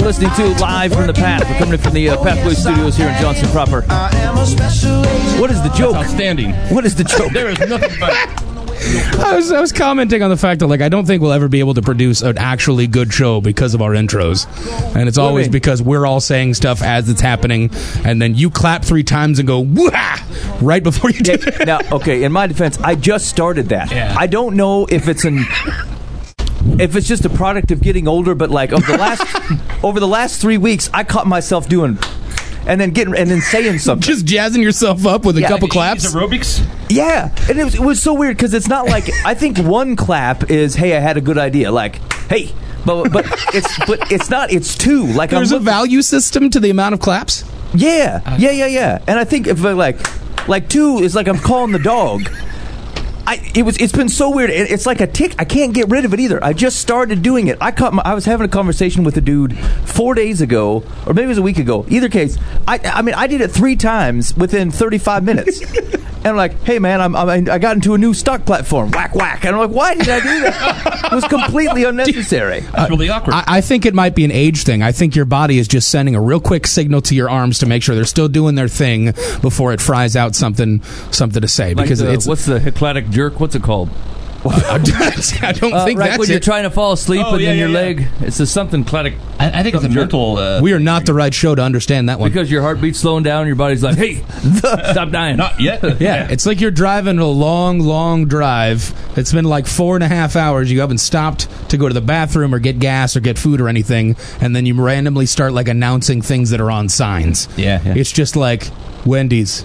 You're listening to Live from the Path. We're coming in from the uh, Pathway Studios here in Johnson proper. I am a special agent. What is the joke? Outstanding. What is the joke? There is nothing but. I was, I was commenting on the fact that like I don't think we'll ever be able to produce an actually good show because of our intros, and it's always mean? because we're all saying stuff as it's happening, and then you clap three times and go Wah! right before you do it. now, okay, in my defense, I just started that. Yeah. I don't know if it's an if it's just a product of getting older, but like over the last over the last three weeks, I caught myself doing and then getting and then saying something. Just jazzing yourself up with a Yeah. couple claps. It's aerobics. Yeah, and it was, it was so weird because it's not like I think one clap is hey I had a good idea like hey but but it's but it's not it's two like There's I'm a looking- value system to the amount of claps. yeah yeah yeah yeah and I think if I, like like two is like I'm calling the dog. I, it was. It's been so weird. It, it's like a tick. I can't get rid of it either. I just started doing it. I caught. My, I was having a conversation with a dude four days ago, or maybe it was a week ago. Either case, I. I mean, I did it three times within 35 minutes. and I'm like, hey man, I'm, I'm. I got into a new stock platform. Whack whack. And I'm like, why did I do that? it was completely unnecessary. That's really uh, awkward. I, I think it might be an age thing. I think your body is just sending a real quick signal to your arms to make sure they're still doing their thing before it fries out something something to say. Like because the- it's what's the Hippocratic jerk? What's it called? I don't Uh, think right that's when you're trying to fall asleep Oh, and yeah, then your yeah, yeah. leg. It's a something clatic I, I think it's a Something mental. Uh, we are not the right show to understand that one. because your heartbeat's slowing down. Your body's like, hey, stop dying. not yet. Yeah, it's like you're driving a long, long drive. It's been like four and a half hours. You haven't stopped to go to the bathroom or get gas or get food or anything, and then you randomly start like announcing things that are on signs. Yeah, yeah. It's just like Wendy's.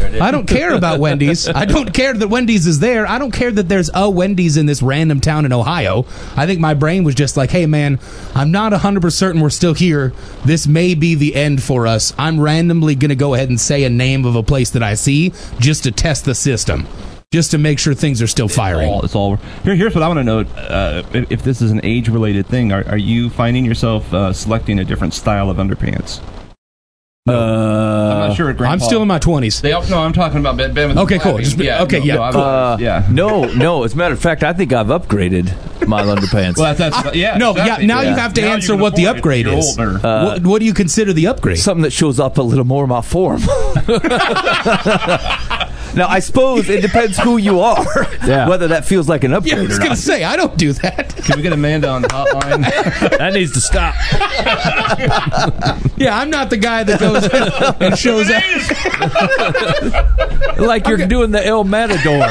I don't care about Wendy's. I don't care that Wendy's is there. I don't care that there's a Wendy's in this random town in Ohio. I think my brain was just like, hey, man, I'm not 100% certain we're still here. This may be the end for us. I'm randomly going to go ahead and say a name of a place that I see just to test the system, just to make sure things are still firing. all, it's all here. Here's what I want to know: uh, if, if this is an age-related thing, are, are you finding yourself uh, selecting a different style of underpants? I'm not sure. At I'm still in my 20s. They all, no, I'm talking about Ben. ben Okay, cool. laughing. Just- yeah, okay, no, yeah, no, cool. Uh, Yeah. No, no. As a matter of fact, I think I've upgraded my underpants. Well, that's, that's yeah. no, exactly. yeah, now you have to Now answer what the afford it if upgrade is. older. what, what do you consider the upgrade? Something that shows up a little more in my form. now, I suppose it depends who you are, Yeah. whether that feels like an upgrade yeah, I upgrade was or going to say, I don't do that. Can we get Amanda on the hotline? that needs to stop. Yeah, I'm not the guy that goes and shows up. Like you're doing the El Matador.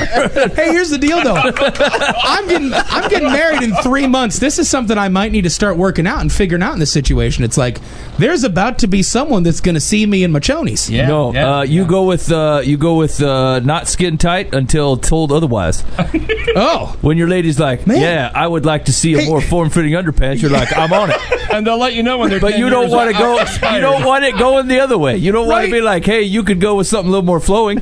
Hey, here's the deal, though. I'm getting I'm getting married in three months. This is something I might need to start working out and figuring out in this situation. It's like there's about to be someone that's going to see me in my chonies. Yeah, no, yeah, uh, you go with uh, you go with uh, Uh, not skin tight until told otherwise. Oh, When your lady's like, Man. "Yeah, I would like to see a Hey. more form-fitting underpants," you're like, "I'm on it." and they'll let you know when they're. But 10 you don't want to go. expired. You don't want it going the other way. You don't want to be like, "Hey, you could go with something a little more flowing."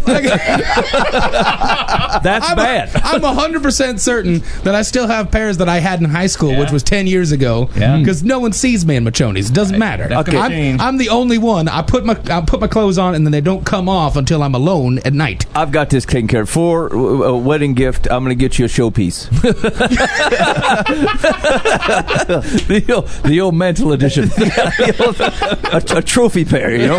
That's I'm bad. I'm hundred percent certain that I still have pairs that I had in high school, which was ten years ago. Yeah. Because no one sees me in my chonies. It doesn't matter. That's gonna I'm. I'm the only one. I put my I put my clothes on and then they don't come off until I'm alone at night. I've got this taken care of. For uh, a wedding gift, I'm going to get you a showpiece. the, old, the old mantle edition. a, a trophy pair, you know?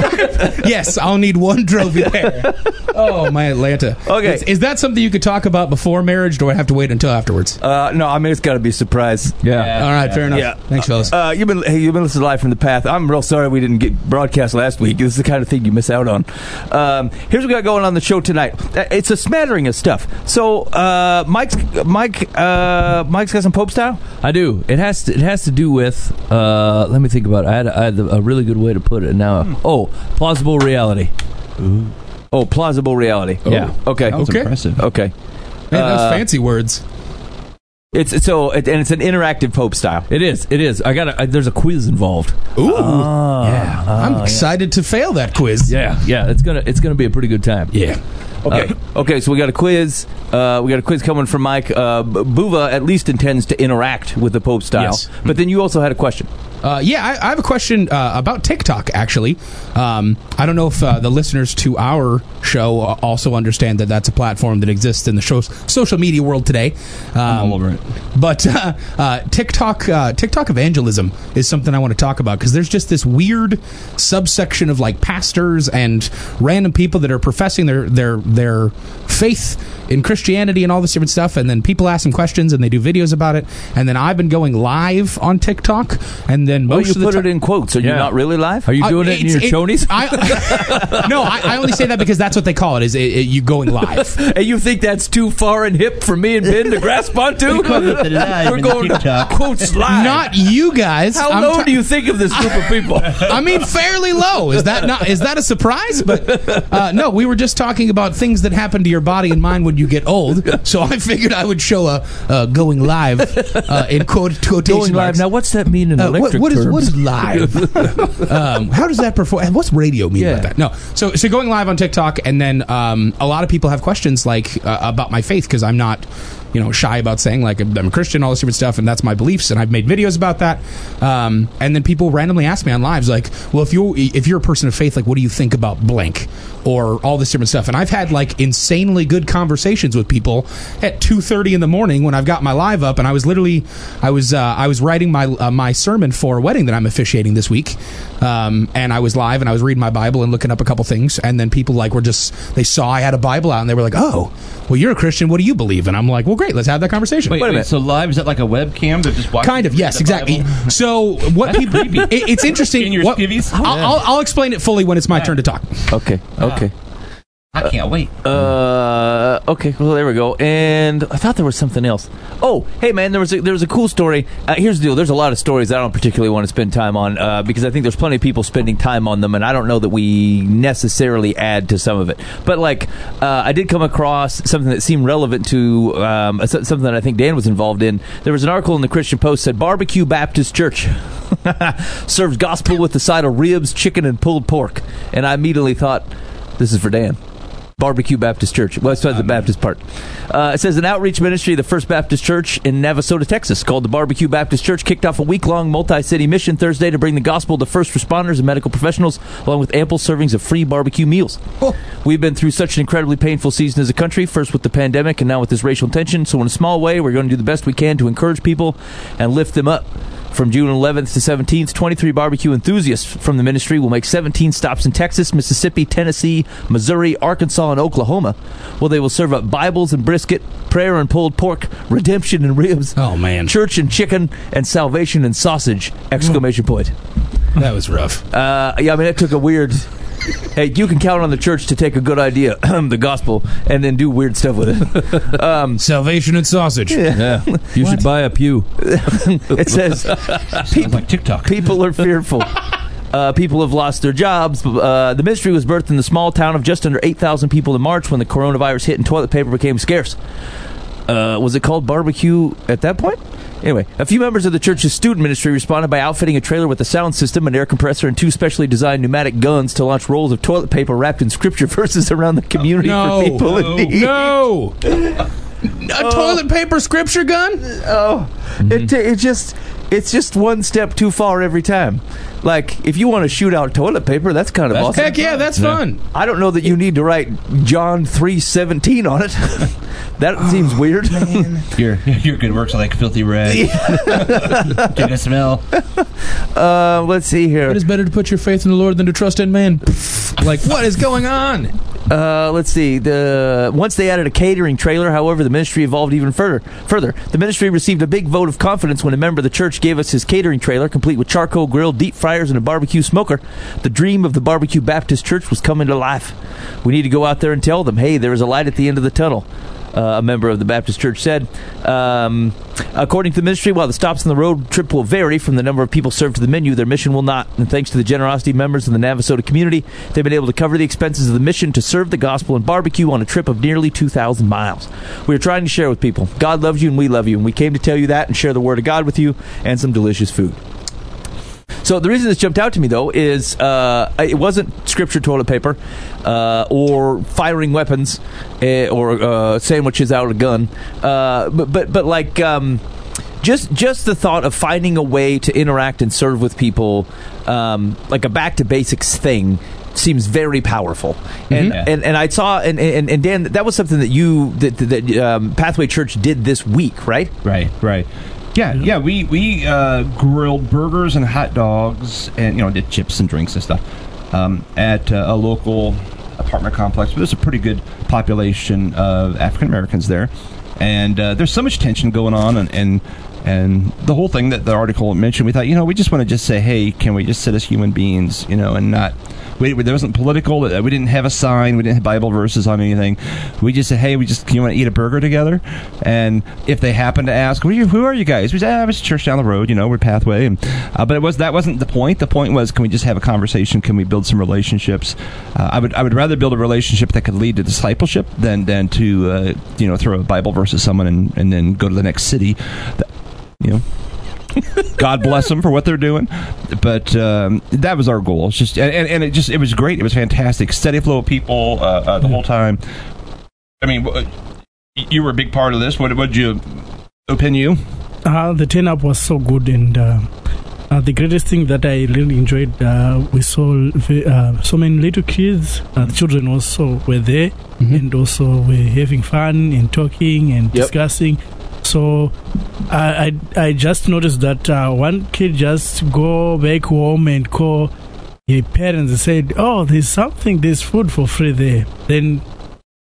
yes, I'll need one trophy pair. Oh, my Atlanta. Okay. Is, is that something you could talk about before marriage? Or do I have to wait until afterwards? Uh, no, I mean, it's got to be a surprise. Yeah. All right, fair enough. Yeah. Thanks, fellas. Uh, you've been hey, you've been listening to live from the path. I'm real sorry we didn't get broadcast last week. This is the kind of thing you miss out on. Um, here's what we got going on the show tonight. Uh, It's a smattering of stuff. So uh, Mike's Mike uh, Mike's got some Pope style. I do. It has to. It has to do with. Uh, let me think about it. I had, I had a really good way to put it. Now, Hmm. oh, plausible reality. Oh, plausible reality. Yeah. Okay. That was Okay. impressive. Okay. Man, those uh, fancy words. It's so, and it's an interactive Pope style. It is. It is. I got. There's a quiz involved. Ooh, Ah. yeah. I'm excited to fail that quiz. Yeah, yeah. It's gonna. It's gonna be a pretty good time. Yeah. Okay. okay. So we got a quiz. Uh, we got a quiz coming from Mike. Uh, Buva at least intends to interact with the Pope style. Yes. But then you also had a question. Uh, yeah, I, I have a question uh, about TikTok. Actually, um, I don't know if uh, the listeners to our show also understand that that's a platform that exists in the show, social media world today. Um, all over it. But uh, uh, TikTok, uh, TikTok evangelism is something I want to talk about because there's just this weird subsection of like pastors and random people that are professing their their their faith in Christianity and all this different stuff, and then people ask them questions and they do videos about it, and then I've been going live on TikTok, and then Well, most you of the put ti- it in quotes. Are you Yeah. not really live? Are you doing uh, it in it's- your chonies? I, no, I, I only say that because that's what they call it. Is it, it- you going live? Hey, you think that's too far and hip for me and Ben to grasp onto? call it the live We're going TikTok. to quotes live. Not you guys. How I'm low ta- do you think of this group of people? I mean, fairly low. Is that not? Is that a surprise? But uh, no, we were just talking about things that happen to your body and mind when you get old. So I figured I would show a uh, going live uh, in quote quotation Going live. Now, what's that mean in Uh, what, electric what is terms? what is live? um, how does that perform? What's radio mean Yeah. by that? No. So so going live on TikTok, and then um, a lot of people have questions like uh, about my faith because I'm not. You know, shy about saying like I'm a Christian, all this different stuff, and that's my beliefs, and I've made videos about that. Um, and then people randomly ask me on lives like, "Well, if you if you're a person of faith, like, what do you think about blank or all this different stuff?" And I've had like insanely good conversations with people at two thirty in the morning when I've got my live up, and I was literally I was uh, I was writing my uh, my sermon for a wedding that I'm officiating this week, um, and I was live and I was reading my Bible and looking up a couple things, and then people like were just they saw I had a Bible out and they were like, "Oh, well, you're a Christian. What do you believe?" And I'm like, "Well, great, let's have that conversation." Wait, Wait a minute. so live is that like a webcam? They're just watching. Kind of, yes, exactly. Bible? So what people? It, it's interesting. In your what- skivvies? I'll, I'll, I'll explain it fully when it's my turn to talk. Okay. Okay. I can't wait. Uh, okay. Well, there we go. And I thought there was something else. Oh, hey man, there was a, there was a cool story. Uh, here's the deal. There's a lot of stories I don't particularly want to spend time on uh, because I think there's plenty of people spending time on them, and I don't know that we necessarily add to some of it. But like, uh, I did come across something that seemed relevant to um, uh, something that I think Dan was involved in. There was an article in the Christian Post said Barbecue Baptist Church serves gospel with the side of ribs, chicken, and pulled pork, and I immediately thought, this is for Dan. Barbecue Baptist Church. Well, that's the Baptist part. Uh, it says an outreach ministry of the First Baptist Church in Navasota, Texas, called the Barbecue Baptist Church, kicked off a week long multi city mission Thursday to bring the gospel to first responders and medical professionals, along with ample servings of free barbecue meals. We've been through such an incredibly painful season as a country, first with the pandemic and now with this racial tension. So, in a small way, we're going to do the best we can to encourage people and lift them up. From June 11th to 17th, 23 barbecue enthusiasts from the ministry will make 17 stops in Texas, Mississippi, Tennessee, Missouri, Arkansas, and Oklahoma, where they will serve up Bibles and brisket, prayer and pulled pork, redemption and ribs, Oh man, church and chicken, and salvation and sausage! Exclamation point. that was rough. Uh, yeah, I mean, it took a weird. Hey, you can count on the church to take a good idea, the gospel, and then do weird stuff with it. Um, Salvation and sausage. Yeah, you should buy a pew. it says Sounds like TikTok. people are fearful. Uh, people have lost their jobs. Uh, the ministry was birthed in the small town of just under 8,000 people in March when the coronavirus hit and toilet paper became scarce. Uh, was it called barbecue at that point? Anyway, a few members of the church's student ministry responded by outfitting a trailer with a sound system, an air compressor, and two specially designed pneumatic guns to launch rolls of toilet paper wrapped in scripture verses around the community No. for people in need. No. A toilet paper scripture gun? Oh, it, it just it's just one step too far every time. Like if you want to shoot out toilet paper, that's kind of That's awesome. Heck yeah, that's fun. I don't know that you need to write John three seventeen on it. that seems weird. Your your good works are like filthy rag. Getting a smell. Uh, let's see here. It is better to put your faith in the Lord than to trust in man. Like, what is going on? Uh, let's see. The once they added a catering trailer, however, the ministry evolved even further. Further, the ministry received a big vote of confidence when a member of the church gave us his catering trailer, complete with charcoal grill, deep fryers, and a barbecue smoker. The dream of the Barbecue Baptist Church was coming to life. We need to go out there and tell them, hey, there is a light at the end of the tunnel. Uh, a member of the Baptist Church, said. Um, according to the ministry, while the stops on the road trip will vary from the number of people served to the menu, their mission will not. And thanks to the generosity of members of the Navasota community, they've been able to cover the expenses of the mission to serve the gospel and barbecue on a trip of nearly 2,000 miles. We are trying to share with people. God loves you and we love you, and we came to tell you that and share the word of God with you and some delicious food. So the reason this jumped out to me though is uh, it wasn't scripture toilet paper uh, or firing weapons eh, or uh, sandwiches out of a gun, uh, but but but like. Um, just, just the thought of finding a way to interact and serve with people, um, like a back to basics thing, seems very powerful. And Mhm. and, and I saw and, and and Dan, that was something that you that, that um, Pathway Church did this week, right? Right, right. Yeah, yeah. We we uh, grilled burgers and hot dogs, and you know, did chips and drinks and stuff um, at uh, a local apartment complex. But there's a pretty good population of African Americans there, and uh, there's so much tension going on, and. and and the whole thing that the article mentioned, we thought, you know, we just want to just say, hey, can we just sit as human beings, you know, and not we, we- there wasn't political. uh, We didn't have a sign. We didn't have Bible verses on anything. We just said, "Hey, we just you want to eat a burger together?" And if they happen to ask, "Who are you, who are you guys?" We said, "Ah, "It's a church down the road. You know, we're Pathway." And, uh, but it was that wasn't the point. The point was, can we just have a conversation? Can we build some relationships? Uh, I would I would rather build a relationship that could lead to discipleship than than to uh, you know throw a Bible verse at someone and, and then go to the next city. That- you know. God bless them for what they're doing, but um, that was our goal. It's just and, and, and it just it was great. It was fantastic. Steady flow of people uh, uh, the whole time. I mean, you were a big part of this. What would you opin you? Uh, the turn up was so good, and uh, uh, the greatest thing that I really enjoyed, uh, we saw uh, so many little kids. Uh, the children also were there, and also were having fun and talking and discussing. So I, I I just noticed that uh, one kid just go back home and call his parents and said, "Oh, there's something, there's food for free there." Then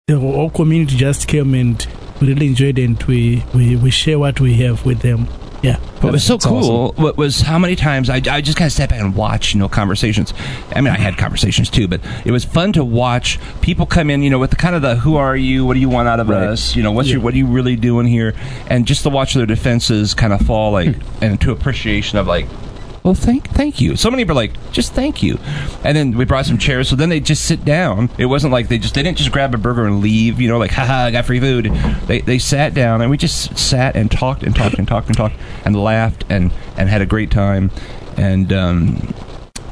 the whole community just came and really enjoyed and we, we, we share what we have with them. Yeah. What was so cool what was how many times I, I just kind of sat back and watched, you know, conversations. I mean, I had conversations too, but it was fun to watch people come in, you know, with the kind of the "Who are you? What do you want out of Right. us? You know, what's your what are you really doing here?" And just to watch their defenses kind of fall, like, hmm. and to appreciation of like. Well, thank thank you. So many were like, just thank you, and then we brought some chairs. So then they just sit down. It wasn't like they just they didn't just grab a burger and leave. You know, like haha, I got free food. They they sat down and we just sat and talked and talked and talked and talked and laughed and and had a great time. And um,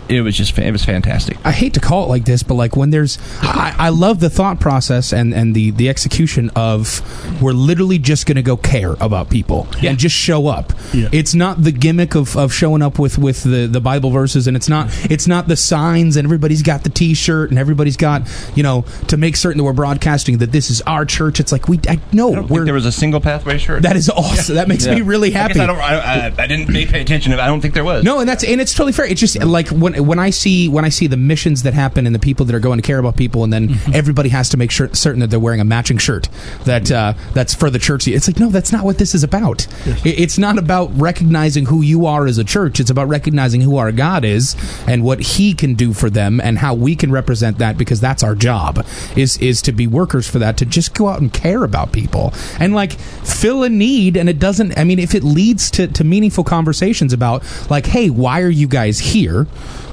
it was just it was fantastic. I hate to call it like this, but like when there's, I, I love the thought process and and the the execution of we're literally just going to go care about people and just show up. Yeah. It's not the gimmick of, of showing up with with the, the Bible verses, and it's not it's not the signs and everybody's got the T-shirt and everybody's got you know to make certain that we're broadcasting that this is our church. It's like we I know I we're there was a single pathway shirt. that is awesome. That makes me really I guess happy. I don't. I, I, I didn't pay pay attention. I don't think there was. No, and that's and it's totally fair. It's just like when when I see when I see the missions that happen and the people that are going to care about people, and then everybody has to make sure certain that they're wearing a matching shirt that uh, that's for the church. It's like no, that's not what this is about. It- It's not about recognizing who you are as a church. It's about recognizing who our God is and what He can do for them and how we can represent that because that's our job is is to be workers for that to just go out and care about people and like fill a need and it doesn't i mean if it leads to, to meaningful conversations about like hey why are you guys here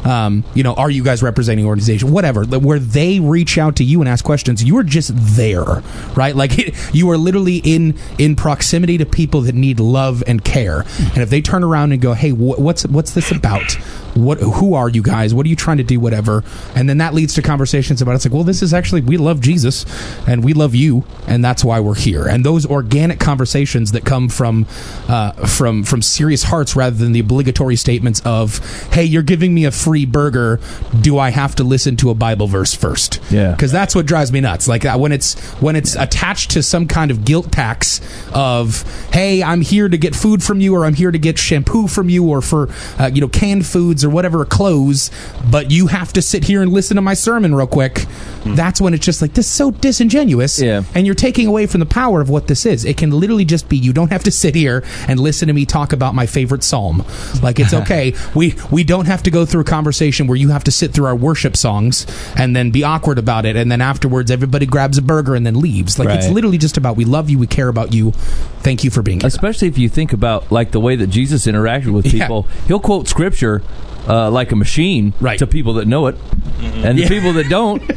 um, you know are you guys representing an organization? Whatever. Where they reach out to you and ask questions you are just there right? Like you are literally in in proximity to people that need love and care. And if they turn around and go hey wh- what's what's this about? What who are you guys? What are you trying to do? Whatever. And then that leads to conversations about it's like well this is actually we love jesus and we love you and that's why we're here. And those organic conversations that come from uh, from from serious hearts rather than the obligatory statements of hey you're giving me a free burger do i have to listen to a bible verse first Yeah. because that's what drives me nuts like uh, when it's when it's attached to some kind of guilt tax of hey, I'm here to get food from you, or I'm here to get shampoo from you, or for uh, you know canned foods or whatever clothes, but you have to sit here and listen to my sermon real quick. That's when it's just like this is so disingenuous, Yeah. and you're taking away from the power of what this is. It can literally just be you don't have to sit here and listen to me talk about my favorite psalm. Like it's okay. we we don't have to go through a conversation where you have to sit through our worship songs and then be awkward about it and then afterwards everybody grabs a burger and then leaves. Like it's literally just about we love you, we care about you. Thank you for being here. Especially if you think about like the way that Jesus interacted with Yeah. people, he'll quote scripture uh, like a machine Right. to people that know it, and the Yeah. people that don't.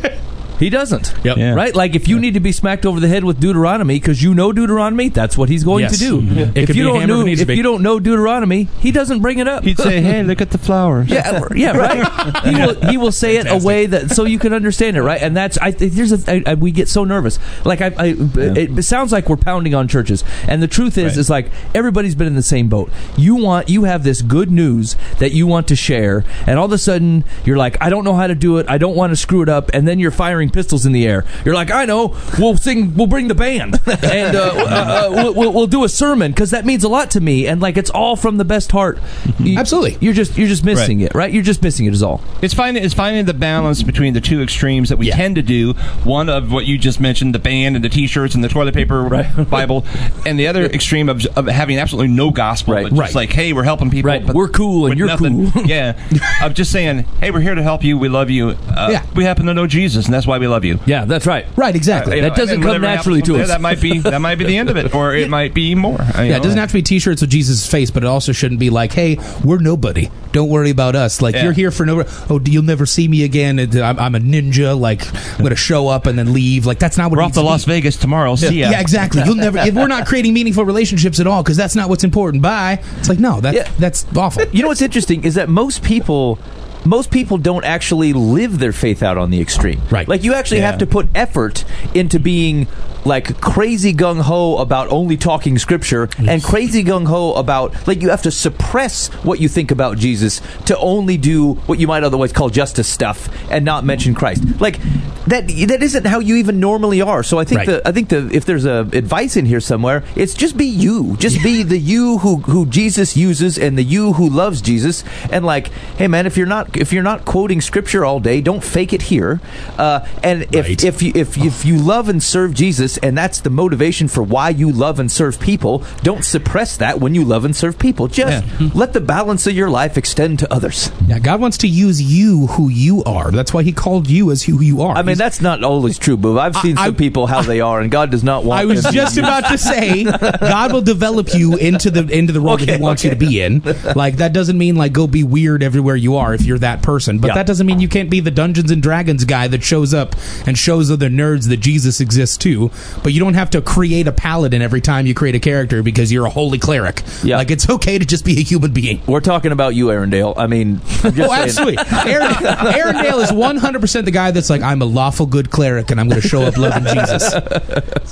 He doesn't. Yep. Yeah. Right? Like if you need to be smacked over the head with Deuteronomy because you know Deuteronomy, that's what he's going Yes. to do. Mm-hmm. It If you don't know it needs to if you don't know Deuteronomy, he doesn't bring it up. He'd say, "Hey, look at the flowers." Yeah, yeah, right. He will he will say it a way that so you can understand it, right? And that's I think there's a I, I, we get so nervous. Like I, I it, it sounds like we're pounding on churches, and the truth is, Right. is like everybody's been in the same boat. You want you have this good news that you want to share, and all of a sudden you're like, I don't know how to do it. I don't want to screw it up, and then you're firing pistols in the air. You're like, I know. We'll sing. We'll bring the band, and uh, uh, uh, we'll, we'll, we'll do a sermon because that means a lot to me, and like it's all from the best heart. You- Absolutely. You're just you're just missing Right. it, right? You're just missing it is all. It's finding it's finding the balance between the two extremes that we Yeah. tend to do. One of what you just mentioned, the band and the T-shirts and the toilet paper right. Bible, and the other extreme of, of having absolutely no gospel. Right. but just Right. like, hey, we're helping people. Right. but We're cool and with you're nothing. cool. yeah, of just saying, hey, we're here to help you. We love you. Uh, Yeah. we happen to know Jesus, and that's why we love you. Yeah, that's right. Right, exactly. Uh, you That know, doesn't come naturally to there, us. That might be that might be the end of it, or it might be more. Uh, yeah, know. it doesn't have to be T-shirts with Jesus' face, but it also shouldn't be like, "Hey, we're nobody. Don't worry about us. Like Yeah. you're here for no. Oh, you'll never see me again. I'm, I'm a ninja. Like I'm going to show up and then leave. Like that's not what We're off needs to be. Las Vegas tomorrow. See ya. Yeah, exactly. You'll never. If we're not creating meaningful relationships at all, because that's not what's important. Bye. It's like no, that Yeah. that's awful. You know what's interesting is that most people most people don't actually live their faith out on the extreme. Right. Like you actually Yeah. have to put effort into being like crazy gung ho about only talking scripture and crazy gung ho about like you have to suppress what you think about Jesus to only do what you might otherwise call justice stuff and not mention Christ. Like that that isn't how you even normally are. So I think Right. the I think the if there's a advice in here somewhere, it's just be you. Just be the you who who Jesus uses and the you who loves Jesus. And like, hey man, if you're not if you're not quoting scripture all day, don't fake it here. Uh, and if Right. if you if if you love and serve Jesus and that's the motivation for why you love and serve people, don't suppress that when you love and serve people. Just let the balance of your life extend to others. Yeah, God wants to use you, who you are. That's why He called you as who you are. I mean, He's- that's not always true, but I've seen I- some people how they are, and God does not want. I was just about to say God will develop you into the into the role that Okay, He wants you to be in. Like that doesn't mean like go be weird everywhere you are if you're that person. But Yeah. that doesn't mean you can't be the Dungeons and Dragons guy that shows up and shows other nerds that Jesus exists too. But you don't have to create a paladin every time you create a character because you're a holy cleric. Yeah. Like it's okay to just be a human being. We're talking about you, Arendelle. I mean, I'm just Oh, saying. absolutely. Arendelle is 100% the guy that's like, I'm a lawful good cleric and I'm going to show up loving Jesus.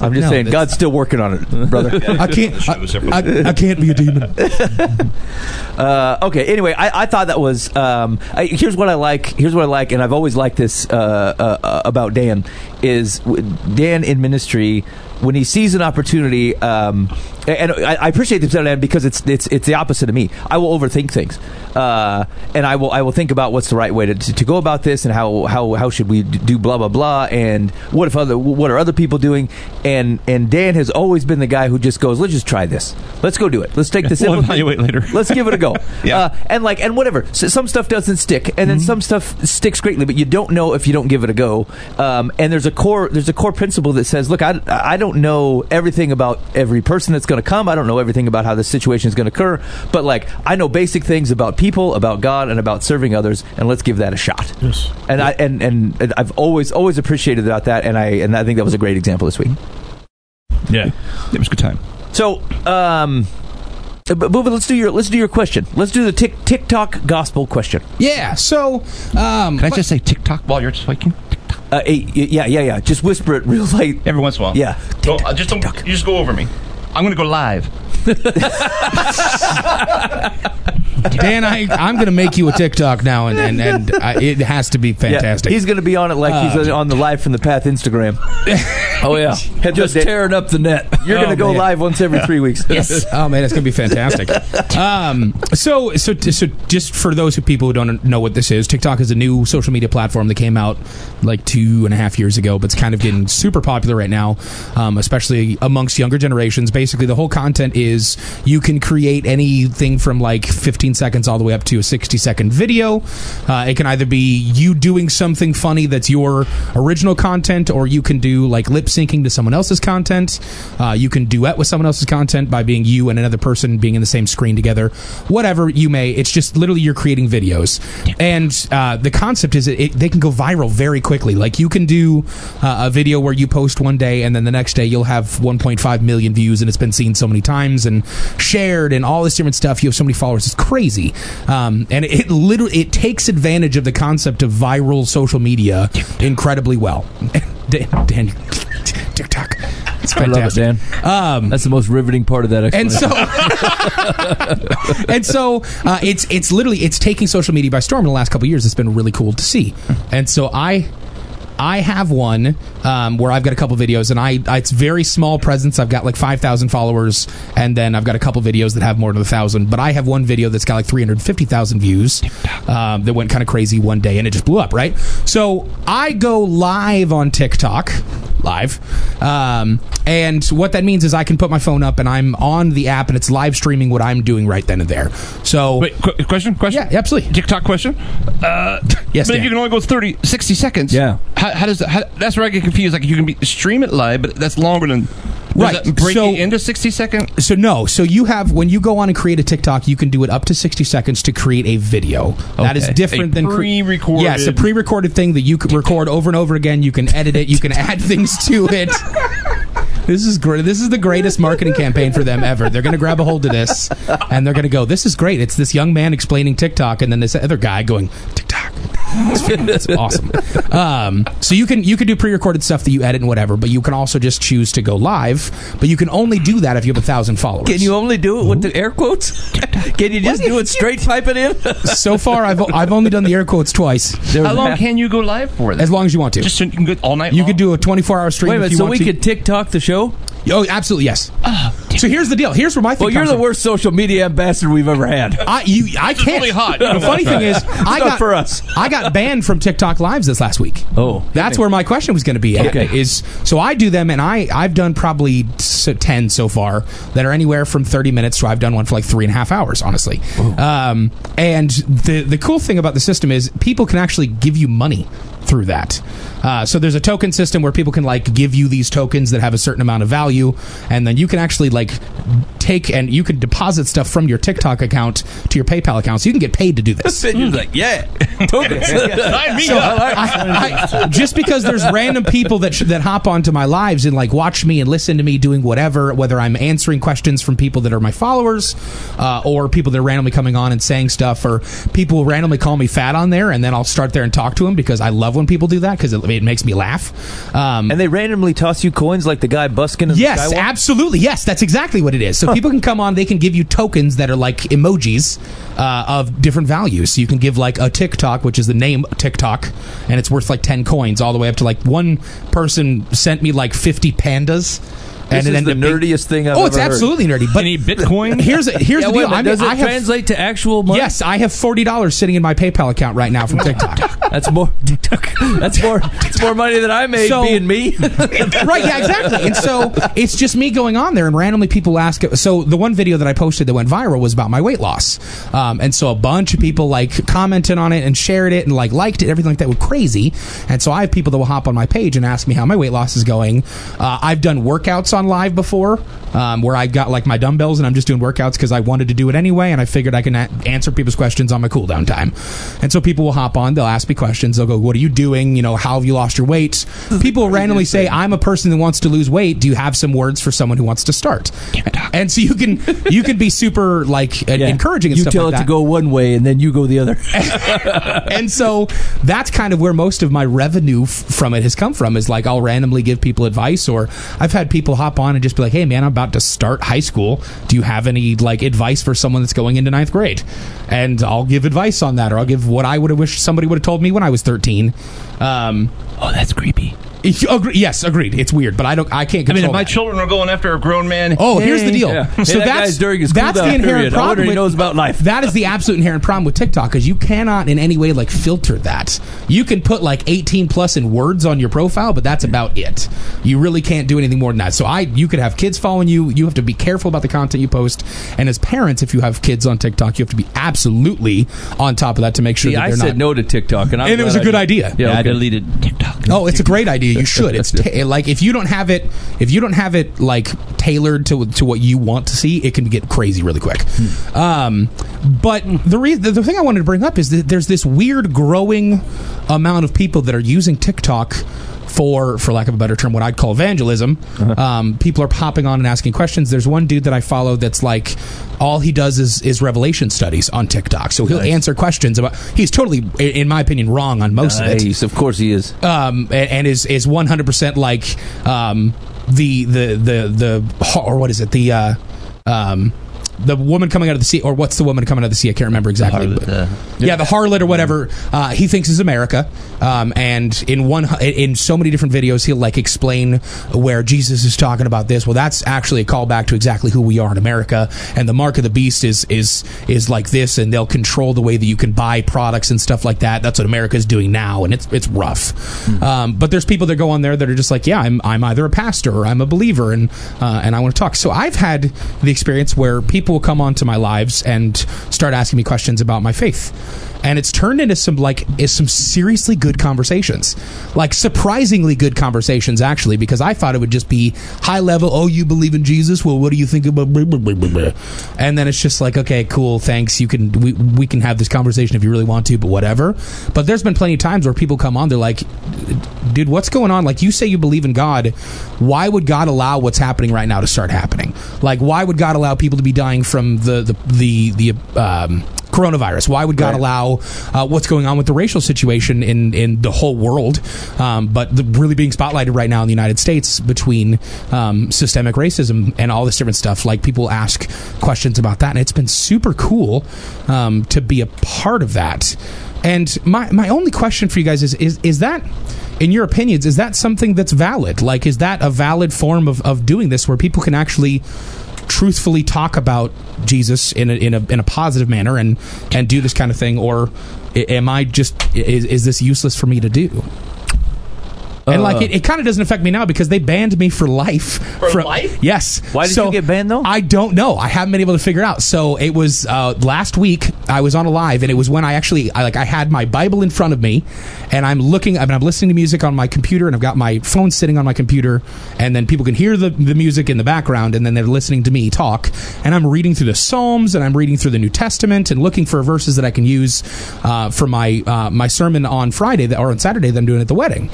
I'm just No, saying, God's still working on it, brother. I can't. I, I, I can't be a demon. Uh, okay. Anyway, I, I thought that was. Um, I, here's what I like. Here's what I like, and I've always liked this uh, uh, uh, about Dan. Is Dan in ministry when he sees an opportunity, um, and I, I appreciate this Dan because it's it's it's the opposite of me. I will overthink things, uh, and I will I will think about what's the right way to, to go about this, and how how how should we do blah blah blah, and what if other what are other people doing, and and Dan has always been the guy who just goes, let's just try this, let's go do it, let's take this, We'll evaluate later. let's give it a go. Yeah. Uh, and like and whatever. So some stuff doesn't stick, and then some stuff sticks greatly, but you don't know if you don't give it a go. Um, and there's a core there's a core principle that says, look, I I don't know everything about every person that's going to come. I don't know everything about how this situation is going to occur, but like I know basic things about people, about God, and about serving others, and let's give that a shot. Yes. And I and, and and I've always always appreciated about that, and I and I think that was a great example this week. Yeah, it was a good time. So, um, but, but let's do your let's do your question. Let's do the tick TikTok gospel question. Yeah. So, um, Can I just say TikTok while you're speaking? Uh, eh, y- yeah, yeah, yeah. Just whisper it real light. Every once in a while. Yeah. Go, uh, just don't, you just go over me. I'm going to go live. Dan, I, I'm going to make you a TikTok now, and and, and I, it has to be Yeah, fantastic. he's going to be on it like he's on the live from the path Instagram. Oh yeah, Heads just up, Dan. tearing up the net. You're going to Oh, go man. live once every three weeks. Yes. Oh man, it's gonna be fantastic. Um, so, so, so, just for those who people who don't know what this is, TikTok is a new social media platform that came out like two and a half years ago, but it's kind of getting super popular right now, um, especially amongst younger generations. Basically, the whole content is you can create anything from like 15 seconds all the way up to a 60 second video. Uh, it can either be you doing something funny that's your original content, or you can do like lip syncing to someone else's content. Uh, you can duet with someone else's content by being you and another person being in the same screen together. Whatever you may, it's just literally you're creating videos. And uh, the concept is it, it, they can go viral very quickly. Like you can do uh, a video where you post one day and then the next day you'll have 1.5 million views and it's been seen so many times and shared and all this different stuff. You have so many followers. It's crazy. Um, and it literally it takes advantage of the concept of viral social media incredibly well. Dan, Dan TikTok. It's I love it. Dan. Um, That's the most riveting part of that. and so and so uh, it's it's literally it's taking social media by storm in the last couple years it's been really cool to see and so i I have one um, where I've got a couple videos, and I, I it's very small presence. I've got like five thousand followers, and then I've got a couple videos that have more than a thousand. But I have one video that's got like three hundred fifty thousand views um, that went kind of crazy one day, and it just blew up. Right, so I go live on TikTok live, um, and what that means is I can put my phone up, and I'm on the app, and it's live streaming what I'm doing right then and there. So Wait, qu- question? Question? yeah, absolutely. TikTok question? Uh, Yes, but if Dan. you can only go 30, 60 seconds. Yeah. How, how does that, how, that's where I get confused. Like you can be stream it live, but that's longer than. Right, that break so- it into 60 second? So no, so you have when you go on and create a TikTok, you can do it up to sixty seconds to create a video. That is different A than pre-recorded- Yes, a pre-recorded thing that you can record over and over again. You can edit it. You can add things to it. This is great. This is the greatest marketing campaign for them ever. They're going to grab a hold of this and they're going to go, "This is great." It's this young man explaining TikTok, and then this other guy going TikTok. It's awesome. Um, so you can you can do pre-recorded stuff that you edit and whatever, but you can also just choose to go live. But you can only do that if you have a thousand followers. Can you only do it with the air quotes? Can you just do it straight, pipe it in? so far, I've I've only done the air quotes twice. How long can you go live for? Then? As long as you want to. Just so you can go all night. you long? could do a 24 hour stream Wait a if minute. you So want we could TikTok the show? Oh, absolutely yes. so here's the deal. Here's where my thing Well, you're comes the from. worst social media ambassador we've ever had. I you I can't. really hot. The funny thing is, I got for us. I got banned from TikTok lives this last week. Oh, That's where my question was going to be. at, Okay. Is so I do them, and I I've done probably ten so far that are anywhere from thirty minutes to I've done one for like three and a half hours, honestly. Um, and the the cool thing about the system is people can actually give you money through that. Uh, so there's a token system where people can like give you these tokens that have a certain amount of value, and then you can actually like take and you can deposit stuff from your TikTok account to your PayPal account, so you can get paid to do this. You're like, yeah, tokens. Sign me So up. I, I, just because there's random people that sh- that hop onto my lives and like watch me and listen to me doing whatever, whether I'm answering questions from people that are my followers, uh, or people that are randomly coming on and saying stuff, or people randomly call me fat on there, and then I'll start there and talk to them because I love when people do that because it, it makes me laugh. Um, And they randomly toss you coins like the guy busking in Yes, the absolutely. Yes, that's exactly what it is. So people can come on, they can give you tokens that are like emojis uh, of different values. So you can give like a TikTok, which is the name TikTok, and it's worth like 10 coins, all the way up to like one person sent me like 50 pandas. This and it is the ended being- nerdiest thing I've ever seen. Oh, it's ever heard. absolutely nerdy. But Any Bitcoin? here's a, here's Yeah, the deal. minute, I'm- does it I have, translate to actual money? Yes, I have forty dollars sitting in my PayPal account right now from TikTok. That's more. That's more. It's more money than I made So- being me. right, yeah, exactly. And so it's just me going on there, and randomly people ask. So the one video that I posted that went viral was about my weight loss, um, and so a bunch of people like commented on it and shared it and like liked it, everything like that. Was crazy. And so I have people that will hop on my page and ask me how my weight loss is going. Uh, I've done workouts on live before, um, where I got like my dumbbells and I'm just doing workouts because I wanted to do it anyway, and I figured I can a- answer people's questions on my cool down time. And so people will hop on, they'll ask me questions, they'll go, "What are you doing? You know, how have you lost your weight?" People randomly say, "I'm a person that wants to lose weight. Do you have some words for someone who wants to start?" And so you can you can be super like Yeah. encouraging and you tell like it that to go one way and then you go the other. and so that's kind of where most of my revenue f- from it has come from is like I'll randomly give people advice or I've had people hop on and just be like, "Hey, man, I'm about to start high school. Do you have any like advice for someone that's going into ninth grade?" And I'll give advice on that, or I'll give what I would have wished somebody would have told me when I was 13. Um, Oh, that's creepy. Agree, yes, agreed. It's weird, but I don't. I can't I mean, if my that. children are going after a grown man. Oh, here's the deal. Yeah. Hey, So that that's during his that's the inherent period. I wonder problem. he with- knows about life. That is the absolute inherent problem with TikTok because you cannot in any way like filter that. You can put like 18 plus in words on your profile, but that's about it. You really can't do anything more than that. So I, you could have kids following you. You have to be careful about the content you post. And as parents, if you have kids on TikTok, you have to be absolutely on top of that to make sure See, that I they're said not. no to TikTok, and, I'm And it was glad a good I- idea. Yeah, I okay. deleted TikTok. Oh, it's a great idea. You should. It's ta- like if you don't have it, if you don't have it like tailored to to what you want to see, it can get crazy really quick. Um, but the the, the thing I wanted to bring up is that there's this weird growing amount of people that are using TikTok. For, for lack of a better term, what I'd call evangelism. Um, people are popping on and asking questions. There's one dude that I follow that's like, all he does is is revelation studies on TikTok. So he'll answer questions about. He's totally, in my opinion, wrong on most of it Nice. Of course he is. um, and, and is is one hundred percent like um, the the the the or what is it the uh, um, the woman coming out of the sea or what's the woman coming out of the sea? I can't remember exactly. Harlot, but- uh, yeah, the harlot or whatever. Uh, he thinks is America, um, and in one in so many different videos, he'll like explain where Jesus is talking about this. Well, that's actually a callback to exactly who we are in America, and the mark of the beast is is is like this, and they'll control the way that you can buy products and stuff like that. That's what America is doing now, and it's it's rough. Um, but there's people that go on there that are just like, yeah, I'm I'm either a pastor or I'm a believer, and uh, and I want to talk. So I've had the experience where people will come onto my lives and start asking me questions about my faith. And it's turned into some like is some seriously good conversations. Like surprisingly good conversations actually because i thought it would just be high level oh you believe in jesus? Well what do you think about blah, blah, blah. and then it's just like okay cool thanks. You can we, we can have this conversation if you really want to but whatever. But there's been plenty of times where people come on they're like dude what's going on? Like you say you believe in god. Why would god allow what's happening right now to start happening? Like why would god allow people to be dying from the the the, the um coronavirus? Why would god Right. allow uh, what's going on with the racial situation in in the whole world um, but the, really being spotlighted right now in the united states between um, systemic racism and all this different stuff? Like people ask questions about that and it's been super cool um, to be a part of that. And my my only question for you guys is is is that in your opinions is that something that's valid? Like is that a valid form of, of doing this where people can actually truthfully talk about Jesus in a, in a in a positive manner and and do this kind of thing or am I just is, is this useless for me to do and like it, it kind of doesn't affect me now because they banned me for life. For life? Yes. Why did So, you get banned, though? I don't know. I haven't been able to figure it out. So it was uh, last week. I was on a live, and it was when I actually I, like I had my Bible in front of me, and I'm looking. I mean, I'm listening to music on my computer, and I've got my phone sitting on my computer, and then people can hear the the music in the background, and then they're listening to me talk, and I'm reading through the Psalms, and I'm reading through the New Testament, and looking for verses that I can use uh, for my uh, my sermon on Friday that, or on Saturday that I'm doing at the wedding.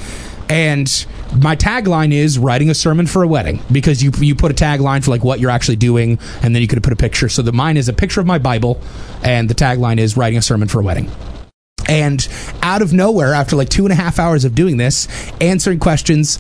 And my tagline is writing a sermon for a wedding because you you put a tagline for like what you're actually doing, and then you could put a picture. So the mine is a picture of my Bible, and the tagline is writing a sermon for a wedding. And out of nowhere, after like two and a half hours of doing this, answering questions,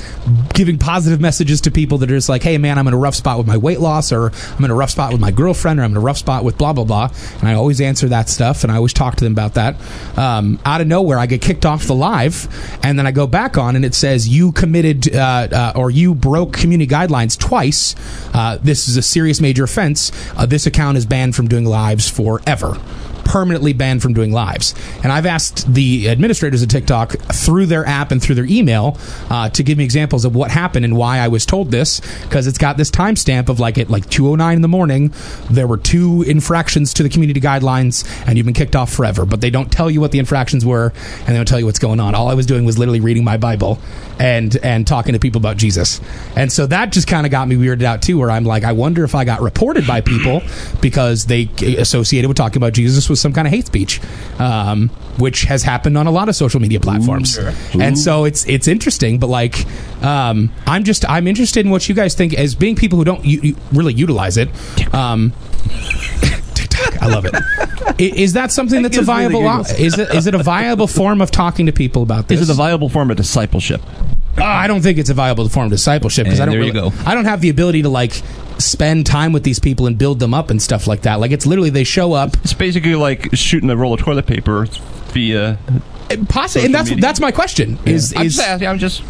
giving positive messages to people that are just like, hey, man, I'm in a rough spot with my weight loss, or I'm in a rough spot with my girlfriend, or I'm in a rough spot with blah, blah, blah. And I always answer that stuff, and I always talk to them about that. Um, out of nowhere, I get kicked off the live, and then I go back on, and it says, you committed uh, uh, or you broke community guidelines twice. Uh, this is a serious major offense. Uh, this account is banned from doing lives forever permanently banned from doing lives. And I've asked the administrators of TikTok through their app and through their email uh, to give me examples of what happened and why I was told this because it's got this timestamp of like at like 2:09 in the morning there were two infractions to the community guidelines and you've been kicked off forever. But they don't tell you what the infractions were and they don't tell you what's going on. All I was doing was literally reading my Bible and and talking to people about Jesus. And so that just kind of got me weirded out too where I'm like I wonder if I got reported by people because they associated with talking about Jesus with some kind of hate speech, um, which has happened on a lot of social media platforms. And so it's it's interesting, but like um, I'm just I'm interested in what you guys think as being people who don't u- u- really utilize it. Um, TikTok, I love it. Is that something that's a gives me the viable? Is it is it a viable form of talking to people about this? Is it a viable form of discipleship? I don't think it's a viable form of discipleship because I don't. there you really- go. I don't have the ability to like spend time with these people and build them up and stuff like that. Like it's literally they show up, It's basically like shooting a roll of toilet paper via. possibly, and that's media. that's my question. Is I'm is just, I'm just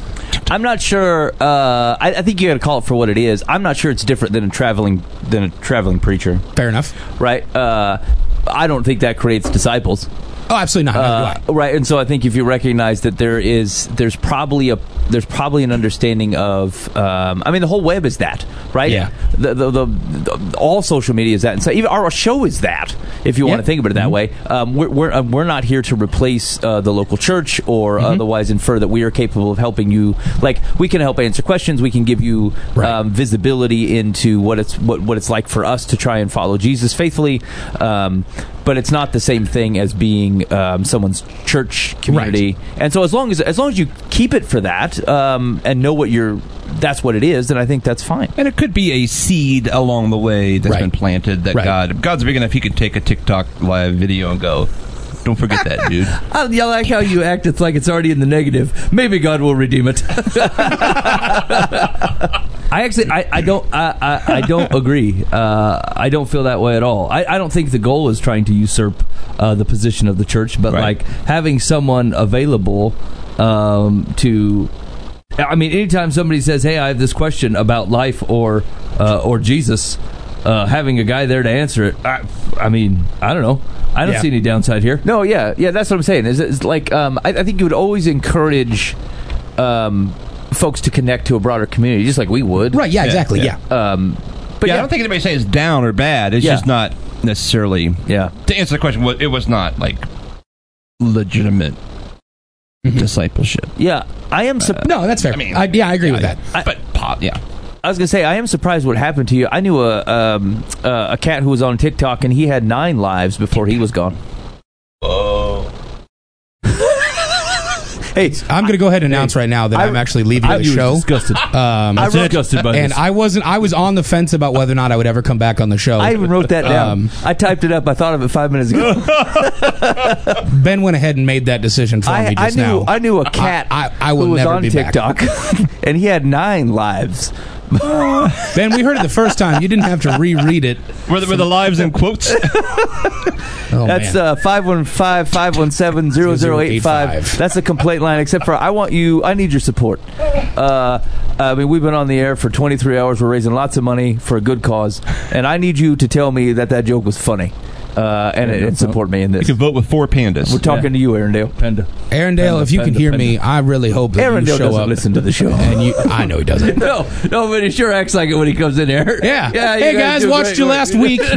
I'm not sure. Uh, I, I think you got to call it for what it is. I'm not sure it's different than a traveling than a traveling preacher, fair enough? right? Uh, I don't think that creates disciples. Oh, absolutely not. Uh, do right, and so I think if you recognize that there is, there's probably a, there's probably an understanding of, um, I mean, the whole web is that, right? Yeah. The, the, the, the all social media is that, and so even our show is that, if you want to think about it that way. Um, we're we're, um, we're not here to replace uh, the local church or otherwise infer that we are capable of helping you. Like we can help answer questions, we can give you Right. um, visibility into what it's what, what it's like for us to try and follow Jesus faithfully. Um, but it's not the same thing as being um, someone's church community. And so as long as as long as you keep it for that um, and know what you're that's what it is, then I think that's fine. And it could be a seed along the way that's Right. been planted that Right. God God's big enough he could take a TikTok live video and go, Don't forget that, dude. I, I like how you act. It's like it's already in the negative. Maybe God will redeem it. I actually, I, I don't, I, I, I don't agree. Uh, I don't feel that way at all. I, I don't think the goal is trying to usurp uh, the position of the church, but Right. like having someone available um, to. I mean, anytime somebody says, "Hey, I have this question about life or uh, or Jesus," uh, having a guy there to answer it. I, I mean, I don't know. I don't Yeah. see any downside here. No, yeah, yeah, that's what I'm saying. Is, is like um, I, I think you would always encourage um, folks to connect to a broader community, just like we would. Right? Yeah, exactly. yeah. Yeah. Um, But but yeah, yeah, I don't think anybody saying it's down or bad. It's Yeah. just not necessarily. yeah. To answer the question, it was not like legitimate discipleship. Yeah, I am. Sup- No, that's fair. I mean, I, yeah, I agree with yeah, that. but pop, yeah. I was gonna say I am surprised what happened to you. I knew a um, uh, a cat who was on TikTok and he had nine lives before he was gone. Hey, I'm going to go ahead and announce right now that I- I, am actually leaving I the was show. disgusted. Um, I was disgusted by and this. I wasn't. I was on the fence about whether or not I would ever come back on the show. I even wrote that down. Um, I typed it up. I thought of it five minutes ago. ben went ahead and made that decision for I, me I just knew now. I knew a cat I- I will who was never on be back. TikTok, and he had nine lives. Ben, we heard it the first time. You didn't have to reread it. Were the, were the lives in quotes? Oh, That's man. uh, 515-517-0085. That's a complaint line, except for I want you, I need your support. Uh, I mean, we've been on the air for 23 hours. We're raising lots of money for a good cause. And I need you to tell me that that joke was funny uh, and, and support me in this. you can vote with four pandas. We're talking to you, Arendelle. Panda. Arendelle, if you can hear panda. me, I really hope that you Arendelle show doesn't up. listen to the show. And you, I know he doesn't. No, no, but he sure acts like it when he comes in here. Yeah. yeah. hey guys, do watched great you work. last week.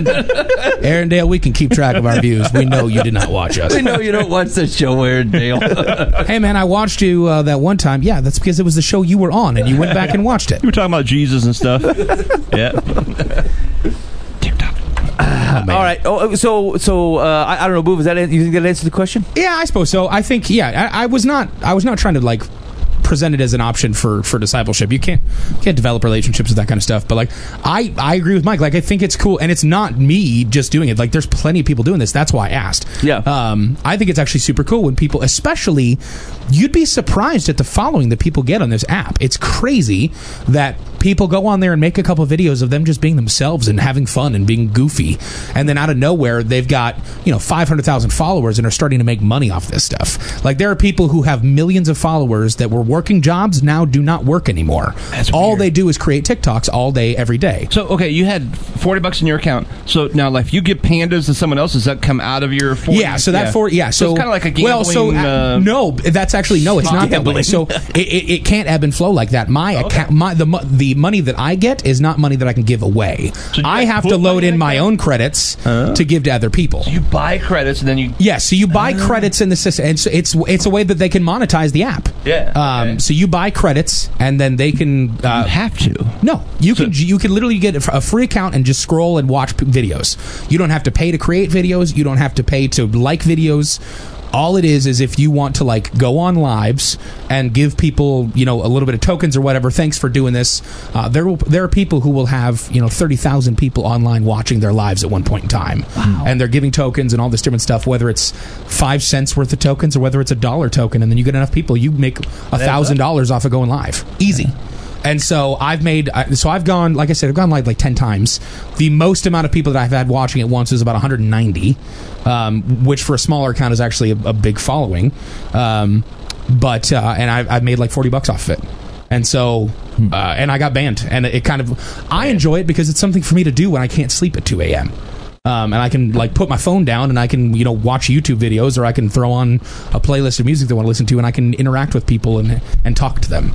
Arendelle, we can keep track of our views. We know you did not watch us. We know you don't watch the show, Arendelle. Hey man, I watched you uh, that one time. Yeah, that's because it was the show you were on, and you went back and watched it. You were talking about Jesus and stuff. yeah. TikTok. Oh, man. All right. Oh, so so uh, I, I don't know, Boo. Is that you think that answers the question? Yeah, I suppose so. I think yeah, I, I was not I was not trying to like present it as an option for for discipleship. You can't you can't develop relationships with that kind of stuff. But like I I agree with Mike. Like I think it's cool, and it's not me just doing it. Like there's plenty of people doing this. That's why I asked. Yeah. Um, I think it's actually super cool when people, especially, you'd be surprised at the following that people get on this app. It's crazy that people go on there and make a couple videos of them just being themselves and having fun and being goofy, and then out of nowhere they've got you know five hundred thousand followers and are starting to make money off this stuff. Like there are people who have millions of followers that were working jobs now do not work anymore. That's all weird. they do is create TikToks all day every day. So okay, you had forty bucks in your account. So now, like, if you give pandas to someone else, does that come out of your? 40? Yeah, so that for yeah, so, it's kind of like a gambling. Well, so uh, uh, no, that's actually no, it's not that way. So it, it, it can't ebb and flow like that. My account, my the mo- the money that I get is not money that I can give away. you I have to load in my own credits to give to other people. you buy credits and then you. Yeah, so you buy credits in the system, and so it's it's a way that they can monetize the app. Yeah, Um. okay. So you buy credits, and then they can. Uh, you have to. no, you So- can you can literally get a free account and just scroll and watch p- videos. You don't have to pay to create videos. You don't have to pay to like videos. All it is is if you want to like go on lives and give people you know a little bit of tokens or whatever. Thanks for doing this. Uh, there will there are people who will have you know thirty thousand people online watching their lives at one point in time, and they're giving tokens and all this different stuff. Whether it's five cents worth of tokens or whether it's a dollar token, and then you get enough people, you make a thousand dollars off of going live, easy. And so I've made so I've gone like I said I've gone live like ten times. The most amount of people that I've had watching it once is about 190, um, which for a smaller account is actually a, a big following. Um, but uh, and I've, I've made like 40 bucks off of it. And so, uh, and I got banned, and it kind of, I enjoy it because it's something for me to do when I can't sleep at 2 a.m. Um, and I can like put my phone down and I can you know watch YouTube videos or I can throw on a playlist of music that I want to listen to and I can interact with people and and talk to them.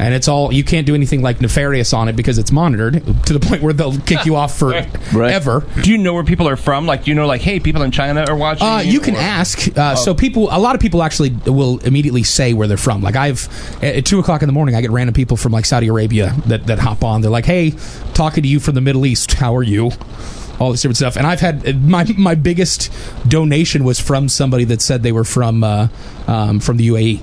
And it's all you can't do anything like nefarious on it because it's monitored to the point where they'll kick you off forever. Do you know where people are from? Like, do you know, like, hey, people in China are watching? Uh, you can or- ask. Uh, So people, a lot of people actually will immediately say where they're from. Like I've at at two o'clock in the morning, I get random people from like Saudi Arabia that that hop on. They're like, "Hey, talking to you from the Middle East. How are you?" All this different stuff. And I've had my my biggest donation was from somebody that said they were from uh, um, from the UAE.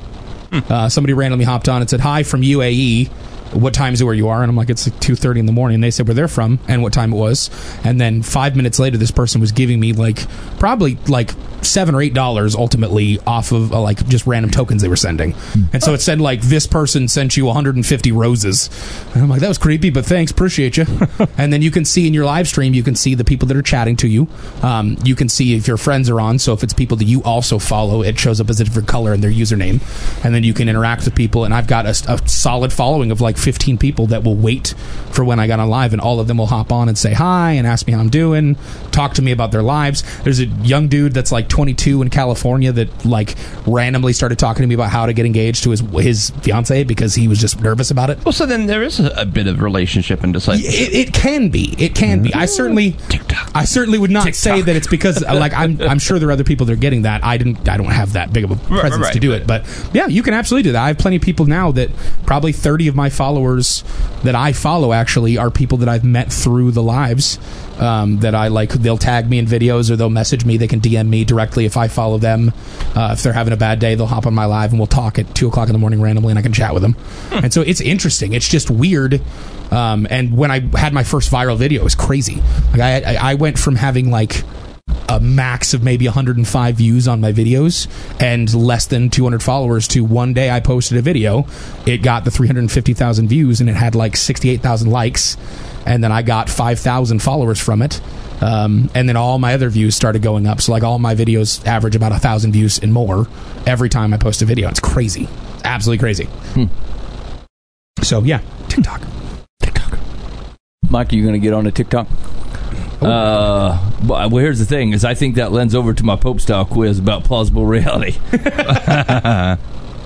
Uh, somebody randomly hopped on and said, "Hi from UAE." What time is it where you are? And I'm like, it's like two thirty in the morning. And they said where they're from and what time it was. And then five minutes later, this person was giving me like probably like seven or eight dollars ultimately off of uh, like just random tokens they were sending. And so it said like this person sent you 150 roses. And I'm like, that was creepy, but thanks, appreciate you. and then you can see in your live stream, you can see the people that are chatting to you. Um, you can see if your friends are on. So if it's people that you also follow, it shows up as a different color in their username. And then you can interact with people. And I've got a, a solid following of like 15 people that will wait for when I got on live, and all of them will hop on and say hi and ask me how I'm doing, talk to me about their lives. There's a young dude that's like 22 in California that like randomly started talking to me about how to get engaged to his his fiance because he was just nervous about it. Well, so then there is a, bit of relationship and like It, it can be. It can be. I certainly, TikTok. I certainly would not say that it's because like I'm. I'm sure there are other people that are getting that. I didn't. I don't have that big of a right, presence to do right. it. But yeah, you can absolutely do that. I have plenty of people now that probably 30 of my followers that I follow actually are people that I've met through the lives. Um, that I like, they'll tag me in videos or they'll message me. They can DM me directly if I follow them. Uh, if they're having a bad day, they'll hop on my live and we'll talk at two o'clock in the morning randomly, and I can chat with them. Hmm. And so it's interesting. It's just weird. Um, and when I had my first viral video, it was crazy. Like I, I, I went from having like a max of maybe 105 views on my videos and less than 200 followers to one day I posted a video. It got the 350,000 views and it had like 68,000 likes. And then I got 5,000 followers from it. Um, and then all my other views started going up. So, like, all my videos average about a thousand views and more every time I post a video. It's crazy. Absolutely crazy. So, yeah, TikTok. TikTok. Mike, are you going to get on a TikTok? Uh, well, well, here's the thing: is I think that lends over to my Pope style quiz about plausible reality.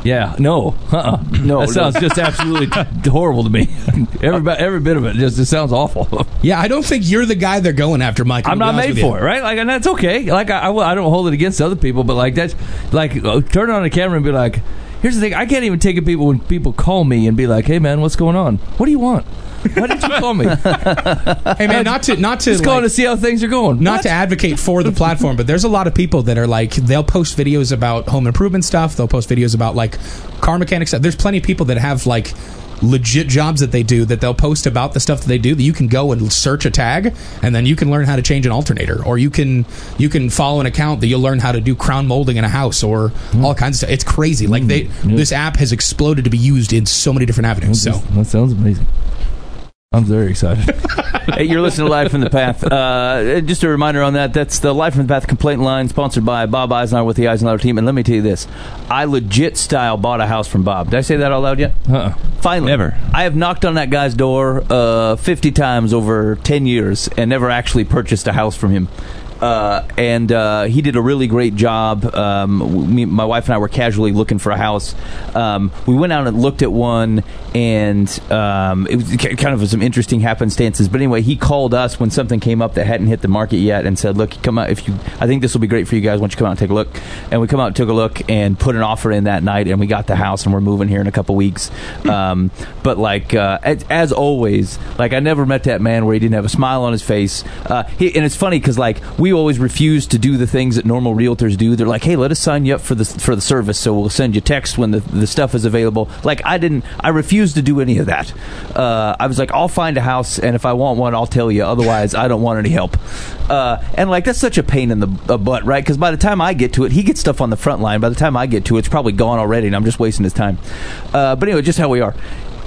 yeah, no, uh-uh. no, that sounds just absolutely horrible to me. every every bit of it just it sounds awful. Yeah, I don't think you're the guy they're going after, Mike. I'm not made for it, right? Like, and that's okay. Like, I, I, will- I don't hold it against other people, but like that's like uh, turn on the camera and be like, here's the thing: I can't even take it people when people call me and be like, hey man, what's going on? What do you want? Why did you call me? Hey man, not to not to Just calling like- to see how things are going. not What? to advocate for the platform, but there's a lot of people that are like they'll post videos about home improvement stuff. They'll post videos about like car mechanics stuff. There's plenty of people that have like legit jobs that they do that they'll post about the stuff that they do that you can go and search a tag and then you can learn how to change an alternator or you can you can follow an account that you'll learn how to do crown molding in a house or hmm. all kinds of stuff it's crazy like they hmm. this app has exploded to be used in so many different avenues so that sounds amazing. I'm very excited. hey, you're listening to Live from the Path. Uh, just a reminder on that. That's the Live from the Path complaint line, sponsored by Bob Eisenhower with the Eisenhower team. And let me tell you this: I legit style bought a house from Bob. Did I say that out loud yet? Uh-uh. Finally, Never. I have knocked on that guy's door uh, 50 times over 10 years and never actually purchased a house from him. Uh, and uh, he did a really great job. Um, me, my wife and I were casually looking for a house. Um, we went out and looked at one, and um, it was kind of some interesting happenstances. But anyway, he called us when something came up that hadn't hit the market yet, and said, "Look, come out if you. I think this will be great for you guys. Why don't you come out and take a look?" And we come out and took a look and put an offer in that night, and we got the house, and we're moving here in a couple weeks. Um, but like uh, as, as always, like I never met that man where he didn't have a smile on his face. Uh, he, and it's funny because like we we always refuse to do the things that normal realtors do. They're like, "Hey, let us sign you up for the for the service, so we'll send you text when the, the stuff is available." Like I didn't, I refused to do any of that. Uh, I was like, "I'll find a house, and if I want one, I'll tell you. Otherwise, I don't want any help." Uh, and like that's such a pain in the butt, right? Because by the time I get to it, he gets stuff on the front line. By the time I get to it, it's probably gone already, and I'm just wasting his time. Uh, but anyway, just how we are.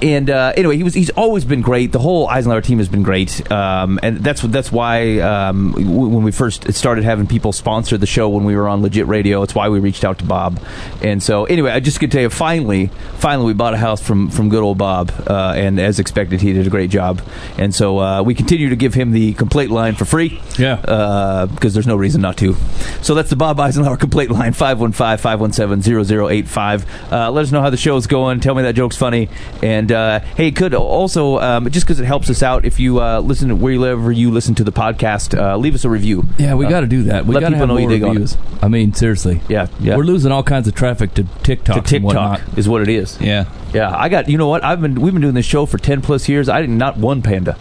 And uh, anyway, he was he's always been great. The whole Eisenhower team has been great, um, and that's that's why um, w- when we first started having people sponsor the show when we were on legit radio, it's why we reached out to Bob. And so anyway, I just could tell you, finally, finally, we bought a house from from good old Bob, uh, and as expected, he did a great job. And so uh, we continue to give him the complaint line for free, Yeah. because there's no reason not to. So that's the Bob Eisenhower complaint line 515-517-0085. Uh, let us know how the show's going. Tell me that joke's funny. And uh, hey, it could also um, just because it helps us out if you uh, listen to wherever you listen to the podcast, uh, leave us a review. Yeah, we Uh, got to do that. We let got to people have know you more dig on it. reviews. I mean, seriously. Yeah, yeah. We're losing all kinds of traffic to TikTok. to and. TikTok is what it is. Yeah. Yeah, I got. You know what? I've been we've been doing this show for ten plus years. I didn't not one panda.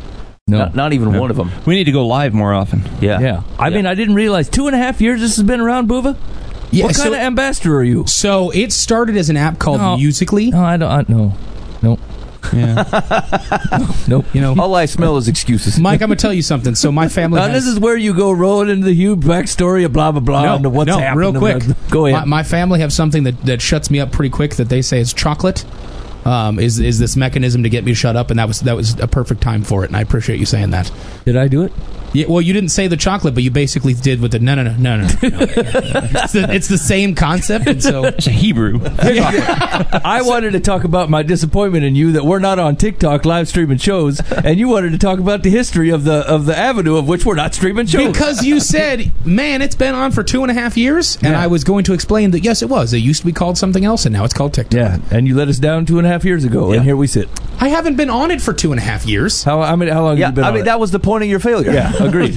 No. Not, not even No. one of them. We need to go live more often. Yeah, Yeah. I Yeah. mean, I didn't realize two and a half years this has been around, Boova. Yeah, what so- kind of ambassador are you? So it started as an app called No. Musical.ly. No, I don't. I, no, nope, Yeah. nope. you know, All I smell is excuses. Mike, I'm gonna tell you something. So my family. Now has, this is where you go rolling into the Hugh backstory of blah blah blah no, and what's no, happened. real quick. Go ahead. My, my family have something that, that shuts me up pretty quick. That they say is chocolate. Um, is is this mechanism to get me shut up? And that was that was a perfect time for it. And I appreciate you saying that. Did I do it? Yeah, well, you didn't say the chocolate, but you basically did with the no, no, no, no, no. no. it's, the, it's the same concept, and so It's a Hebrew. I wanted to talk about my disappointment in you that we're not on TikTok live streaming shows, and you wanted to talk about the history of the of the avenue of which we're not streaming shows. because you said, "Man, it's been on for two and a half years," and Yeah. I was going to explain that yes, it was. It used to be called something else, and now it's called TikTok. yeah, and you let us down two and a half years ago, Yeah. and here we sit. I haven't been on it for two and a half years. How I mean, how long Yeah, have you been? I on mean it? that was the point of your failure. Yeah, agreed.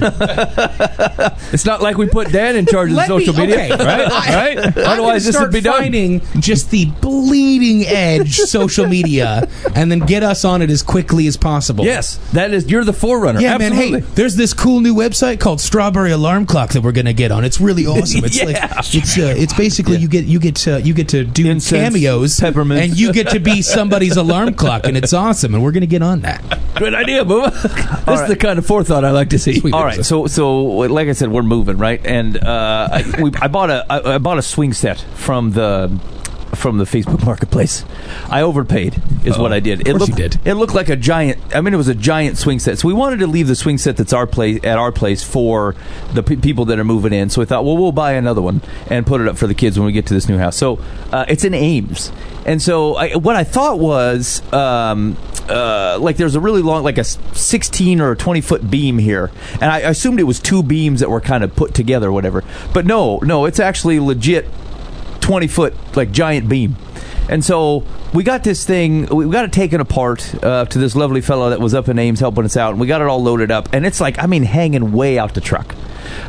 it's not like we put Dan in charge of the Let me- social media, okay. right? I- right? I'm gonna Otherwise, this start would be done. finding just the bleeding edge social media, and then get us on it as quickly as possible. Yes, that is. You're the forerunner. Yeah, Absolutely. man. Hey, there's this cool new website called Strawberry Alarm Clock that we're gonna get on. It's really awesome. It's like it's uh, it's basically you get you get to, you get to do Incense, cameos, peppermint. and you get to be somebody's alarm clock, and it's awesome. And we're gonna get on that. Good idea, Booba. this is the kind of forethought I like to see. All right, so so like I said, we're moving right, and uh, I, we, I bought a I, I bought a swing set from the from the Facebook Marketplace. I overpaid, is what I did. It looked, you did. It looked like a giant. I mean, it was a giant swing set. So we wanted to leave the swing set that's our place at our place for the pe- people that are moving in. So we thought, well, we'll buy another one and put it up for the kids when we get to this new house. So uh, it's in Ames, and so I, what I thought was um, uh, like there's a really long, like a 16 or 20 foot beam here, and I, I assumed it was two beams that were kind of put together, or whatever. But no, no, it's actually legit 20 foot like giant beam. And so we got this thing we got it taken apart uh, to this lovely fellow that was up in ames helping us out and we got it all loaded up and it's like i mean hanging way out the truck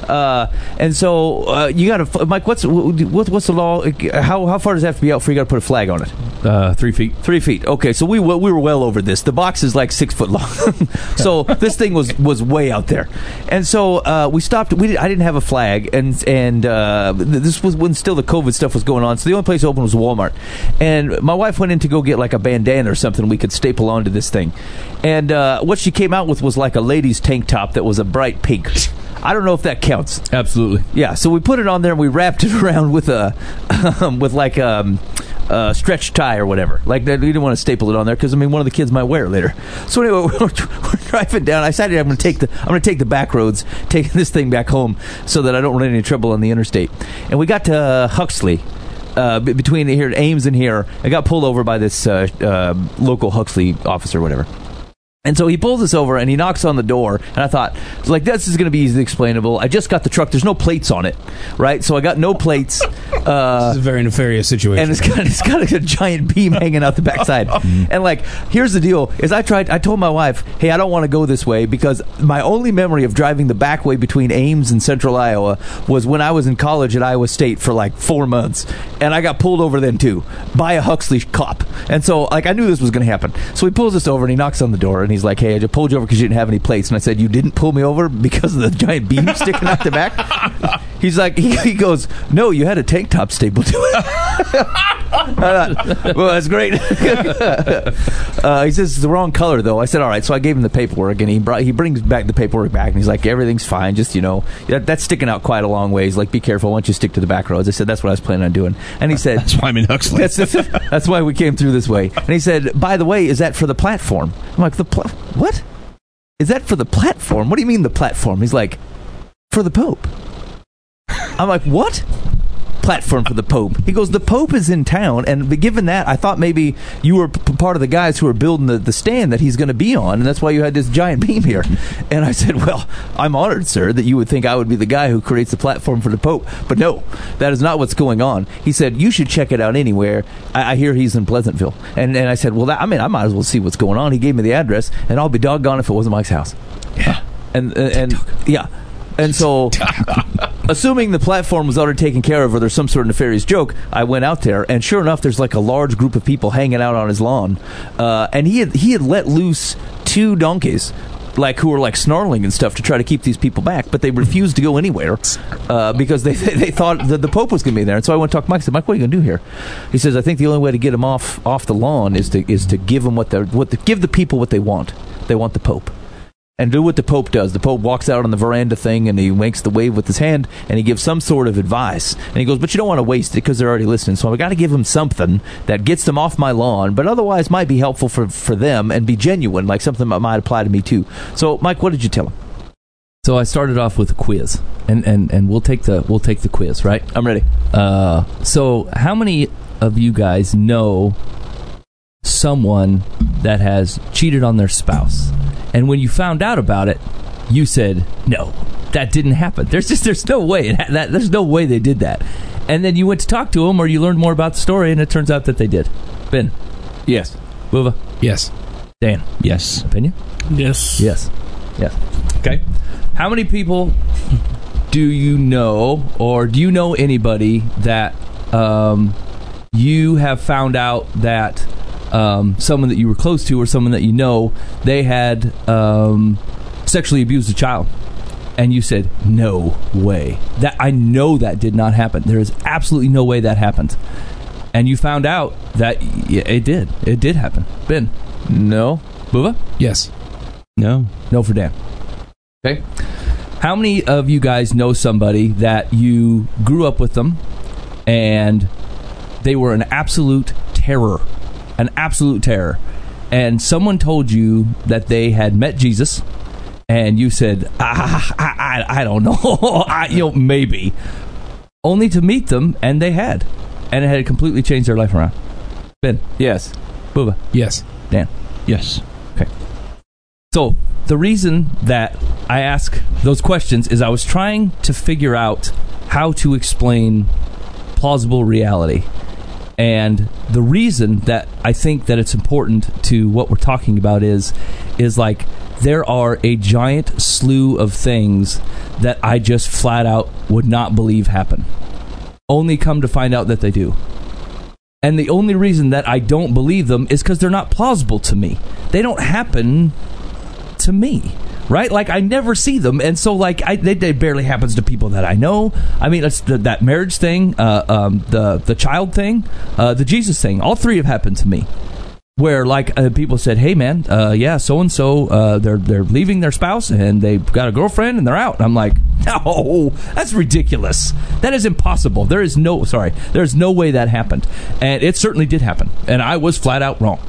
uh, and so uh, you got to mike what's what, what's the law how, how far does it have to be out for you got to put a flag on it Uh, three feet. Three feet. Okay, so we we were well over this. The box is like six foot long, so this thing was was way out there. And so uh, we stopped. We did, I didn't have a flag, and and uh, this was when still the COVID stuff was going on. So the only place open was Walmart. And my wife went in to go get like a bandana or something we could staple onto this thing. And uh, what she came out with was like a lady's tank top that was a bright pink. I don't know if that counts. Absolutely. Yeah, so we put it on there and we wrapped it around with a um, with like um, a stretch tie or whatever. Like that, we didn't want to staple it on there because I mean one of the kids might wear it later. So anyway, we're, we're driving down. I decided I'm going to take the I'm going to take the back roads, taking this thing back home so that I don't run into trouble on the interstate. And we got to Huxley. Uh, between here at Ames and here, I got pulled over by this uh, uh, local Huxley officer, whatever. And so he pulls us over and he knocks on the door. And I thought, like, this is going to be easily explainable. I just got the truck. There's no plates on it, right? So I got no plates. Uh, It's a very nefarious situation. and it's got it's got a giant beam hanging out the backside. and like, here's the deal: is I tried. I told my wife, "Hey, I don't want to go this way because my only memory of driving the back way between Ames and Central Iowa was when I was in college at Iowa State for like four months, and I got pulled over then too by a Huxley cop. And so, like, I knew this was going to happen. So he pulls us over and he knocks on the door and he's like, "Hey, I just pulled you over because you didn't have any plates." And I said, "You didn't pull me over because of the giant beam sticking out the back." He's like, he, he goes, "No, you had a tank top stapled to it." I thought, well, that's great. uh, he says it's the wrong color though. I said, "All right." So I gave him the paperwork, and he brought he brings back the paperwork back, and he's like, "Everything's fine. Just you know, that, that's sticking out quite a long ways. Like, be careful. Once you stick to the back roads." I said, "That's what I was planning on doing." And he said, That's why I'm in Huxley. that's, that's, that's why we came through this way. And he said, by the way, is that for the platform? I'm like, the pla- what? Is that for the platform? What do you mean the platform? He's like, for the Pope. I'm like, what? Platform for the Pope. He goes, the Pope is in town, and given that, I thought maybe you were p- part of the guys who are building the, the stand that he's going to be on, and that's why you had this giant beam here. And I said, well, I'm honored, sir, that you would think I would be the guy who creates the platform for the Pope, but no, that is not what's going on. He said, you should check it out anywhere. I, I hear he's in Pleasantville, and and I said, well, that, I mean, I might as well see what's going on. He gave me the address, and I'll be doggone if it wasn't Mike's house. Yeah, and and, and yeah. And so, assuming the platform was already taken care of or there's some sort of nefarious joke, I went out there, and sure enough, there's like a large group of people hanging out on his lawn. Uh, and he had, he had let loose two donkeys. Like who were like snarling and stuff to try to keep these people back, but they refused to go anywhere uh, because they, they thought that the Pope was going to be there. And so I went to talk to Mike. I said, "Mike, what are you going to do here?" He says, "I think the only way to get them off off the lawn is to is to give them what they what the, give the people what they want. They want the Pope." And do what the Pope does. The Pope walks out on the veranda thing and he makes the wave with his hand and he gives some sort of advice. And he goes, But you don't want to waste it because they're already listening. So I've got to give them something that gets them off my lawn, but otherwise might be helpful for, for them and be genuine, like something that might apply to me too. So, Mike, what did you tell him? So I started off with a quiz, and, and, and we'll take the we'll take the quiz, right? I'm ready. Uh, so how many of you guys know someone that has cheated on their spouse? And when you found out about it, you said, "No, that didn't happen." There's just there's no way it ha- that there's no way they did that. And then you went to talk to them, or you learned more about the story, and it turns out that they did. Ben, Yes. Bova, Yes. Dan, yes. opinion? Yes. Yes. Yes. Okay. How many people do you know, or do you know anybody that um, you have found out that um, someone that you were close to, or someone that you know, they had um, sexually abused a child? And you said, "No way! That I know that did not happen. There is absolutely no way that happened." And you found out that y- it did. It did happen. Ben, No. Bova, Yes. No. no for Dan. Okay. How many of you guys know somebody that you grew up with them and they were an absolute terror? An absolute terror. And someone told you that they had met Jesus and you said, ah, I, I, I don't know. I, you know, maybe. Only to meet them and they had. And it had completely changed their life around. Ben, Yes. Booba, Yes. Dan. Yes. Okay. So the reason that I ask those questions is I was trying to figure out how to explain plausible reality. And the reason that I think that it's important to what we're talking about is is like there are a giant slew of things that I just flat out would not believe happen. Only come to find out that they do. And the only reason that I don't believe them is because they're not plausible to me. They don't happen to me right? Like i never see them. And so like I, they, it barely happens to people that i know. I mean it's the, that marriage thing uh, um, the the child thing uh, the jesus thing. All three have happened to me. Where like uh, people said hey man uh, yeah so and so they're they're leaving their spouse and they've got a girlfriend and they're out. I'm like no that's ridiculous. That is impossible. There is no sorry there's no way that happened. And it certainly did happen. And i was flat out wrong.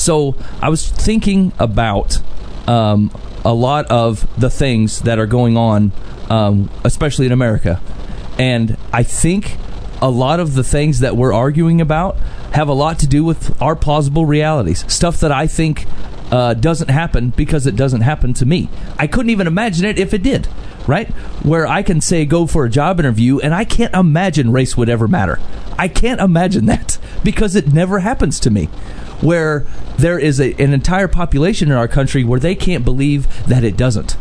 So I was thinking about um, a lot of the things that are going on, um, especially in America, and I think a lot of the things that we're arguing about have a lot to do with our plausible realities, stuff that I think uh, doesn't happen because it doesn't happen to me. I couldn't even imagine it if it did, right? Where I can say go for a job interview and I can't imagine race would ever matter. I can't imagine that because it never happens to me. Where there is a, an entire population in our country where they can't believe that it doesn't.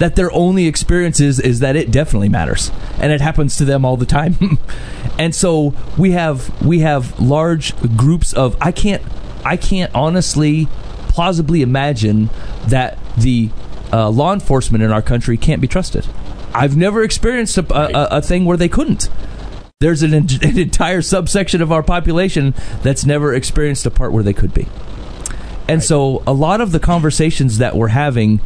That their only experience is, is that it definitely matters, and it happens to them all the time. and so we have we have large groups of I can't I can't honestly plausibly imagine that the uh, law enforcement in our country can't be trusted. I've never experienced a, a, a- a thing where they couldn't. There's an, an entire subsection of our population that's never experienced a part where they could be. And so, a lot of the conversations that we're having,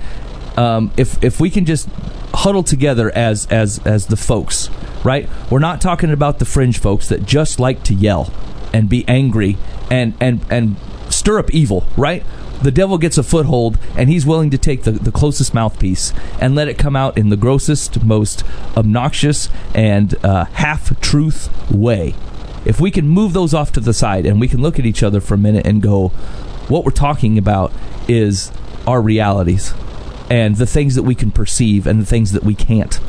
um, if if we can just huddle together as as as the folks, right? We're not talking about the fringe folks that just like to yell and be angry and and and stir up evil, right? The devil gets a foothold, and he's willing to take the, the closest mouthpiece and let it come out in the grossest, most obnoxious, and uh, half truth way. If we can move those off to the side and we can look at each other for a minute and go, what we're talking about is our realities and the things that we can perceive and the things that we can't.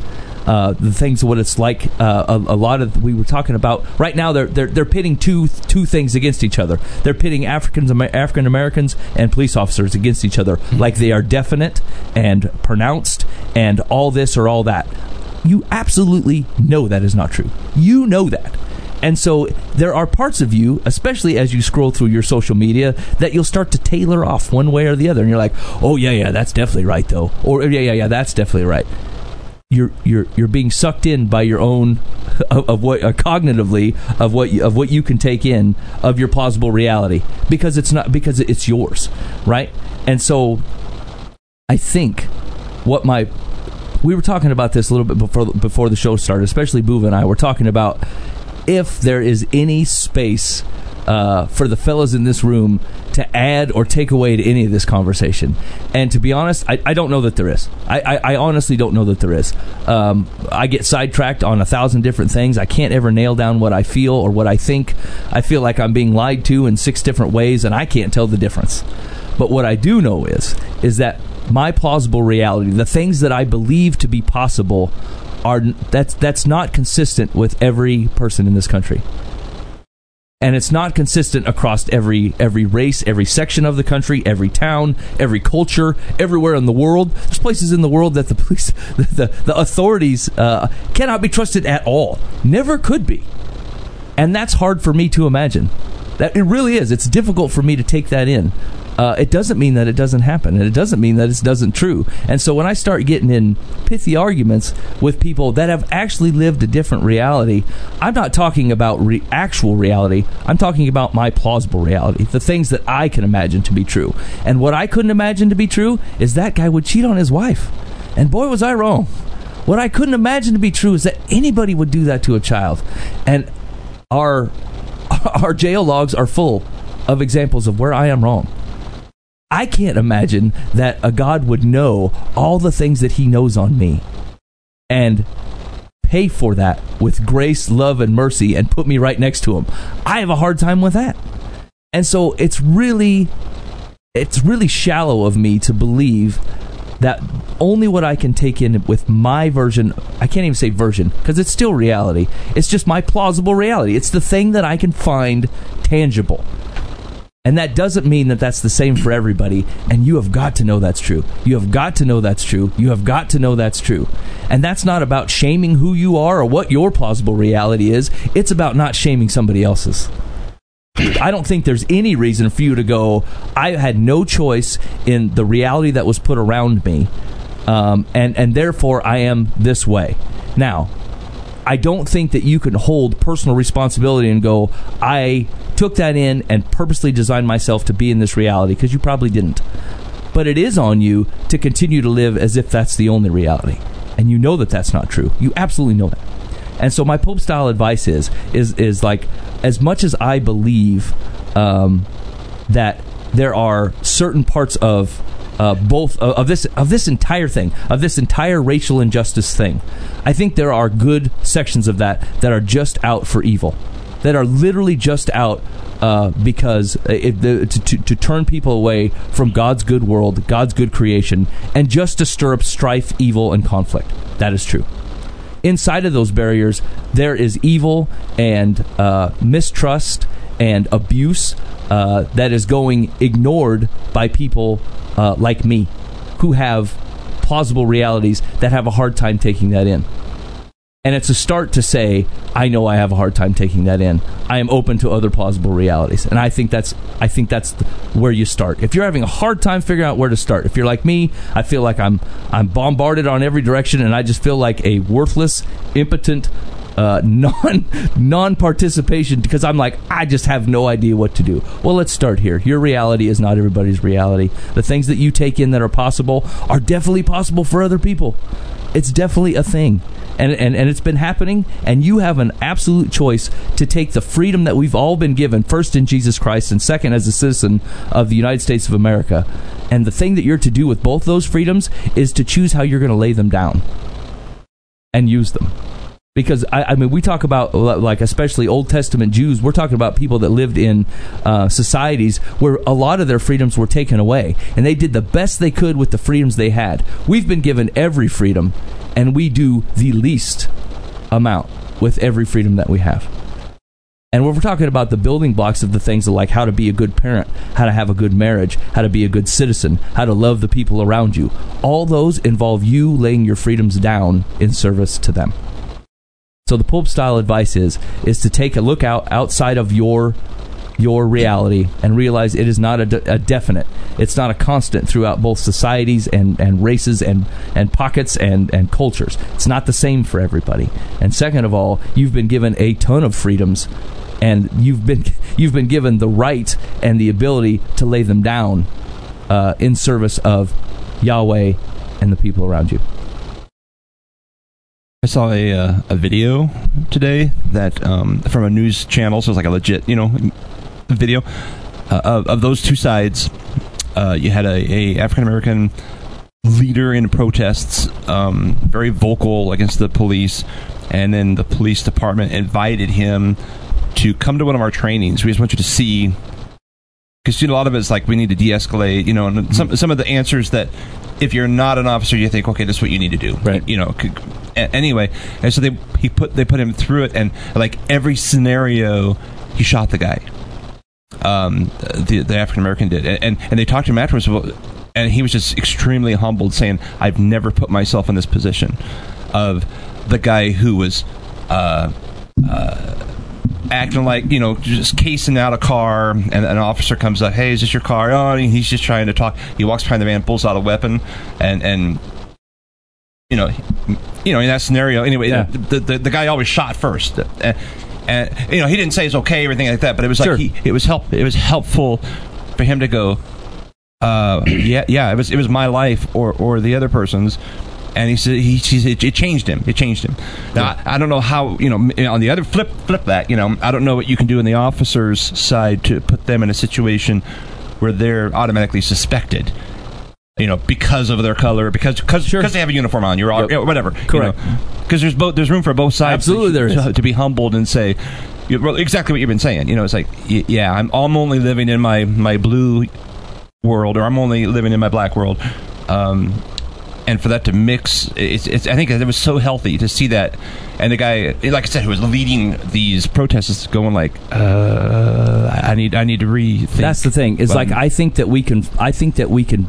Uh, the things what it's like uh, a, a lot of we were talking about right now they're they're, they're pitting two two things against each other they're pitting Africans African Americans and police officers against each other like they are definite and pronounced and all this or all that you absolutely know that is not true you know that and so there are parts of you, especially as you scroll through your social media, that you'll start to tailor off one way or the other. And you're like, oh, yeah, yeah, that's definitely right, though. Or, yeah, yeah, yeah, that's definitely right. You're, you're, you're being sucked in by your own of, of what uh, cognitively of what you, of what you can take in of your plausible reality. Because it's not because it's yours right? And so I think what my we were talking about this a little bit before before the show started, especially Boova and I were talking about if there is any space uh, for the fellas in this room to add or take away to any of this conversation. And to be honest, I, I don't know that there is. I, I, I honestly don't know that there is. Um, I get sidetracked on a thousand different things. I can't ever nail down what I feel or what I think. I feel like I'm being lied to in six different ways, and I can't tell the difference. But what I do know is is that my plausible reality, the things that I believe to be possible, are that's that's not consistent with every person in this country. And it's not consistent across every every race, every section of the country, every town, every culture, everywhere in the world. There's places in the world that the police, the the, authorities uh, cannot be trusted at all. Never could be, and that's hard for me to imagine. That it really is. It's difficult for me to take that in. Uh, it doesn't mean that it doesn't happen, and it doesn't mean that it doesn't true. And so when I start getting in pithy arguments with people that have actually lived a different reality, I'm not talking about re- actual reality. I'm talking about my plausible reality, the things that I can imagine to be true. And what I couldn't imagine to be true is that guy would cheat on his wife. And boy, was I wrong. What I couldn't imagine to be true is that anybody would do that to a child. And our our jail logs are full of examples of where I am wrong. I can't imagine that a God would know all the things that He knows on me and pay for that with grace, love, and mercy and put me right next to Him. I have a hard time with that. And so it's really, it's really shallow of me to believe that only what I can take in with my version, I can't even say version because it's still reality. It's just my plausible reality. It's the thing that I can find tangible. And that doesn't mean that that's the same for everybody. And you have got to know that's true. You have got to know that's true. You have got to know that's true. And that's not about shaming who you are or what your plausible reality is. It's about not shaming somebody else's. I don't think there's any reason for you to go, I had no choice in the reality that was put around me. Um, and, and therefore I am this way. Now, I don't think that you can hold personal responsibility and go, I took that in and purposely designed myself to be in this reality because you probably didn't. But it is on you to continue to live as if that's the only reality. And you know that that's not true. You absolutely know that. And so my Pope style advice is is is like as much as I believe um, that there are certain parts of uh, both of, of this of this entire thing of this entire racial injustice thing, I think there are good sections of that that are just out for evil, that are literally just out uh, because it, the, to, to, to turn people away from God's good world, God's good creation, and just to stir up strife, evil, and conflict. That is true inside of those barriers, there is evil and uh, mistrust and abuse uh, that is going ignored by people uh, like me who have plausible realities that have a hard time taking that in. And it's a start to say, I know I have a hard time taking that in. I am open to other plausible realities. And I think that's I think that's where you start. If you're having a hard time figuring out where to start, if you're like me, I feel like I'm I'm bombarded on every direction and I just feel like a worthless, impotent uh, non non participation because I'm like I just have no idea what to do. Well, let's start here. Your reality is not everybody's reality. The things that you take in that are possible are definitely possible for other people. It's definitely a thing. And, and, and it's been happening, and you have an absolute choice to take the freedom that we've all been given, first in Jesus Christ, and second as a citizen of the United States of America. And the thing that you're to do with both those freedoms is to choose how you're going to lay them down and use them because I, I mean we talk about like especially Old Testament Jews. We're talking about people that lived in uh, societies where a lot of their freedoms were taken away, and they did the best they could with the freedoms they had. We've been given every freedom, and we do the least amount with every freedom that we have. And we're talking about the building blocks of the things like how to be a good parent, how to have a good marriage, how to be a good citizen, how to love the people around you, all those involve you laying your freedoms down in service to them. So the Pope style advice is is to take a look out outside of your your reality and realize it is not a, de- a definite. It's not a constant throughout both societies and, and races and, and pockets and, and cultures. It's not the same for everybody. And second of all, you've been given a ton of freedoms and you've been you've been given the right and the ability to lay them down uh, in service of Yahweh and the people around you. I saw a uh, a video today that um, from a news channel, so it's like a legit, you know, video uh, of, of those two sides. Uh, you had a, a African American leader in protests, um, very vocal against the police, and then the police department invited him to come to one of our trainings. We just want you to see. Because you know, a lot of it's like we need to de-escalate, you know, and some some of the answers that if you're not an officer, you think, okay, this is what you need to do, Right. You know, anyway, and so they he put they put him through it, and like every scenario, he shot the guy. Um, the the African American did, and, and and they talked to him afterwards, and he was just extremely humbled, saying, "I've never put myself in this position of the guy who was." Uh, acting like you know just casing out a car and an officer comes up hey is this your car oh he's just trying to talk he walks behind the man pulls out a weapon and and you know you know in that scenario anyway Yeah. the, the the guy always shot first and, and you know he didn't say it's okay or anything like that but it was Sure. like he it was help it was helpful for him to go uh yeah yeah it was it was my life or or the other person's and he said he, he said it changed him. It changed him. Now I, I don't know how you know on the other flip flip that you know I don't know what you can do on the officer's side to put them in a situation where they're automatically suspected. You know, because of their color, because because Sure. because they have a uniform on, you're all, Yep. you know, whatever. Correct. Because there's both there's room for both sides. Absolutely there is. to, be humbled and say. you- exactly what you've been saying. You know, it's like, yeah, I'm, I'm only living in my, my blue world, or I'm only living in my black world. Um, and for that to mix, it's, it's, I think it was so healthy to see that. And the guy, like I said, who was leading these protests, going like, uh, I need, I need to rethink. That's the thing. It's But- like I think that we can. I think that we can.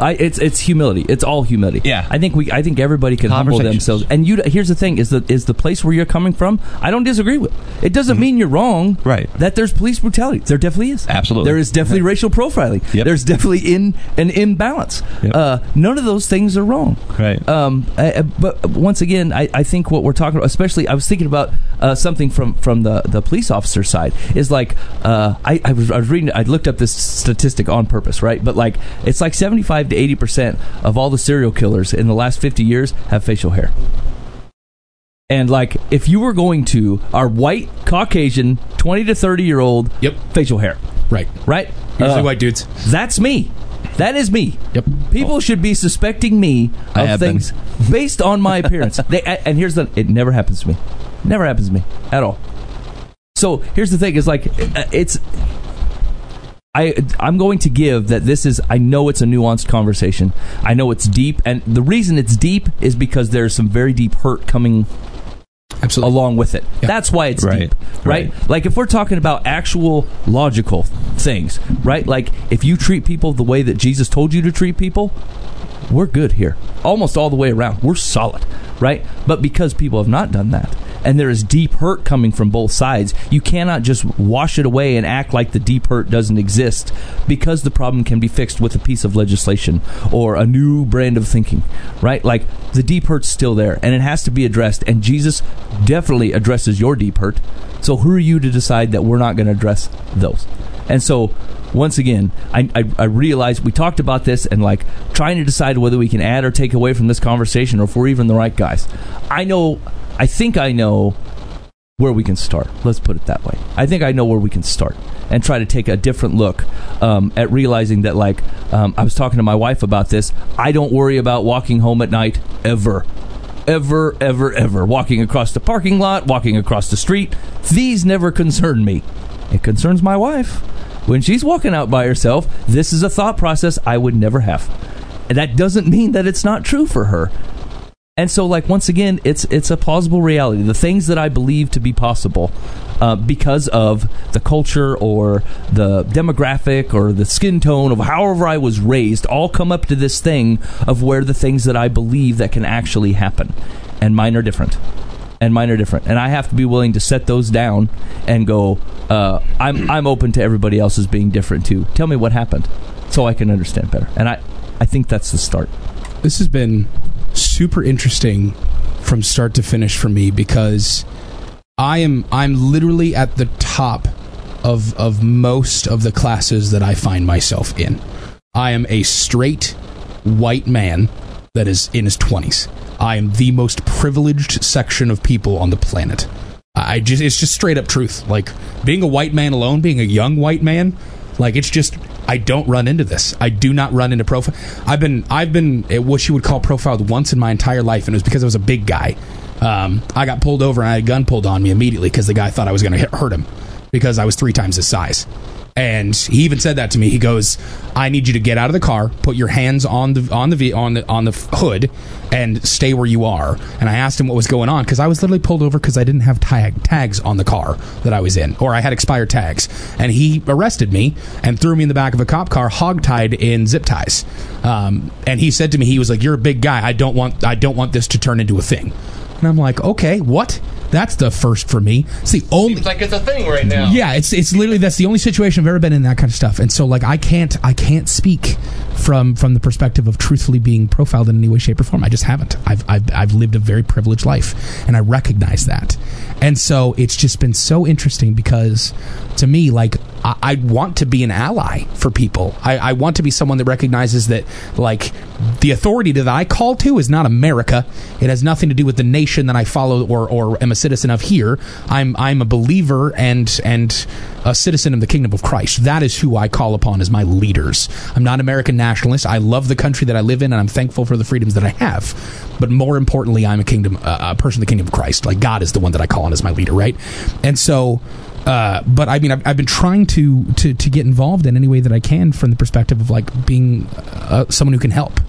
I, it's it's humility. It's all humility. Yeah. I think we. I think everybody can humble themselves. And you. Here's the thing: is the is the place where you're coming from. I don't disagree with. It doesn't mean you're wrong. Mm-hmm. Right. That there's police brutality. There definitely is. Absolutely. There is definitely racial profiling. Yep. There's definitely in an imbalance. Yep. Uh, none of those things are wrong. Right. Um, I- I- but once again, I, I think what we're talking about, especially, I was thinking about uh, something from from the, the police officer side is like uh, I, I was I was reading I looked up this statistic on purpose, right? But like it's like seventy five to eighty percent of all the serial killers in the last fifty years have facial hair. And like, if you were going to our white Caucasian twenty to thirty year old, Yep. facial hair, Right. right? Usually Uh, white dudes. That's me. That is me. Yep. People should be suspecting me of have been. things based on my appearance. they, and here's the it never happens to me. Never happens to me at all. So here's the thing: is like uh, it's. I I'm going to give that this is I know it's a nuanced conversation. I know it's deep, and the reason it's deep is because there's some very deep hurt coming Absolutely. along with it. Yeah. That's why it's Right. deep, right? Like if we're talking about actual logical things, right? Like if you treat people the way that Jesus told you to treat people, we're good here. Almost all the way around. We're solid, right? But because people have not done that, and there is deep hurt coming from both sides, you cannot just wash it away and act like the deep hurt doesn't exist because the problem can be fixed with a piece of legislation or a new brand of thinking, right? Like the deep hurt's still there and it has to be addressed, and Jesus definitely addresses your deep hurt. So who are you to decide that we're not going to address those? And so once again, I, I, I realize we talked about this and like trying to decide whether we can add or take away from this conversation or if we're even the right guys. I know, I think I know where we can start. Let's put it that way. I think I know where we can start and try to take a different look um, at realizing that, like, um, I was talking to my wife about this. I don't worry about walking home at night ever. Ever, ever, ever. Walking across the parking lot, walking across the street. These never concern me. It concerns my wife. When she's walking out by herself, this is a thought process I would never have. And that doesn't mean that it's not true for her. And so, like once again, it's it's a plausible reality. The things that I believe to be possible, uh, because of the culture or the demographic or the skin tone of however I was raised, all come up to this thing of where the things that I believe that can actually happen, and mine are different, and mine are different, and I have to be willing to set those down and go. Uh, I'm I'm open to everybody else's being different too. Tell me what happened, so I can understand better. And I I think that's the start. this has been super interesting from start to finish for me because I am I'm literally at the top of of most of the classes that I find myself in. I am a straight white man that is in his 20s. I am the most privileged section of people on the planet. I just it's just straight up truth. Like being a white man alone, being a young white man, like it's just I don't run into this. I do not run into profile. I've been I've been at what you would call profiled once in my entire life, and it was because I was a big guy. Um, I got pulled over and I had a gun pulled on me immediately because the guy thought I was going to hurt him because I was three times his size. And he even said that to me. He goes, "I need you to get out of the car, put your hands on the on the on the on the hood, and stay where you are." And I asked him what was going on because I was literally pulled over because I didn't have tag tags on the car that I was in, or I had expired tags. And he arrested me and threw me in the back of a cop car, hogtied in zip ties. Um, and he said to me, he was like, "You're a big guy. I don't want I don't want this to turn into a thing." And I'm like, "Okay, what?" That's the first for me. It's the only Seems like it's a thing right now. yeah, it's it's literally that's the only situation I've ever been in that kind of stuff, and so like I can't I can't speak from from the perspective of truthfully being profiled in any way, shape, or form. I just haven't. I've I've I've lived a very privileged life, and I recognize that, and so it's just been so interesting because to me, like I, I want to be an ally for people. I, I want to be someone that recognizes that like the authority that I call to is not America. It has nothing to do with the nation that I follow or or am a citizen of here. I'm I'm a believer and and a citizen of the kingdom of Christ. That is who I call upon as my leaders. I'm not an American nationalist. I love the country that I live in, and I'm thankful for the freedoms that I have. But more importantly, I'm a kingdom uh, a person of the kingdom of Christ. Like God is the one that I call on as my leader, right? And so. Uh, but I mean, I've, I've been trying to, to to get involved in any way that I can from the perspective of like being uh, someone who can help.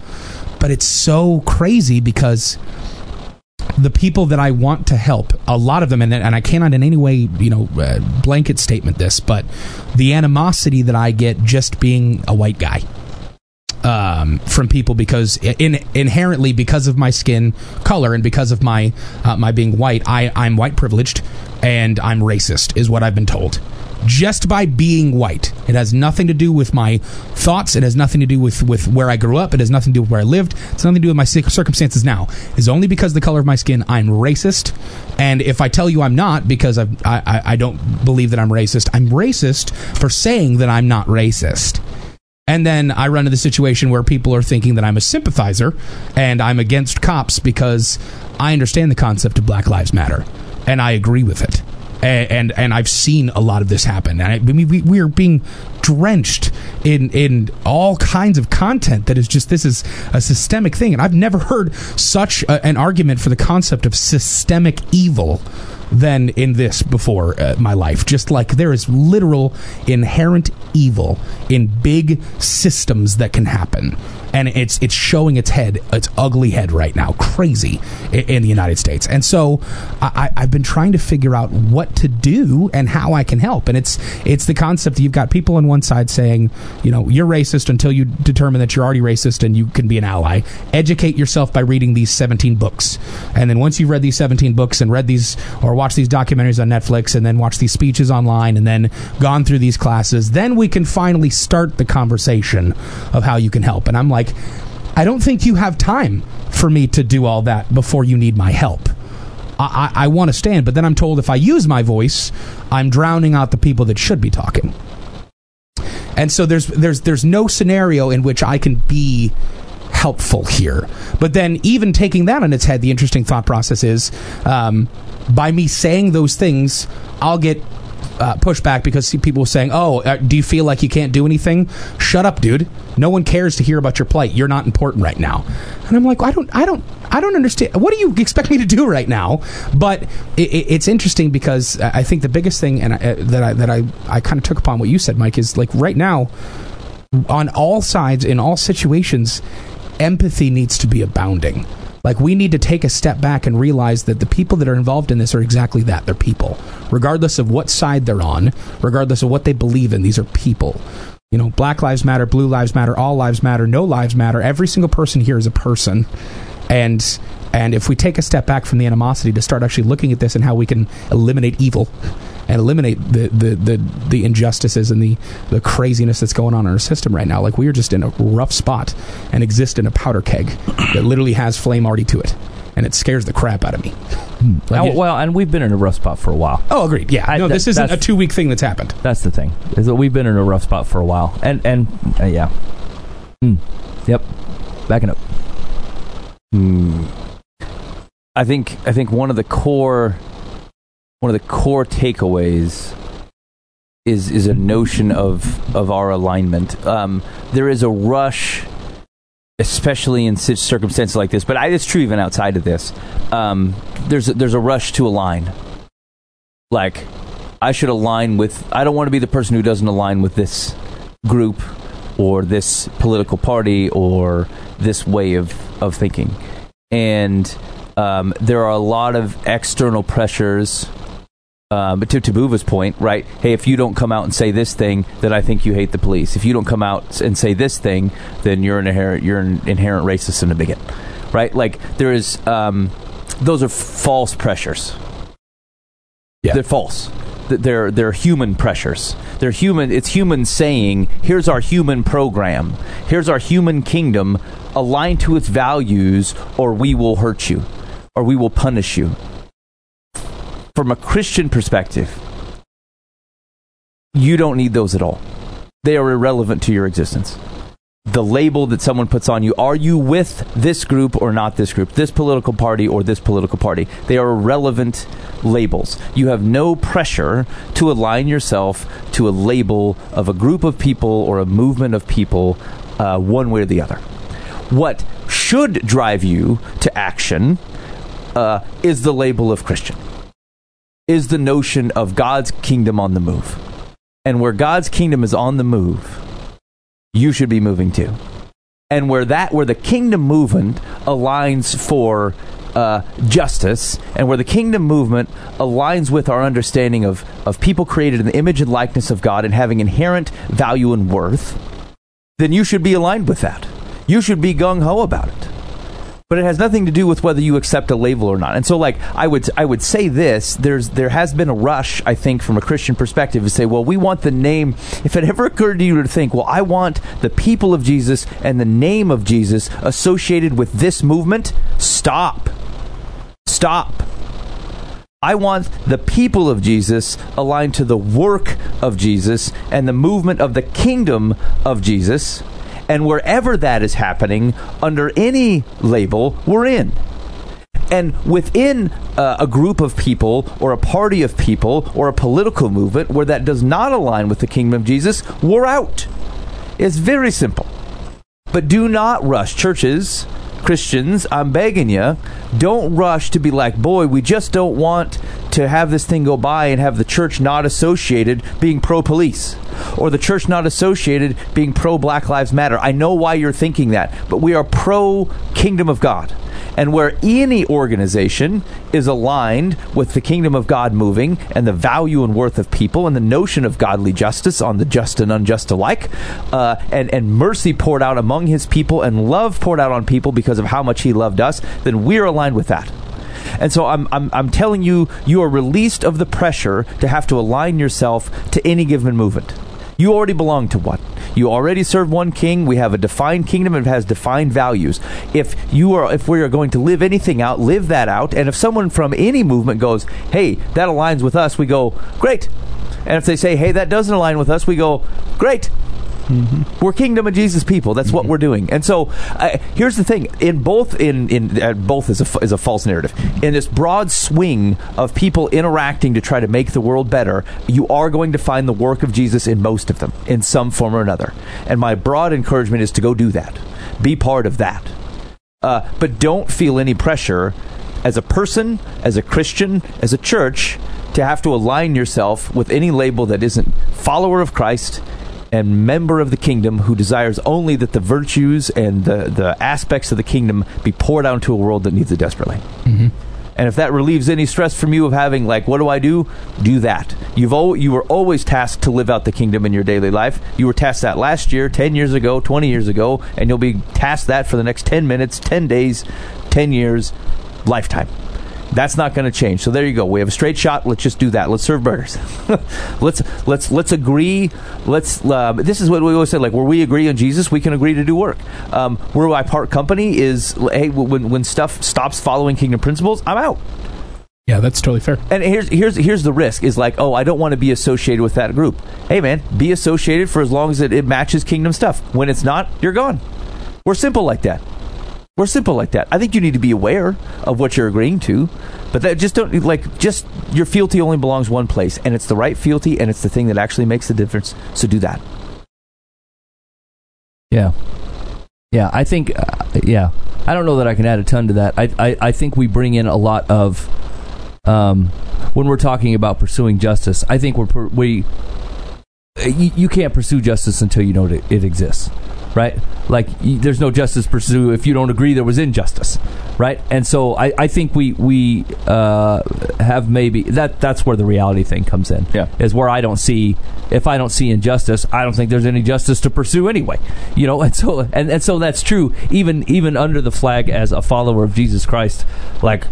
But it's so crazy because the people that I want to help, a lot of them, and, and I cannot in any way, you know, uh, blanket statement this, but the animosity that I get just being a white guy um, from people because in, inherently because of my skin color and because of my uh, my being white, I I'm white privileged and I'm racist is what I've been told. Just by being white, it has nothing to do with my thoughts. It has nothing to do with, with where I grew up. It has nothing to do with where I lived. It's nothing to do with my circumstances now. It's only because of the color of my skin I'm racist. And if I tell you I'm not because I I I don't believe that I'm racist, I'm racist for saying that I'm not racist. And then I run into the situation where people are thinking that I'm a sympathizer and I'm against cops because I understand the concept of Black Lives Matter and I agree with it. And and, and I've seen a lot of this happen. And I, I mean, we, we are being drenched in in all kinds of content that is just this is a systemic thing. And I've never heard such a, an argument for the concept of systemic evil than in this before uh, my life. Just like there is literal inherent evil in big systems that can happen. And it's it's showing its head, its ugly head right now, crazy in, in the United States. And so I, I've been trying to figure out what to do and how I can help. And it's it's the concept that you've got people on one side saying, you know, you're racist until you determine that you're already racist and you can be an ally. Educate yourself by reading these 17 books, and then once you've read these 17 books and read these or watched these documentaries on Netflix and then watched these speeches online and then gone through these classes, then we can finally start the conversation of how you can help. And I'm like, I don't think you have time for me to do all that before you need my help. I, I, I want to stand, but then I'm told if I use my voice, I'm drowning out the people that should be talking. And so there's there's there's no scenario in which I can be helpful here. But then even taking that on its head, the interesting thought process is um, by me saying those things, I'll get uh, pushback because people saying, "Oh, uh, do you feel like you can't do anything?" Shut up, dude. No one cares to hear about your plight. You're not important right now. And I'm like, I don't, I don't, I don't understand. What do you expect me to do right now? But it, it, it's interesting because I I think the biggest thing, and I, uh, that I that I I kind of took upon what you said, Mike, is like right now on all sides in all situations empathy needs to be abounding like we need to take a step back and realize that the people that are involved in this are exactly that. They're people. Regardless of what side they're on regardless of what they believe in these are people. You know black lives matter blue lives matter all lives matter no lives matter every single person here is a person. And and if we take a step back from the animosity to start actually looking at this and how we can eliminate evil and eliminate the the, the, the injustices and the, the craziness that's going on in our system right now, like we are just in a rough spot and exist in a powder keg that literally has flame already to it. And it scares the crap out of me. Like Oh, well, and we've been in a rough spot for a while. oh, agreed. Yeah, I- no, that- this isn't a two week thing that's happened. That's the thing is that we've been in a rough spot for a while, and and uh, yeah, Mm. yep, backing up. Hmm. I think I think one of the core one of the core takeaways is is a notion of of our alignment. Um, there is a rush, especially in such circumstances like this, but I, it's true even outside of this. Um, there's a, there's a rush to align. Like I should align with. I don't want to be the person who doesn't align with this group or this political party or this way of of thinking, and um, there are a lot of external pressures. Um, but to Tabuva's point, right? Hey, if you don't come out and say this thing, then I think you hate the police. If you don't come out and say this thing, then you're an inherent you're an inherent racist and a bigot, right? Like there is um, those are false pressures. Yeah. They're false. They're they're human pressures. They're human. It's human saying, "Here's our human program. Here's our human kingdom. Align to its values, or we will hurt you, or we will punish you." From a Christian perspective, you don't need those at all. They are irrelevant to your existence. The label that someone puts on you, are you with this group or not this group, this political party or this political party? They are irrelevant labels. You have no pressure to align yourself to a label of a group of people or a movement of people, uh, one way or the other. What should drive you to action uh, is the label of Christian, is the notion of God's kingdom on the move. And where God's kingdom is on the move, you should be moving too. And where that, where the kingdom movement aligns for uh, justice, and where the kingdom movement aligns with our understanding of, of people created in the image and likeness of God and having inherent value and worth, then you should be aligned with that. You should be gung ho about it but it has nothing to do with whether you accept a label or not. And so, like, I would I would say this: there's there has been a rush, I think, from a Christian perspective, to say, well, we want the name. If it ever occurred to you to think, well, I want the people of Jesus and the name of Jesus associated with this movement, stop, stop. I want the people of Jesus aligned to the work of Jesus and the movement of the kingdom of Jesus. And wherever that is happening, under any label, we're in. And within uh, a group of people, or a party of people, or a political movement where that does not align with the kingdom of Jesus, we're out. It's very simple. But do not rush. Churches, Christians, I'm begging you, don't rush to be like, boy, we just don't want to have this thing go by and have the church not associated being pro police or the church not associated being pro Black Lives Matter. I know why you're thinking that, but we are pro kingdom of God. And where any organization is aligned with the kingdom of God moving and the value and worth of people and the notion of godly justice on the just and unjust alike, uh, and, and mercy poured out among his people and love poured out on people because of how much he loved us, then we're aligned with that. And so I'm, I'm, I'm telling you, you are released of the pressure to have to align yourself to any given movement. You already belong to one. You already serve one king. We have a defined kingdom and it has defined values. If you are if we are going to live anything out, live that out. And if someone from any movement goes, "Hey, that aligns with us," we go, "Great." And if they say, "Hey, that doesn't align with us," we go, "Great." We're kingdom of Jesus people. That's what we're doing. And so, uh, here's the thing: in both, in in uh, both is a is a false narrative. In this broad swing of people interacting to try to make the world better, you are going to find the work of Jesus in most of them, in some form or another. And my broad encouragement is to go do that, be part of that. Uh, but don't feel any pressure as a person, as a Christian, as a church to have to align yourself with any label that isn't follower of Christ and member of the kingdom who desires only that the virtues and the, the aspects of the kingdom be poured out into a world that needs it desperately. Mm-hmm. And if that relieves any stress from you of having like, what do I do? Do that. You've al- you were always tasked to live out the kingdom in your daily life. You were tasked that last year, ten years ago, twenty years ago, and you'll be tasked that for the next ten minutes, ten days, ten years, lifetime. That's not going to change. So there you go. We have a straight shot. Let's just do that. Let's serve burgers. let's let's let's agree. Let's. Uh, this is what we always say. Like where we agree on Jesus, we can agree to do work. Um, where I part company is hey when when stuff stops following kingdom principles, I'm out. Yeah, that's totally fair. And here's here's here's the risk is like, oh, I don't want to be associated with that group. Hey man, be associated for as long as it, it matches kingdom stuff. When it's not, you're gone. We're simple like that. We're simple like that. I think you need to be aware of what you're agreeing to, but that just don't like just your fealty only belongs one place, and it's the right fealty, and it's the thing that actually makes the difference. So do that. Yeah. Yeah, I think, uh, yeah. I don't know that I can add a ton to that. I, I, I think we bring in a lot of, um, when we're talking about pursuing justice, I think we're, we, you, you can't pursue justice until you know it, it exists, right? Like, y- there's no justice pursue if you don't agree there was injustice, right? And so I, I think we, we, uh, have maybe, that, that's where the reality thing comes in. Yeah. Is where I don't see, if I don't see injustice, I don't think there's any justice to pursue anyway. You know, and so and, and so that's true. Even even under the flag as a follower of Jesus Christ, like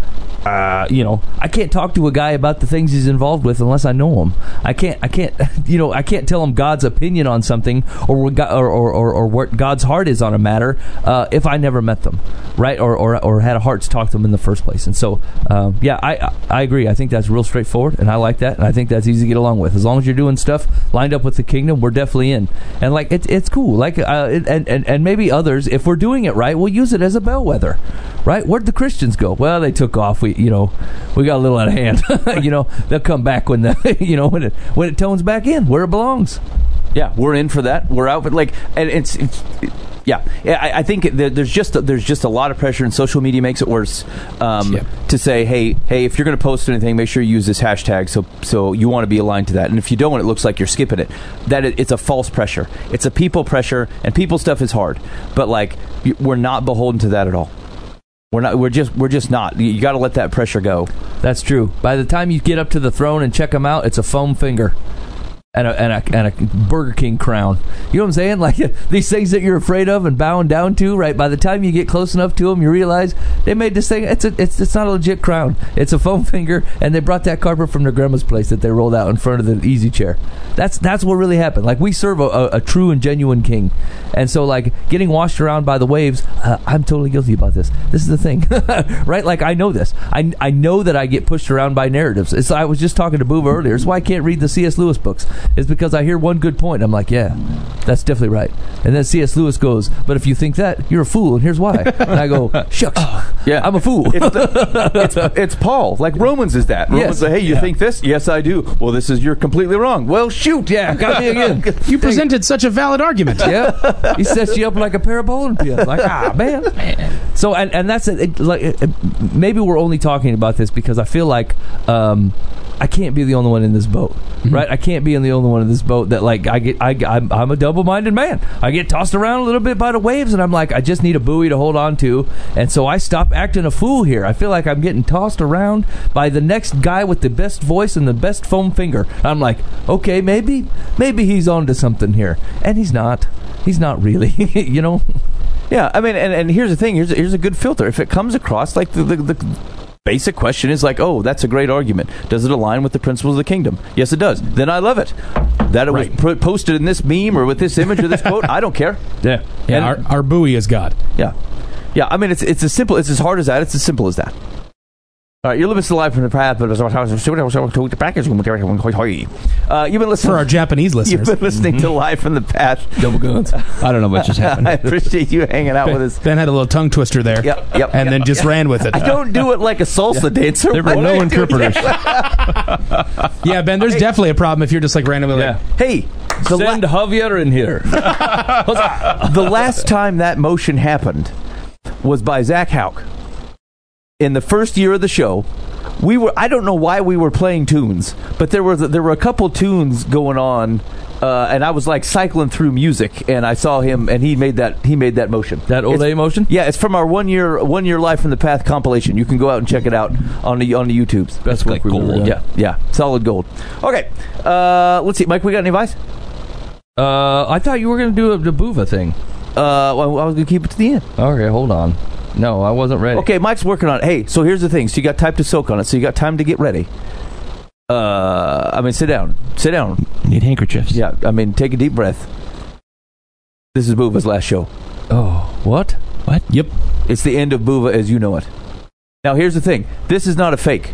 uh, you know, I can't talk to a guy about the things he's involved with unless I know him. I can't, I can't, you know, I can't tell him God's opinion on something or what God, or, or, or, or what God's heart is on a matter uh, if I never met them, right? Or, or, or had a heart to talk to them in the first place. And so, um, yeah, I, I agree. I think that's real straightforward, and I like that, and I think that's easy to get along with. As long as you're doing stuff lined up with the kingdom, we're definitely in. And like, it's it's cool. Like, uh, it- and, and and maybe others, if we're doing it right, we'll use it as a bellwether, right? Where'd the Christians go? Well, they took off. We, you know, we got a little out of hand. you know, they'll come back when the, you know, when it when it tones back in where it belongs. Yeah, we're in for that. We're out, but like, and it's, it's yeah. Yeah, I, I think there, there's just there's just a lot of pressure, and social media makes it worse. Um, Yep. To say, hey, hey, if you're going to post anything, make sure you use this hashtag. So, so you want to be aligned to that. And if you don't, it looks like you're skipping it. That it, it's a false pressure. It's a people pressure, and people stuff is hard. But like, we're not beholden to that at all. We're not. We're just. We're just not. You, got to let that pressure go. That's true. By the time you get up to the throne and check them out, it's a foam finger. And a, and, a, and a Burger King crown. You know what I'm saying? Like these things that you're afraid of and bowing down to, right? By the time you get close enough to them, you realize they made this thing. It's a, it's it's not a legit crown. It's a foam finger, and they brought that carpet from their grandma's place that they rolled out in front of the easy chair. That's that's what really happened. Like we serve a, a, a true and genuine king, and so like getting washed around by the waves. Uh, I'm totally guilty about this. This is the thing, right? Like I know this. I I know that I get pushed around by narratives. It's I was just talking to Boova earlier. It's why I can't read the C.S. Lewis books is because I hear one good point. I'm like, yeah, that's definitely right. And then C.S. Lewis goes, but if you think that, you're a fool, and here's why. And I go, shucks, Yeah, I'm a fool. It's, the- it's, it's Paul. Like Romans is that. Romans Yes. say, hey, you Yeah. think this? Yes, I do. Well, this is you're completely wrong. Well, shoot, yeah, got me again. You presented such a valid argument. yeah, he sets you up like a pair of bowling pins. Like, ah, man. So, and, and that's it. it like, it, it- maybe we're only talking about this because I feel like um, I can't be the only one in this boat, mm-hmm. right? I can't be the only one in this boat that like I get. I, I'm, I'm a double-minded man. I get tossed around a little bit by the waves, and I'm like, I just need a buoy to hold on to, and so I stop acting a fool here. I feel like I'm getting tossed around by the next guy with the best voice and the best foam finger. I'm like, okay, maybe, maybe he's onto something here, and he's not. He's not really, you know. Yeah, I mean, and, and here's the thing. Here's a, here's a good filter. If it comes across like the, the, the basic question is like, oh, that's a great argument. Does it align with the principles of the kingdom? Yes, it does. Then I love it. That it was pr- posted in this meme or with this image or this quote, I don't care. Yeah, Yeah, our, our buoy is God. Yeah, yeah. I mean, it's it's as simple. It's as hard as that. It's as simple as that. All right, you're living still live from the path, but the package. Uh, you've been listening For our Japanese listeners. You've been listening to live from the path. double guns. I don't know what just happened. I appreciate you hanging out with us. Ben had a little tongue twister there. Yep, yep, And yep, then just yep. ran with it. I don't do it like a salsa dancer. There were no do- interpreters. Yeah, Ben, there's definitely a problem if you're just like randomly like, Hey, the, la- Send Javier in here. the last time that motion happened was by Zach Hauk. In the first year of the show, we were I don't know why we were playing tunes, but there was there were a couple tunes going on uh, and I was like cycling through music and I saw him and he made that he made that motion. That old It's- A motion? Yeah, it's from our one year one year life from the path compilation. You can go out and check it out on the on the YouTubes. Work like gold. Yeah, yeah, solid gold. Okay, uh, let's see, Mike. We got any advice? Uh, I thought you were going to do a the Boova thing. Uh, well, I was gonna keep it to the end. Okay, hold on. No, I wasn't ready. Okay, Mike's working on it. Hey, so here's the thing. So you got time to soak on it. So you got time to get ready. Uh, I mean, sit down. Sit down. Need handkerchiefs. Yeah, I mean, take a deep breath. This is Boova's last show. Oh, what? What? yep. It's the end of Boova as you know it. Now, here's the thing. This is not a fake.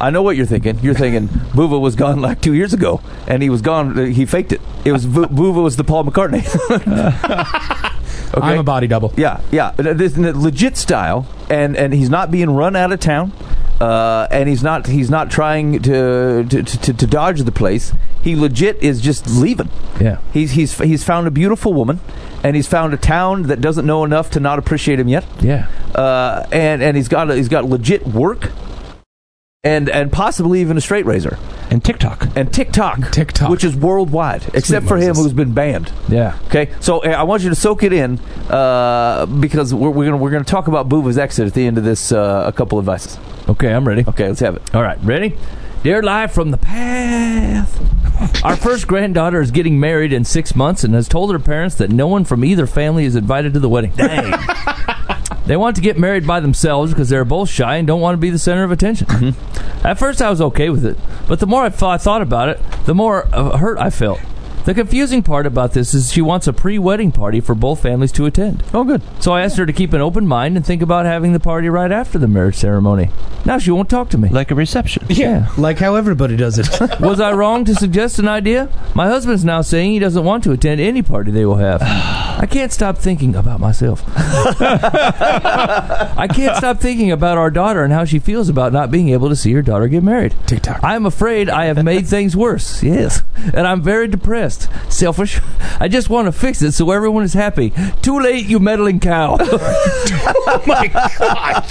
I know what you're thinking. You're thinking Boova was gone like two years ago, and he was gone. He faked it. It was Bo- Boova was the Paul McCartney. okay. I'm a body double. Yeah, yeah. This is legit style, and and he's not being run out of town, uh, and he's not he's not trying to to, to to dodge the place. He legit is just leaving. Yeah. He's he's he's found a beautiful woman, and he's found a town that doesn't know enough to not appreciate him yet. Yeah. Uh, and and he's got he's got legit work, and and possibly even a straight razor And TikTok. and TikTok, TikTok. which is worldwide, except for him who's been banned. Yeah. Okay, so uh, I want you to soak it in uh, because we're, we're gonna we're gonna talk about Boova's exit at the end of this. Uh, a couple of advices. Okay, I'm ready. Okay, let's have it. All right, ready? Dear live from the path. Our first granddaughter is getting married in six months and has told her parents that no one from either family is invited to the wedding. Dang. They want to get married by themselves because they're both shy and don't want to be the center of attention. At first, I was okay with it, but the more I, thought- I thought about it, the more uh, hurt I felt. The confusing part about this is she wants a pre-wedding party for both families to attend. Oh, good. So I asked her to keep an open mind and think about having the party right after the marriage ceremony. Now she won't talk to me. Like a reception. Yeah. Like how everybody does it. Was I wrong to suggest an idea? My husband's now saying he doesn't want to attend any party they will have. I can't stop thinking about myself. I can't stop thinking about our daughter and how she feels about not being able to see her daughter get married. TikTok. I'm afraid I have made things worse. Yes. And I'm very depressed. Selfish. I just want to fix it so everyone is happy. Too late, you meddling cow. oh my gosh.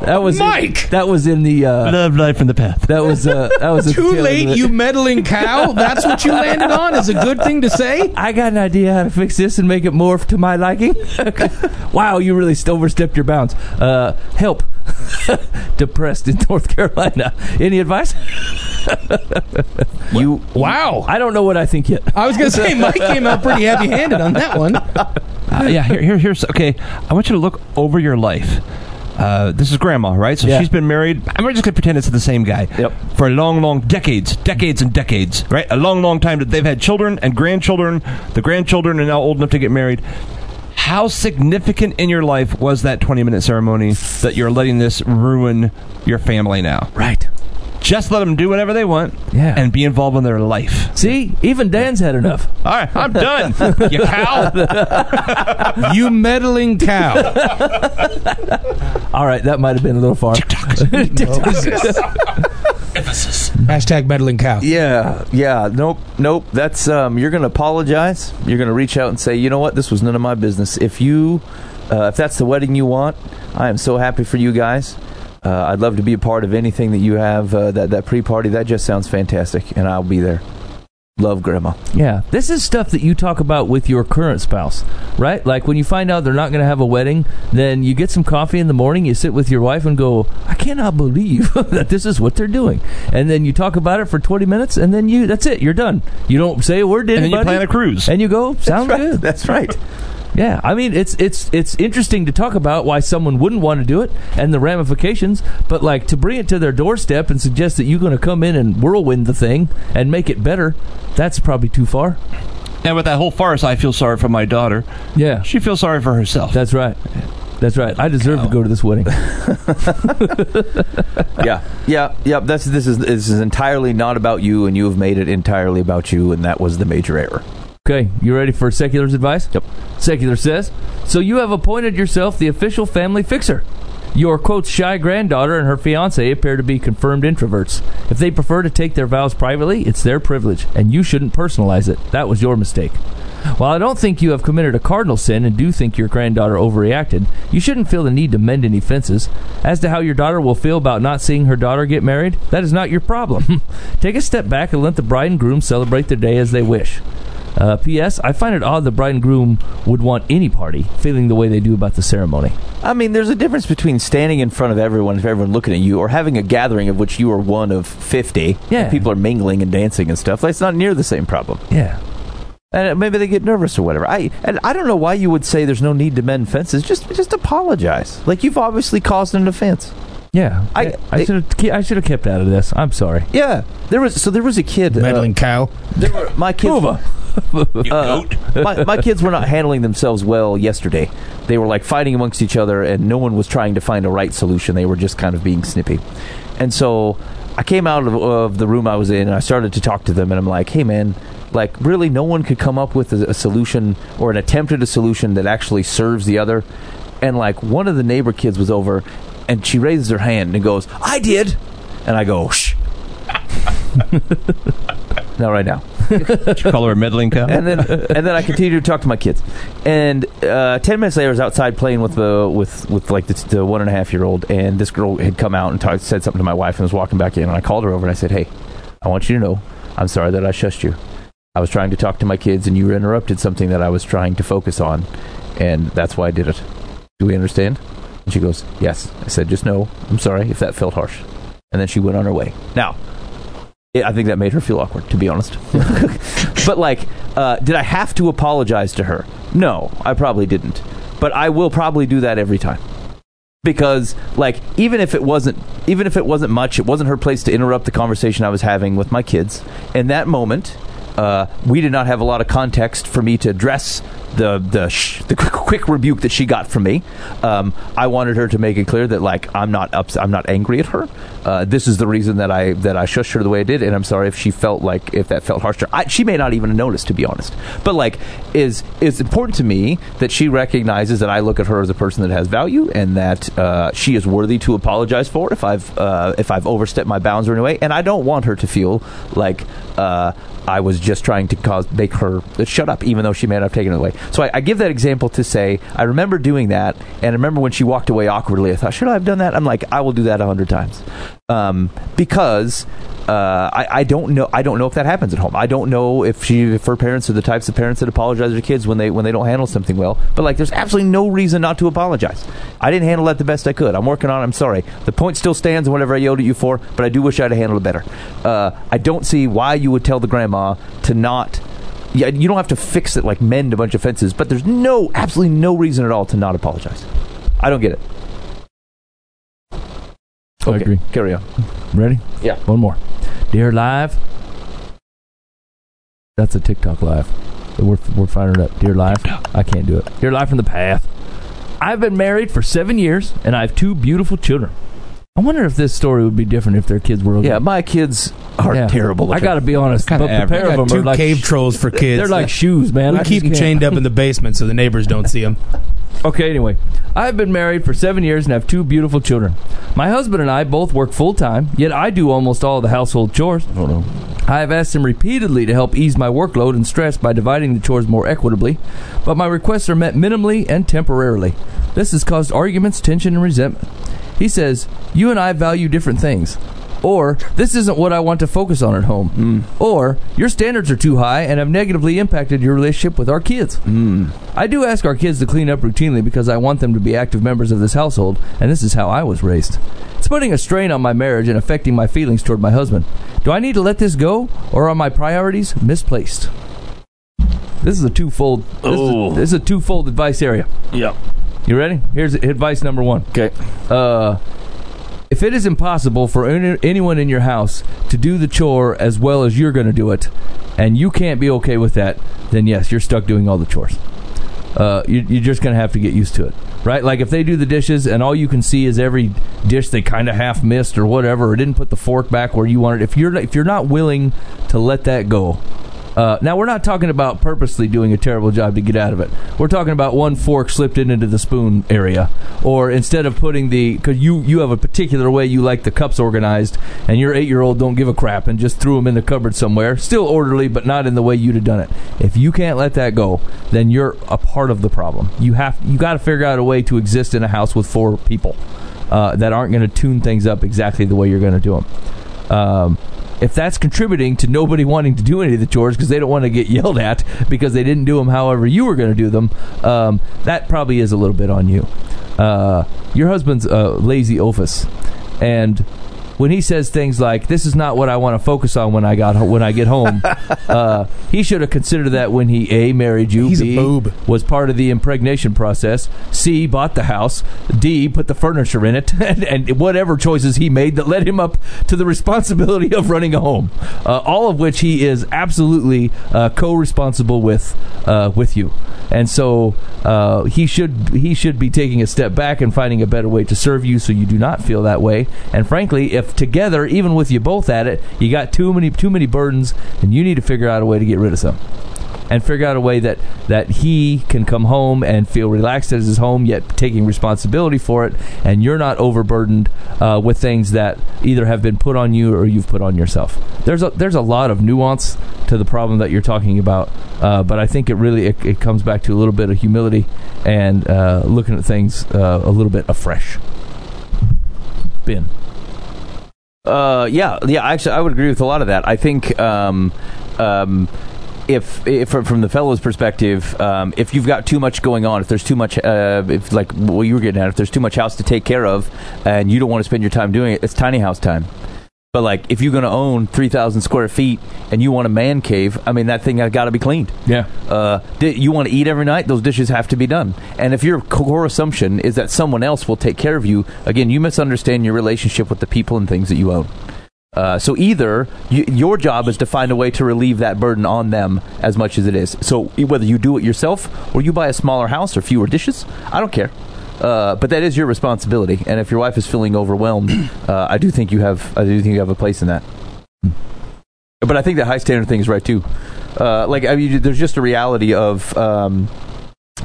That was Mike! that was in the uh, Love life from the path. that was uh, that was Too late, you meddling cow. That's what you landed on. Is a good thing to say. I got an idea how to fix this and make it more to my liking. wow, you really st- overstepped your bounds. Uh, help. Depressed in North Carolina. Any advice? you. Wow. I don't know what I think yet. I was gonna say Mike came out pretty heavy-handed on that one. Uh, yeah, here, here, here's okay. I want you to look over your life. Uh, this is grandma, right? So Yeah. she's been married. I'm just gonna pretend it's the same guy. Yep. For a long, long decades, decades and decades, right? A long, long time that they've had children and grandchildren. The grandchildren are now old enough to get married. How significant in your life was that 20 minute ceremony that you're letting this ruin your family now? Right. Just let them do whatever they want. Yeah. And be involved in their life. See, even Dan's had enough. All right, I'm done. you cow. you meddling cow. All right, that might have been a little far. Emphasis. Hashtag meddling cow. Yeah, yeah. Nope, nope. That's um. You're gonna apologize. You're gonna reach out and say, you know what, this was none of my business. If you, uh, if that's the wedding you want, I am so happy for you guys. Uh, I'd love to be a part of anything that you have. Uh, that that pre-party that just sounds fantastic, and I'll be there. Love, Grandma. Yeah, this is stuff that you talk about with your current spouse, right? Like when you find out they're not going to have a wedding, then you get some coffee in the morning, you sit with your wife and go, "I cannot believe that this is what they're doing." And then you talk about it for 20 minutes and then you that's it, you're done. You don't say a word to And then you plan a cruise. And you go, "Sounds That's right. good." That's right. Yeah, I mean it's it's it's interesting to talk about why someone wouldn't want to do it and the ramifications, but like to bring it to their doorstep and suggest that you're going to come in and whirlwind the thing and make it better, that's probably too far. And with that whole farce, I feel sorry for my daughter. Yeah, She feels sorry for herself. that's right. That's right. I deserve to go to this wedding. yeah, yeah, yeah. That's this is this is entirely not about you, and you have made it entirely about you, and that was the major error. Okay, you ready for Secular's advice? Yep. Secular says, So you have appointed yourself the official family fixer. Your quote shy granddaughter and her fiance appear to be confirmed introverts. If they prefer to take their vows privately, it's their privilege, and you shouldn't personalize it. That was your mistake. While I don't think you have committed a cardinal sin and do think your granddaughter overreacted, you shouldn't feel the need to mend any fences. As to how your daughter will feel about not seeing her daughter get married, that is not your problem. Take a step back and let the bride and groom celebrate their day as they wish. Uh, P.S. I find it odd the bride and groom would want any party feeling the way they do about the ceremony. I mean, there's a difference between standing in front of everyone, if everyone looking at you, or having a gathering of which you are one of fifty. Yeah. and people are mingling and dancing and stuff. That's not near the same problem. Yeah. And maybe they get nervous or whatever. I and I don't know why you would say there's no need to mend fences. Just just apologize. Like you've obviously caused an offense. Yeah. I- I should have I should have kept out of this. I'm sorry. Yeah, there was so there was a kid. uh, Meddling cow. there were, my kids. uh, my, my kids were not handling themselves well yesterday. They were like fighting amongst each other, and no one was trying to find a right solution. They were just kind of being snippy. And so I came out of, of the room I was in, and I started to talk to them, and I'm like, "Hey, man." Like really, no one could come up with a, a solution or an attempt at a solution that actually serves the other. And like one of the neighbor kids was over, and she raises her hand and goes, "I did," and I go, "Shh." Not right now Did you call her a meddling cow? and then and then I continue to talk to my kids. And uh, ten minutes later, I was outside playing with the with with like the, the one and a half year old, and this girl had come out and talked, said something to my wife, and was walking back in. And I called her over and I said, "Hey, I want you to know, I'm sorry that I shushed you. I was trying to talk to my kids, and you interrupted something that I was trying to focus on, and that's why I did it. Do we understand?" And she goes, "Yes." I said, "Just know, I'm sorry if that felt harsh." And then she went on her way. Now, yeah, I think that made her feel awkward, to be honest. but like, uh, did I have to apologize to her? No, I probably didn't. But I will probably do that every time. Because like even if it wasn't even if it wasn't much, it wasn't her place to interrupt the conversation I was having with my kids. In that moment, uh, we did not have a lot of context for me to address the the sh- the quick, quick rebuke that she got from me. Um, I wanted her to make it clear that like I'm not ups- I'm not angry at her. Uh, this is the reason that I that I shushed her the way I did, and I'm sorry if she felt like if that felt harsh to her. I, she may not even notice, to be honest. But like, is it's important to me that she recognizes that I look at her as a person that has value, and that uh, she is worthy to apologize for if I've uh, if I've overstepped my bounds or in a way. And I don't want her to feel like uh, I was just trying to cause make her shut up, even though she may not have taken it away. So I, I give that example to say I remember doing that, and I remember when she walked away awkwardly. I thought, should I have done that? I'm like, I will do that a hundred times, um, because uh, I, I don't know. I don't know if that happens at home. I don't know if she, if her parents are the types of parents that apologize to kids when they when they don't handle something well. But like, there's absolutely no reason not to apologize. I didn't handle that the best I could. I'm working on. it. I'm sorry. The point still stands and whatever I yelled at you for, but I do wish I'd handled it better. Uh, I don't see why you would tell the grandma to not. Yeah, you don't have to fix it like mend a bunch of fences, but there's no absolutely no reason at all to not apologize. I don't get it. I agree. Carry on. Ready? Yeah. One more. Dear Live. That's a TikTok live. We're, we're firing it up. Dear Live. I can't do it. Dear Live from the Path. I've been married for seven years, and I have two beautiful children. I wonder if this story would be different if their kids were. Yeah, my kids are Yeah. terrible. I got to be honest. Kinda but the average. pair of got them two are like cave trolls for kids. They're like shoes, man. we I keep just them can't- chained up in the basement so the neighbors don't see them. Okay, anyway, I've been married for seven years and have two beautiful children. My husband and I both work full time, yet I do almost all the household chores. Oh, no. I have asked him repeatedly to help ease my workload and stress by dividing the chores more equitably, but my requests are met minimally and temporarily. This has caused arguments, tension, and resentment. He says, You and I value different things. Or, this isn't what I want to focus on at home. Hmm. Or, your standards are too high and have negatively impacted your relationship with our kids. Hmm. I do ask our kids to clean up routinely because I want them to be active members of this household, and this is how I was raised. It's putting a strain on my marriage and affecting my feelings toward my husband. Do I need to let this go, or are my priorities misplaced? This is a twofold. This, Oh. is, this is a twofold advice area. Yeah. You ready? Here's advice number one. Okay. Uh, if it is impossible for any, anyone in your house to do the chore as well as you're going to do it, and you can't be okay with that, then yes, you're stuck doing all the chores. Uh, you, you're just going to have to get used to it, right? Like if they do the dishes and all you can see is every dish they kind of half missed or whatever, or didn't put the fork back where you wanted. If you're if you're not willing to let that go, uh, now we're not talking about purposely doing a terrible job to get out of it. We're talking about one fork slipped in into the spoon area, or instead of putting the because you you have a particular way you like the cups organized, and your eight year old don't give a crap and just threw them in the cupboard somewhere, still orderly but not in the way you'd have done it. If you can't let that go, then you're a part of the problem. You have you got to figure out a way to exist in a house with four people uh, that aren't going to tune things up exactly the way you're going to do them. Um, if that's contributing to nobody wanting to do any of the chores because they don't want to get yelled at because they didn't do them however you were going to do them, um, that probably is a little bit on you. Uh, your husband's a lazy office, and when he says things like "This is not what I want to focus on when I got ho- when I get home," uh, he should have considered that when he a married you, He's a b boob. was part of the impregnation process, c bought the house, d put the furniture in it, and, and whatever choices he made that led him up to the responsibility of running a home, uh, all of which he is absolutely uh, co-responsible with uh, with you, and so uh, he should he should be taking a step back and finding a better way to serve you so you do not feel that way. And frankly, if together, even with you both at it, you got too many too many burdens, and you need to figure out a way to get rid of some and figure out a way that that he can come home and feel relaxed at his home, yet taking responsibility for it, and you're not overburdened uh, with things that either have been put on you or you've put on yourself. There's a there's a lot of nuance to the problem that you're talking about, uh, but I think it really it, it comes back to a little bit of humility and uh, looking at things uh, a little bit afresh. Ben. Uh, yeah, yeah. Actually, I would agree with a lot of that. I think, um, um, if, if from the fellow's perspective, um, if you've got too much going on, if there's too much, uh, if like what you were getting at, if there's too much house to take care of, and you don't want to spend your time doing it, it's tiny house time. But like, if you're going to own three thousand square feet and you want a man cave, I mean, that thing has got to be cleaned. Yeah. Uh, di- you want to eat every night; those dishes have to be done. And if your core assumption is that someone else will take care of you, again, you misunderstand your relationship with the people and things that you own. Uh, so either y your job is to find a way to relieve that burden on them as much as it is. So whether you do it yourself or you buy a smaller house or fewer dishes, I don't care. Uh, but that is your responsibility. And if your wife is feeling overwhelmed, uh, I do think you have. I do think you have a place in that. But I think the high standard thing is right too. Uh, like I mean, there's just a reality of. Um,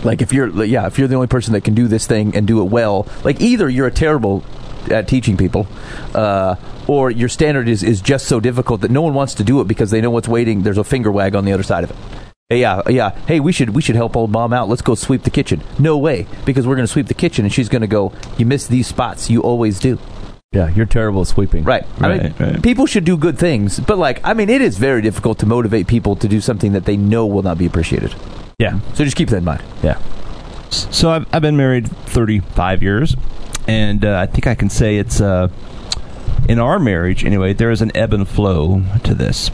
like if you're yeah if you're the only person that can do this thing and do it well like either you're a terrible at teaching people uh, or your standard is, is just so difficult that no one wants to do it because they know what's waiting there's a finger wag on the other side of it yeah yeah hey we should we should help old mom out let's go sweep the kitchen no way because we're going to sweep the kitchen and she's going to go you miss these spots you always do Yeah, you're terrible at sweeping. Right. I mean, Right, right. people should do good things, but like, I mean, it is very difficult to motivate people to do something that they know will not be appreciated. Yeah. So just keep that in mind. Yeah. So I've, I've been married 35 years, and uh, I think I can say it's uh, in our marriage anyway. There is an ebb and flow to this.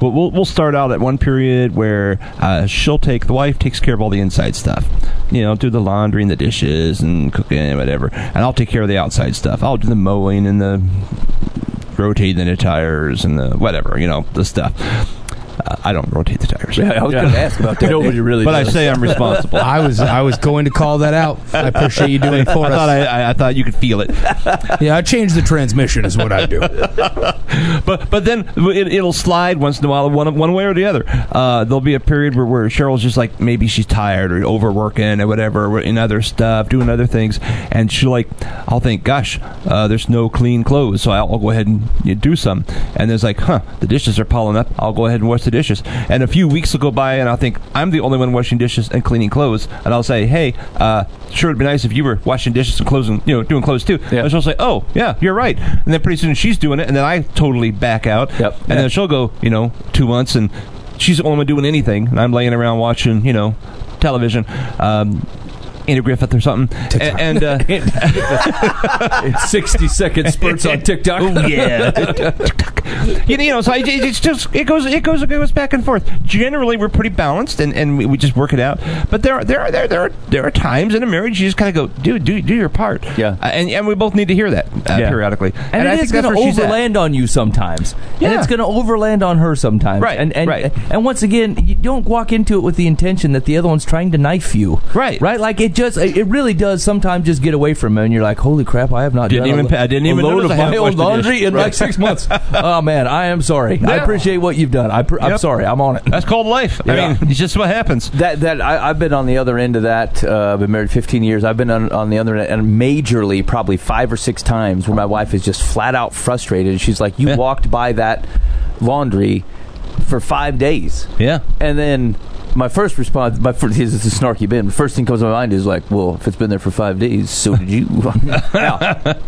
We'll, we'll, we'll start out at one period where uh, she'll take the wife takes care of all the inside stuff, you know, do the laundry and the dishes and cooking and whatever, and I'll take care of the outside stuff. I'll do the mowing and the rotating the tires and the whatever, you know, the stuff. Uh, I don't rotate the tires. Yeah, I was going to ask about that. Nobody really but I say I'm responsible. I was I was going to call that out. I appreciate you doing it for I thought us. I, I, I thought you could feel it, Yeah, I change the transmission is what I do. but but then it, it'll slide once in a while, one one way or the other. Uh, there'll be a period where, where Cheryl's just like maybe she's tired or overworking or whatever, or in other stuff, doing other things, and she'll like, I'll think, gosh, uh, there's no clean clothes, so I'll, I'll go ahead and you know, do some. And there's like, huh, the dishes are piling up. I'll go ahead and wash the dishes. And a few weeks will go by, and I'll think I'm the only one washing dishes and cleaning clothes, and I'll say, hey, uh, sure it'd be nice if you were washing dishes and clothes and you know doing clothes too. Yeah. And she'll say, oh yeah, you're right. And then pretty soon she's doing it, and then I totally back out. Yep. And then she'll go, you know, two months, and she's the only one doing anything, and I'm laying around watching, you know, television. Um, Andy Griffith or something, A- and, uh, It's 60 second spurts on TikTok. Oh yeah, you know, so I, it- it's just it goes it goes it goes back and forth. Generally, we're pretty balanced, and, and we, we just work it out. But there are there are there there are, there are times in a marriage you just kind of go, dude, do do your part. Yeah. Uh, and and we both need to hear that uh, Yeah. periodically. And, I it think that's going where to she's at. overland on you sometimes, Yeah. and it's going to overland on her sometimes. Right, And and right. and once again, you don't walk into it with the intention that the other one's trying to knife you. Right. Right. Like it just, it really does sometimes just get away from you, and you're like, holy crap, I have not Didn't done even a, pa- I didn't a even load of my haven't own laundry dish. in like six months. oh man, I am sorry. I appreciate what you've done. I pr- I'm Yep. sorry. I'm on it. That's called life. I mean, it's just what happens. That that I, I've been on the other end of that. Uh, I've been married 15 years. I've been on, on the other end, and majorly, probably five or six times, where my wife is just flat out frustrated. She's like, "You Yeah. walked by that laundry for five days," Yeah. and then. My first response, my first, this is a snarky bit. The first thing comes to my mind is like, "Well, if it's been there for five days, so did you." now,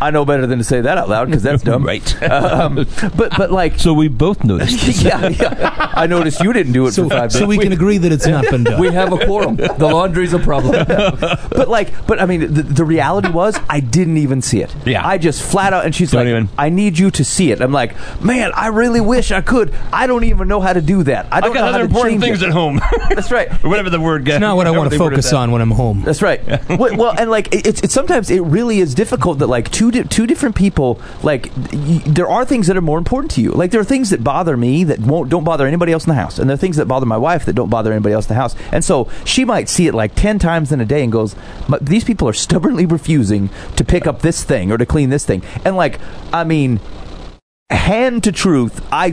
I know better than to say that out loud because that's dumb. Right. Um, but but like, So we both noticed. yeah, yeah, I noticed you didn't do it So, for five days. so we can agree that it's not been done. We have a quorum. The laundry's a problem. but like, but I mean, the, the reality was, I didn't even see it. Yeah. I just flat out, and she's Don't like, even. "I need you to see it." I'm like, "Man, I really wish I could. I don't even know how to do that. I I don't got know how other to important change things it." at home, That's right. or whatever the word. It's not what I want to focus on when I'm home. That's right. well, well, and like it's, it's sometimes it really is difficult that like two di- two different people like y- there are things that are more important to you. Like there are things that bother me that won't don't bother anybody else in the house, and there are things that bother my wife that don't bother anybody else in the house. And so she might see it like ten times in a day and goes, "But "These people are stubbornly refusing to pick up this thing or to clean this thing." And like, I mean. Hand to truth, I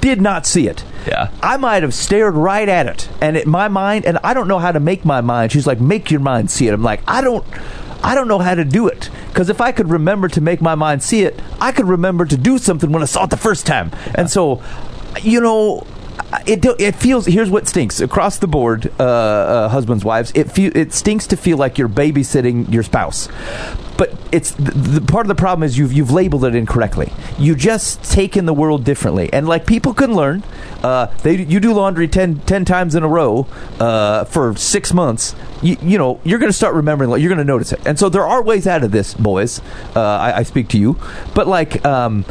did not see it. Yeah. I might have stared right at it, and it, my mind, and I don't know how to make my mind. She's like, "Make your mind see it." I'm like, I don't, I don't know how to do it because if I could remember to make my mind see it, I could remember to do something when I saw it the first time. And so, you know. It it feels here's what stinks across the board, uh, uh, husbands wives. It fe- it stinks to feel like you're babysitting your spouse, but it's the, the part of the problem is you've you've labeled it incorrectly. You just take in the world differently, and like people can learn. Uh, they you do laundry 10, 10 times in a row uh, for six months. You, you know you're going to start remembering. You're going to notice it, and so there are ways out of this, boys. Uh, I, I speak to you, but like. Um,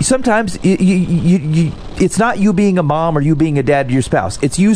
sometimes you, you, you, you, it's not you being a mom or you being a dad to your spouse. It's you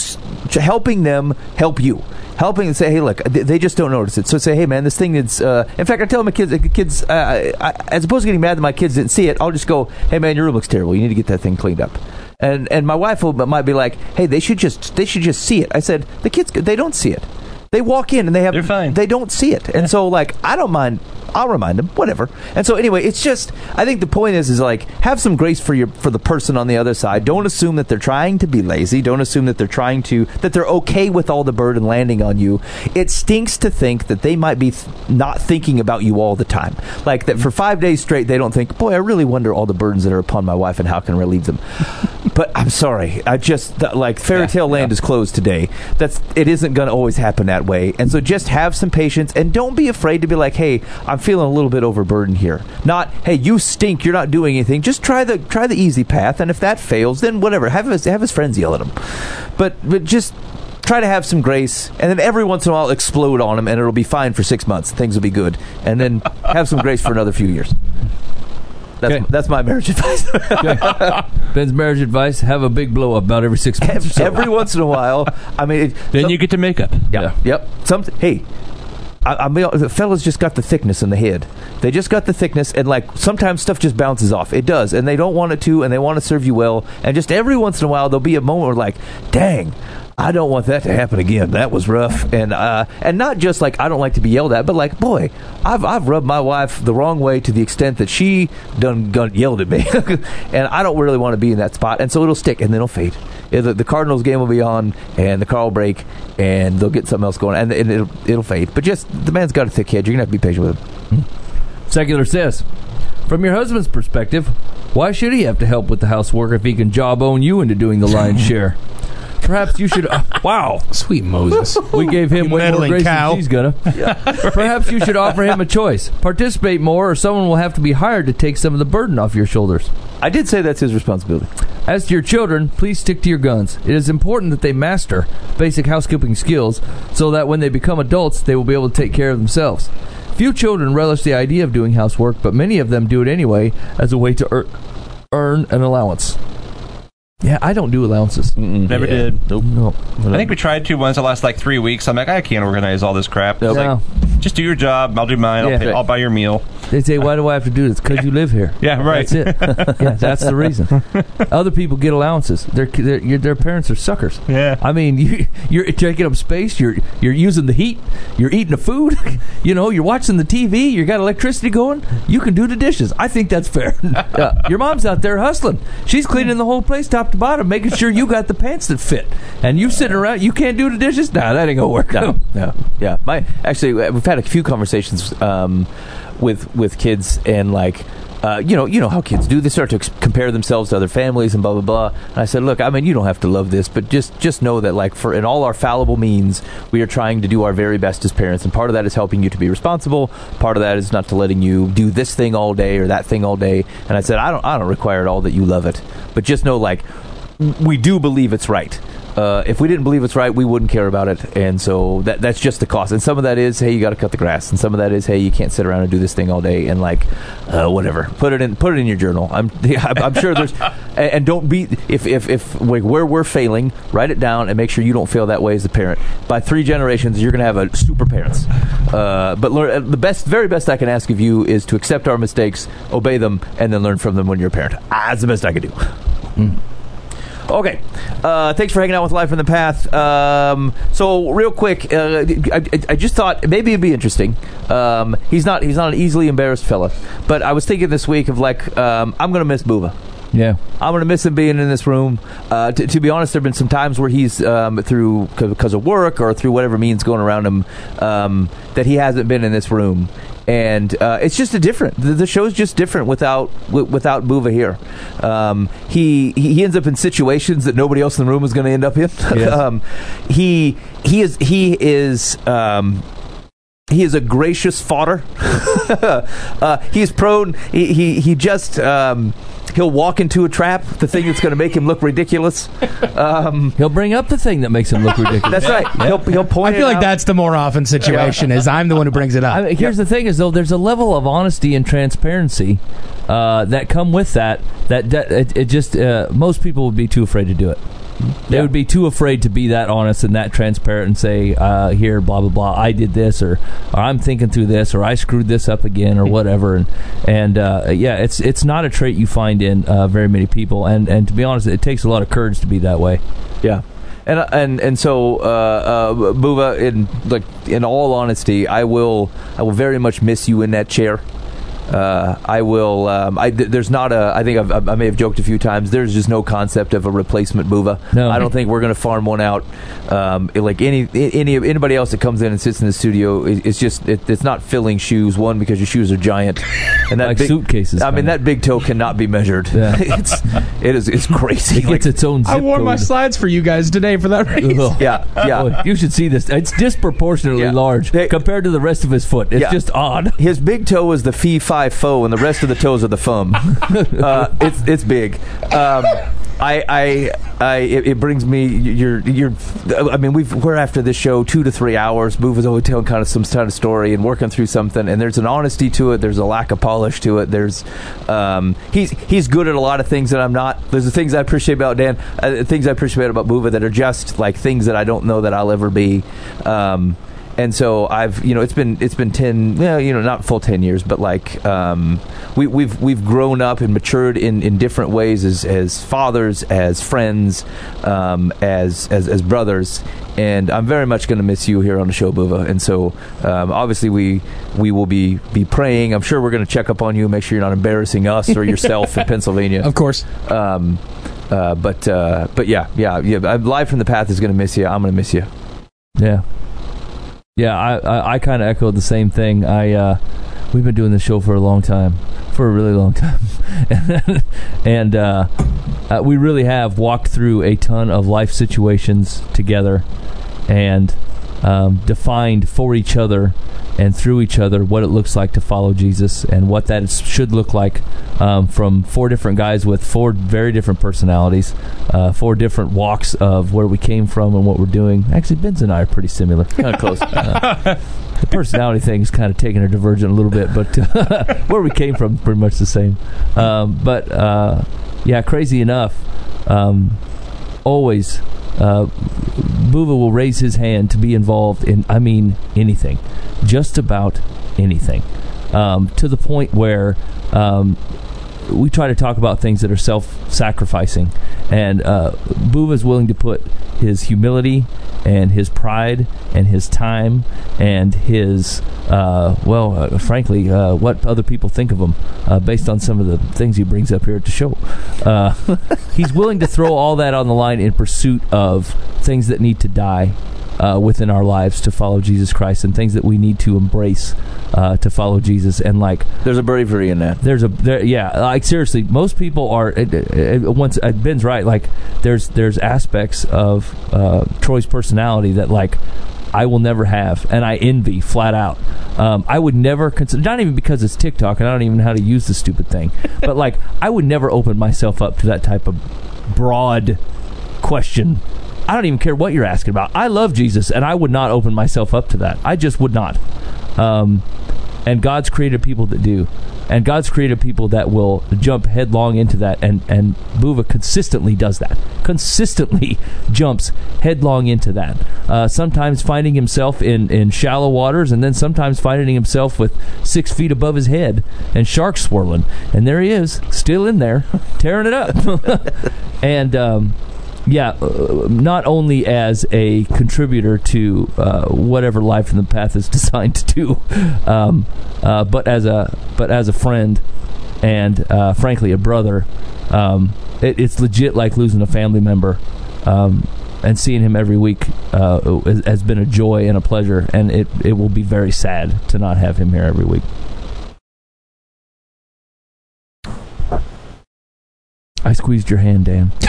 helping them help you. Helping and say, hey, look, they- they just don't notice it. So say, hey, man, this thing is. Uh, in fact, I tell my kids, kids, uh, I, as opposed to getting mad that my kids didn't see it, I'll just go, hey, man, your room looks terrible. You need to get that thing cleaned up. And and my wife will, might be like, hey, they should just they should just see it. I said, the kids, they don't see it. They walk in and they have They're fine. They don't see it, and so like I don't mind. I'll remind them, whatever. And so anyway, it's just I think the point is is like have some grace for your for the person on the other side. Don't assume that they're trying to be lazy. Don't assume that they're trying to that they're okay with all the burden landing on you. It stinks to think that they might be th- not thinking about you all the time. Like that for 5 days straight they don't think, "Boy, I really wonder all the burdens that are upon my wife and how can I relieve them." but I'm sorry. I just th- like fairy tale land is closed today. That's it isn't going to always happen that way. And so just have some patience and don't be afraid to be like, "Hey, I'm feeling a little bit overburdened here." Not, "Hey, you stink. You're not doing anything." Just try the try the easy path, and if that fails, then whatever. Have his have his friends yell at him. But but just try to have some grace and then every once in a while explode on him and it'll be fine for 6 months. Things will be good. And then have some grace for another few years. That's, Okay. that's my marriage advice. Ben's marriage advice: have a big blow up about every six months. or so. every once in a while. I mean, it, Then you get to makeup. Yep. Yep. Something. Hey, I, I mean, the fellas just got the thickness in the head. They just got the thickness, and like sometimes stuff just bounces off. It does, and they don't want it to, and they want to serve you well. And just every once in a while, there'll be a moment where like, dang. I don't want that to happen again. That was rough, and uh, and not just like I don't like to be yelled at, but like, boy, I've I've rubbed my wife the wrong way to the extent that she done, done yelled at me, and I don't really want to be in that spot, and so it'll stick, and then it'll fade. The, the Cardinals game will be on, and the car will break, and they'll get something else going, and, and it'll it'll fade. But just the man's got a thick head. You're gonna have to be patient with him. Secular says, from your husband's perspective, why should he have to help with the housework if he can jawbone you into doing the lion's share? Perhaps you should. Uh, wow, Sweet Moses. we gave him way more meddling grace cow. than she's gonna. Perhaps you should offer him a choice: participate more, or someone will have to be hired to take some of the burden off your shoulders. I did say that's his responsibility. As to your children, please stick to your guns. It is important that they master basic housekeeping skills so that when they become adults, they will be able to take care of themselves. Few children relish the idea of doing housework, but many of them do it anyway as a way to ear- earn an allowance. Yeah, I don't do allowances. Never did. Nope. No. I think we tried to once the last like three weeks. I'm like, I can't organize all this crap. It's No. like, just do your job. I'll do mine. I'll, Yeah. pay, I'll buy your meal. They say, why do I have to do this? Because you live here. Yeah, right. That's it. yeah, that's the reason. Other people get allowances. Their their, your- their parents are suckers. Yeah. I mean, you, you're taking up space. You're you're using the heat. You're eating the food. you know, you're watching the TV. You got electricity going. You can do the dishes. I think that's fair. Yeah. Uh, your mom's out there hustling. She's cleaning the whole place top to bottom, making sure you got the pants that fit. And you sitting around, you can't do the dishes. Nah, that ain't gonna work. No, no, yeah. My actually, we've had a few conversations um, with with kids, and like, uh, you know, you know how kids do. They start to ex- compare themselves to other families and blah blah blah. And I said, look, I mean, you don't have to love this, but just just know that like for in all our fallible means, we are trying to do our very best as parents, and part of that is helping you to be responsible. Part of that is not to letting you do this thing all day or that thing all day. And I said, I don't I don't require at all that you love it, but just know like we do believe it's right. Uh, if we didn't believe it's right, we wouldn't care about it, and so that that's just the cost. And some of that is, hey, you got to cut the grass, and some of that is, hey, you can't sit around and do this thing all day, and like, uh, whatever. Put it in, put it in your journal. I'm, I'm sure there's, and, don't be if if if like, where we're failing, write it down and make sure you don't fail that way as a parent. By three generations, you're gonna have a super parents. Uh, but learn, the best, very best I can ask of you is to accept our mistakes, obey them, and then learn from them when you're a parent. Ah, that's the best I can do. Okay. Uh, thanks for hanging out with Life in the Path. Um, so, real quick, uh, I, I- just thought maybe it'd be interesting. Um, he's not he's not an easily embarrassed fella, but I was thinking this week of like um, I'm gonna miss Boova. Yeah. I'm gonna miss him being in this room. Uh, t- to be honest, there've been some times where he's um, through because of work or through whatever means going around him um, that he hasn't been in this room, and uh, it's just a different. The, the show's just different without w- without Boova here. Um, he he ends up in situations that nobody else in the room is going to end up in. Yes. um, he he is he is. Um, he is a gracious fodder. uh, he's prone. He he, he just um, he'll walk into a trap, the thing that's going to make him look ridiculous. Um, He'll bring up the thing that makes him look ridiculous. that's right. He'll he'll I feel it like out. that's the more often situation. Is I'm the one who brings it up. I mean, here's the thing: is though there's a level of honesty and transparency uh, that come with that. That, that it, it just uh, most people would be too afraid to do it. They Yeah. would be too afraid to be that honest and that transparent and say, uh, "Here, blah blah blah. I did this, or, or I'm thinking through this, or I screwed this up again, or whatever." And and uh, yeah, it's it's not a trait you find in uh, very many people. And and to be honest, it takes a lot of courage to be that way. Yeah. And, and and so uh, uh, Boova, in like in all honesty, I will I will very much miss you in that chair. Uh, I will. Um, I, th- there's not a. I think I've, I may have joked a few times. There's just no concept of a replacement Boova. No. I don't think we're going to farm one out. Um, like any any anybody else that comes in and sits in the studio, it, it's just it, it's not filling shoes. One because your shoes are giant, and that Like big, suitcases, I mean kinda. that big toe cannot be measured. Yeah. it's it is it's crazy. It gets its own. Zip I wore my slides for you guys today for that reason. Ugh. yeah, yeah. Boy, you should see this. It's disproportionately Yeah. large They- compared to the rest of his foot. It's Yeah. just odd. His big toe is the fee fi fo, and the rest of the toes are the fum. uh, it's it's big. Um, I I I it, it brings me you're you're. I mean we've we're after this show two to three hours. Move is always telling kind of some kind of story and working through something, and there's an honesty to it. There's a lack of polish to it. There's um, he's he's good at a lot of things that I'm not. There's the things I appreciate about Dan, uh, things I appreciate about Boova that are just like things that I don't know that I'll ever be. Um, and so I've you know it's been it's been ten well, you know not full ten years but like um, we, we've we've grown up and matured in, in different ways as as fathers as friends um, as, as as brothers. And I'm very much going to miss you here on the show Boova and so um, obviously we we will be be praying. I'm sure we're going to check up on you make sure you're not embarrassing us or yourself in Pennsylvania. Of course. um, uh, but uh, but yeah yeah yeah uh, live from the path is going to miss you. I'm going to miss you. Yeah. Yeah, I, I, I kind of echoed the same thing. I uh, we've been doing this show for a long time, for a really long time, and uh, uh, we really have walked through a ton of life situations together, and um, defined for each other and through each other what it looks like to follow Jesus and what that is, should look like um, from four different guys with four very different personalities, uh, four different walks of where we came from and what we're doing. Actually, Ben's and I are pretty similar, kind of close. Uh, the personality thing is kind of taking a divergent a little bit, but uh, where we came from, pretty much the same. Um, but uh, yeah, crazy enough, um, always uh, Boova will raise his hand to be involved in, I mean, anything, just about anything, um, to the point where um, we try to talk about things that are self-sacrificing, and uh, is willing to put his humility and his pride and his time and his uh, well, uh, frankly, uh, what other people think of him uh, based on some of the things he brings up here at the show. Uh, he's willing to throw all that on the line in pursuit of things that need to die uh, within our lives to follow Jesus Christ and things that we need to embrace uh, to follow Jesus. And like, there's a bravery in that there's a there, yeah, like seriously, most people are. It, it, it- once uh, Ben's right, like there's there's aspects of uh, Troy's personality that like. I will never have, and I envy flat out. Um, I would never consider, not even because it's TikTok, and I don't even know how to use the stupid thing, but like I would never open myself up to that type of broad question. I don't even care what you're asking about. I love Jesus, and I would not open myself up to that. I just would not. Um, and God's created people that do, and God's created people that will jump headlong into that. And and Boova consistently does that. Consistently jumps headlong into that. Uh, sometimes finding himself in in shallow waters, and then sometimes finding himself with six feet above his head and sharks swirling. And there he is, still in there, tearing it up. and um, yeah, uh, not only as a contributor to uh, whatever life in the path is designed to do, um, uh, but as a but as a friend and uh, frankly a brother. Um, it, it's legit like losing a family member. Um, and seeing him every week uh, has- been a joy and a pleasure, and it, it will be very sad to not have him here every week. I squeezed your hand, Dan.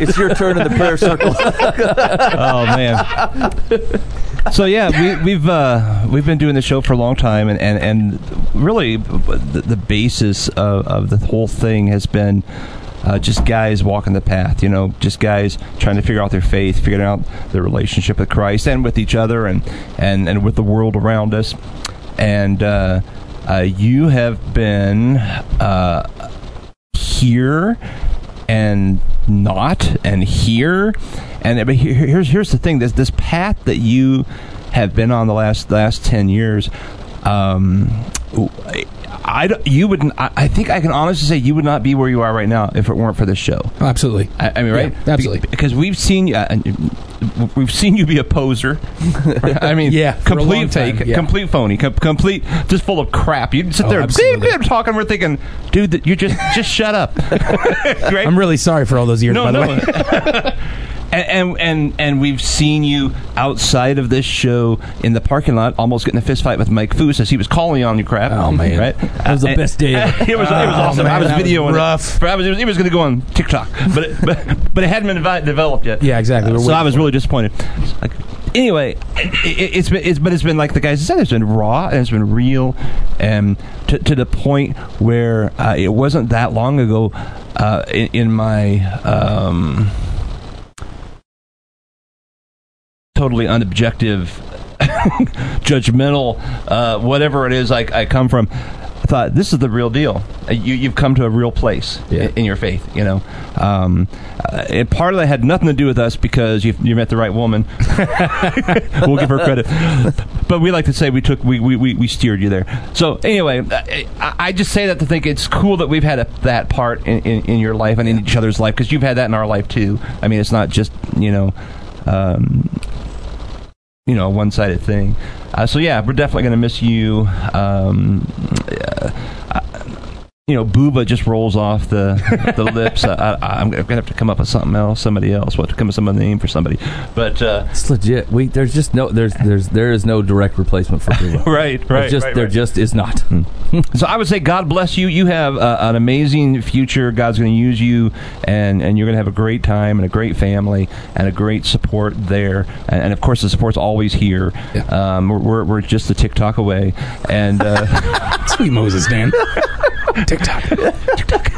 it's your turn in the prayer circle oh man. So yeah, we, we've uh, we've been doing the show for a long time, and and, and really the, the basis of, of the whole thing has been. Uh, just guys walking the path, you know, just guys trying to figure out their faith, figuring out their relationship with Christ and with each other and, and, and with the world around us. And uh, uh, you have been uh, here and not and here. And but here- here's here's the thing. This this path that you have been on the last last 10 years um I, don't- you would I, I think I can honestly say you would not be where you are right now if it weren't for this show Absolutely. I, I mean, right? Yeah, absolutely. Be- Because we've seen you, uh, we've seen you be a poser. I mean, Yeah, for a long complete fake, yeah. complete phony, com- complete, just full of crap. You'd sit Oh, there, beep, beep, talking. We're thinking, dude, you just just shut up. right? I'm really sorry for all those years, no, by the no. way. And, and and and we've seen you outside of this show in the parking lot, almost getting a fist fight with Mike Foos as he was calling on you crap. Oh, man. right? That was the best day ever. it was, it was Oh, awesome. man, I was videoing rough. it. I was, it was, going to go on TikTok, but it, but, but it hadn't been developed yet. Yeah, exactly. We're so I was really disappointed. Like, anyway, it, it's been it's but it's been like the guys said. It's been raw and it's been real, and to, to the point where uh, it wasn't that long ago uh, in, in my. Um, totally unobjective, judgmental, uh, whatever it is I, I come from. I thought this is the real deal. Uh, You, you've come to a real place Yeah. in, in your faith. You know, um, uh, and part of that had nothing to do with us because you, you met the right woman. we'll give her credit, but we like to say we took we, we, we, we steered you there. So anyway, I, I just say that to think it's cool that we've had a, that part in, in, in your life and in each other's life because you've had that in our life too. I mean, it's not just you know. Um, you know, a one-sided thing. Uh, so yeah, we're definitely going to miss you. Um, uh, you know, Boova just rolls off the the lips. I, I, I'm going to have to come up with something else, somebody else. What to come up with some other name for somebody? But uh, It's legit. We there's just no there's there's there is no direct replacement for Boova. right, There just there just is not. So I would say, God bless you. You have uh, an amazing future. God's going to use you, and, and you're going to have a great time and a great family and a great support there. And, and of course, the support's always here. Um, we're, we're, we're just a TikTok away. And uh, Sweet Moses, Dan. TikTok.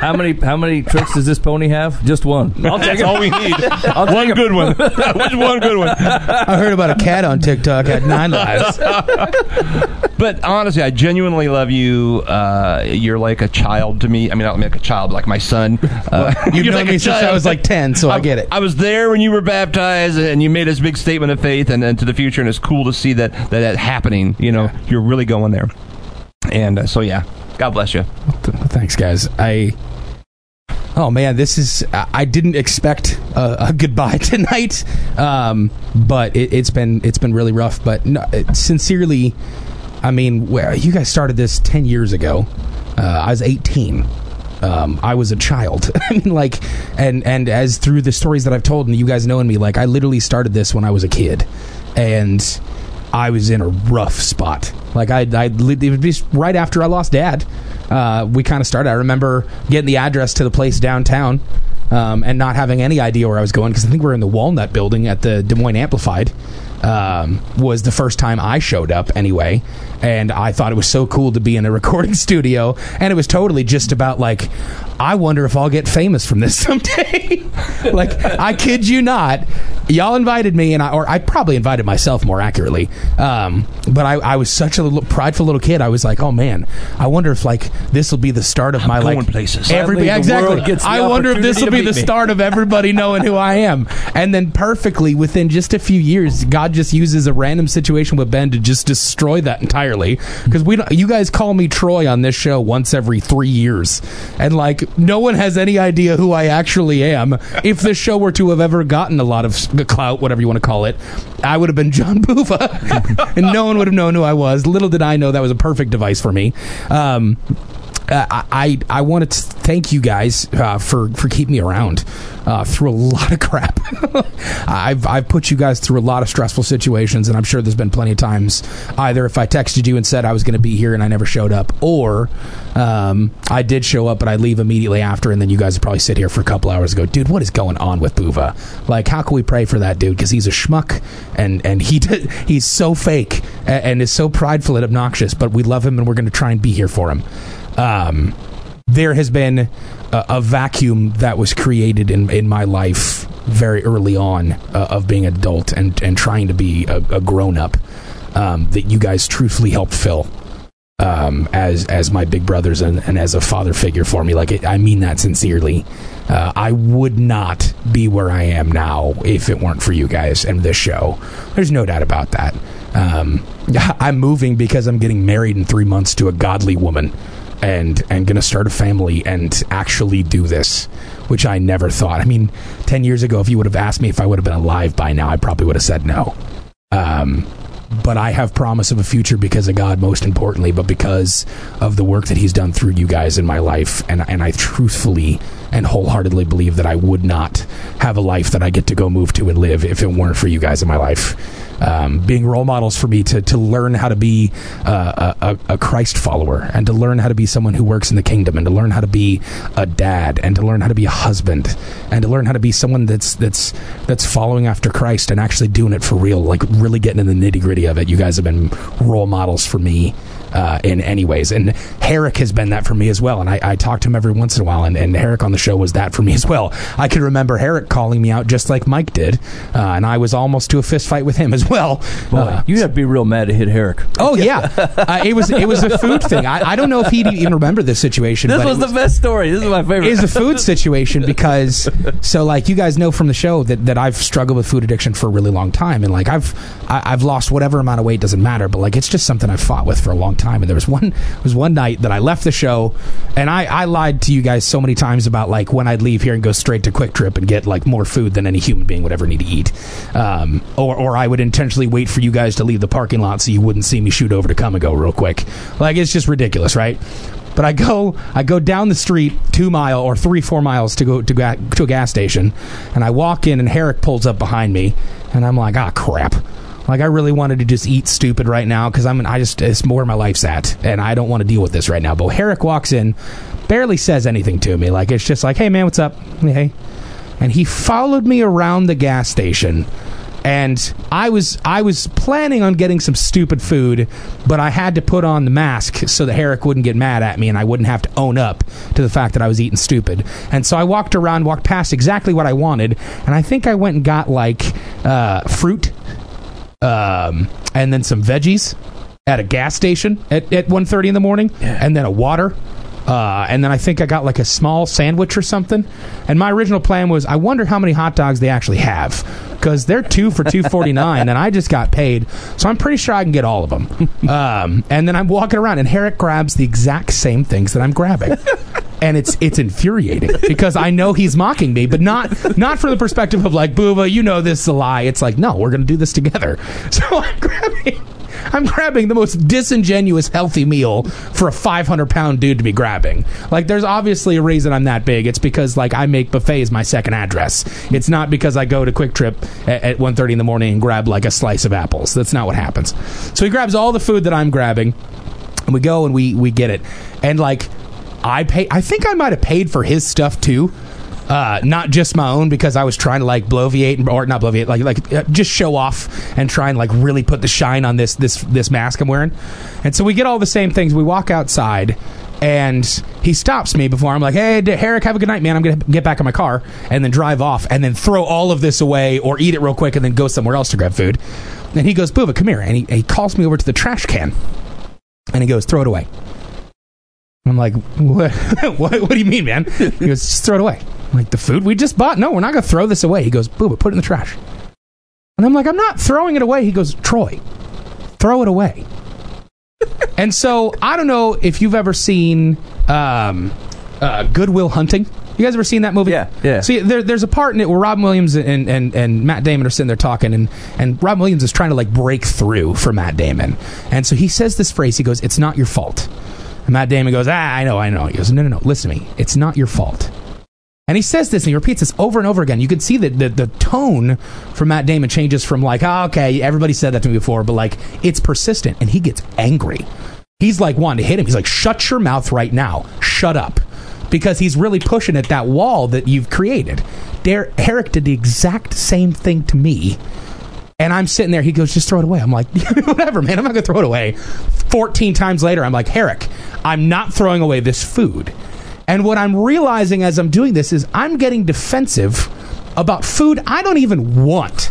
How many how many tricks does this pony have? Just one. I'll take that's it. all we need. I'll one good one. Just one good one. I heard about a cat on TikTok had nine lives. But honestly, I genuinely love you. Uh, you're like a child to me. I mean, not like a child, but like my son. Uh, You've known like me since I was like 10, so I get it. I was there when you were baptized, and you made this big statement of faith and, and to the future, and it's cool to see that that, that happening. You know, you're really going there. And uh, so, yeah, God bless you. Thanks, guys. I. Oh man, this is. I didn't expect a, a goodbye tonight, um, but it, it's been it's been really rough. But no, it- sincerely, I mean, where you guys started this ten years ago. Uh, I was eighteen. Um, I was a child. I mean, like, and and as through the stories that I've told, and you guys knowing me, like, I literally started this when I was a kid, and I was in a rough spot. Like I, I it would be right after I lost dad. Uh, we kind of started. I remember getting the address to the place downtown, um, and not having any idea where I was going because I think we are in the Walnut Building at the Des Moines Amplified. Um, was the first time I showed up anyway, and I thought it was so cool to be in a recording studio, and it was totally just about like, I wonder if I'll get famous from this someday. like, I kid you not, y'all invited me, and I or I probably invited myself more accurately. Um, but I, I was such a little, prideful little kid. I was like, oh man, I wonder if like this will be the start of my going like places. Everybody, exactly. I wonder if this will be the me. start of everybody knowing who I am. And then perfectly within just a few years, God just uses a random situation with Ben to just destroy that entirely. Because we, don't, you guys call me Troy on this show once every three years, and like no one has any idea who I actually am. If this show were to have ever gotten a lot of clout, whatever you want to call it, I would have been John Boova, and no one would have known who I was. Little did I know that was a perfect device for me. Um, uh, I I, wanted to thank you guys uh, for for keeping me around uh, through a lot of crap. I've I've put you guys through a lot of stressful situations, and I'm sure there's been plenty of times either if I texted you and said I was going to be here and I never showed up, or um, I did show up but I leave immediately after, and then you guys would probably sit here for a couple hours and go, dude, what is going on with Boova? Like, how can we pray for that dude? Because he's a schmuck and and he did, he's so fake and, and is so prideful and obnoxious, but we love him and we're going to try and be here for him um, there has been a, a vacuum that was created in, in my life very early on uh, of being an adult and, and trying to be a, a grown up um, that you guys truthfully helped fill um, as as my big brothers and, and as a father figure for me. Like it, I mean that sincerely. Uh, I would not be where I am now if it weren't for you guys and this show. There's no doubt about that. Um, I'm moving because I'm getting married in three months to a godly woman, and and gonna start a family and actually do this, which I never thought. I mean, ten years ago, if you would have asked me if I would have been alive by now, I probably would have said no. Um, but I have promise of a future because of God, most importantly, but because of the work that He's done through you guys in my life, and and I truthfully and wholeheartedly believe that I would not have a life that I get to go move to and live if it weren't for you guys in my life. Um, being role models for me to, to learn how to be uh, a, a, Christ follower and to learn how to be someone who works in the kingdom and to learn how to be a dad and to learn how to be a husband and to learn how to be someone that's that's that's following after Christ and actually doing it for real, like really getting in the nitty gritty of it. You guys have been role models for me uh, in any ways. And Herrick has been that for me as well. And I, I talk to him every once in a while. And, and Herrick on the show was that for me as well. I can remember Herrick calling me out just like Mike did, uh, and I was almost to a fist fight with him as well. Boy, Uh, you have to be real mad to hit Herrick. Oh yeah, uh, it was it was a food thing. I, I don't know if he'd even remember this situation. This was it the best story. This is my favorite. is a food situation because so like you guys know from the show that, that I've struggled with food addiction for a really long time and like I've I, I've lost whatever amount of weight doesn't matter but like it's just something I've fought with for a long time. And there was one was one night that I left the show and I, I lied to you guys so many times about like when I'd leave here and go straight to QuikTrip and get like more food than any human being would ever need to eat. Um, or or I would intentionally wait for you guys to leave the parking lot so you wouldn't see me shoot over to Kum & Go real quick. Like it's just ridiculous right? But I go I go down the street two mile or three four miles to go to ga- to a gas station, and I walk in and Herrick pulls up behind me, and I'm like, ah crap. Like I really wanted to just eat stupid right now because I'm I just it's more where my life's at and I don't want to deal with this right now. But Herrick walks in, barely says anything to me. Like it's just like, hey man, what's up? Hey, and he followed me around the gas station and I was I was planning on getting some stupid food, but I had to put on the mask so that Herrick wouldn't get mad at me and I wouldn't have to own up to the fact that I was eating stupid. And so I walked around, walked past exactly what I wanted, and I think I went and got like uh, fruit, um, and then some veggies at a gas station at, at 1.30 in the morning, and then a water. Uh, and then I think I got like a small sandwich or something. And my original plan was, I wonder how many hot dogs they actually have because they're two for two forty nine, and I just got paid, so I'm pretty sure I can get all of them. Um, and then I'm walking around, and Herrick grabs the exact same things that I'm grabbing. And it's it's infuriating because I know he's mocking me, but not not from the perspective of like Boova, you know this is a lie. It's like no, we're gonna do this together. So I'm grabbing I'm grabbing the most disingenuous healthy meal for a 500 pound dude to be grabbing. Like, there's obviously a reason I'm that big. It's because like I make buffets my second address. It's not because I go to QuikTrip at, at 1:30 in the morning and grab like a slice of apples. That's not what happens. So he grabs all the food that I'm grabbing, and we go and we we get it. And like, I pay. I think I might have paid for his stuff too uh, not just my own because I was trying to like bloviate or not bloviate, like like uh, just show off and try and like really put the shine on this this this mask I'm wearing. And so we get all the same things. We walk outside. And he stops me before I'm like, "Hey, Herrick, have a good night, man. I'm gonna get back in my car and then drive off, and then throw all of this away or eat it real quick, and then go somewhere else to grab food." And he goes, "Boova, come here," and he, he calls me over to the trash can, and he goes, "Throw it away." I'm like, what, what? What do you mean, man? He goes, just throw it away. I'm like, the food we just bought? No, we're not going to throw this away. He goes, Boova, put it in the trash. And I'm like, I'm not throwing it away. He goes, Troy, throw it away. and so I don't know if you've ever seen um, uh, Good Will Hunting. You guys ever seen that movie? Yeah, yeah. See, there, there's a part in it where Robin Williams and, and, and Matt Damon are sitting there talking, and, and Robin Williams is trying to like break through for Matt Damon. And so he says this phrase. He goes, "It's not your fault." And Matt Damon goes, "Ah, I know, I know." He goes, "No, no, no. Listen to me. It's not your fault." And he says this and he repeats this over and over again. You can see that the, the tone from Matt Damon changes from like, oh, okay, everybody said that to me before, but like it's persistent and he gets angry. He's like wanting to hit him. He's like, shut your mouth right now. Shut up. Because he's really pushing at that wall that you've created. Herrick did the exact same thing to me. And I'm sitting there. He goes, just throw it away. I'm like, whatever, man. I'm not going to throw it away. 14 times later, I'm like, Herrick, I'm not throwing away this food. And what I'm realizing as I'm doing this is I'm getting defensive about food I don't even want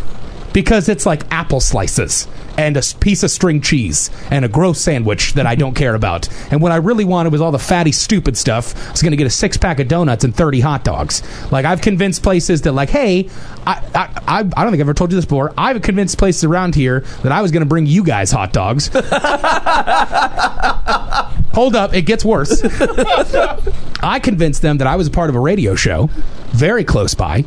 because it's like apple slices and a piece of string cheese and a gross sandwich that I don't care about. And what I really wanted was all the fatty, stupid stuff. I was going to get a six pack of donuts and 30 hot dogs. Like, I've convinced places that, like, hey, I, I, I, I don't think I've ever told you this before. I've convinced places around here that I was going to bring you guys hot dogs. Hold up, it gets worse. I convinced them that I was a part of a radio show very close by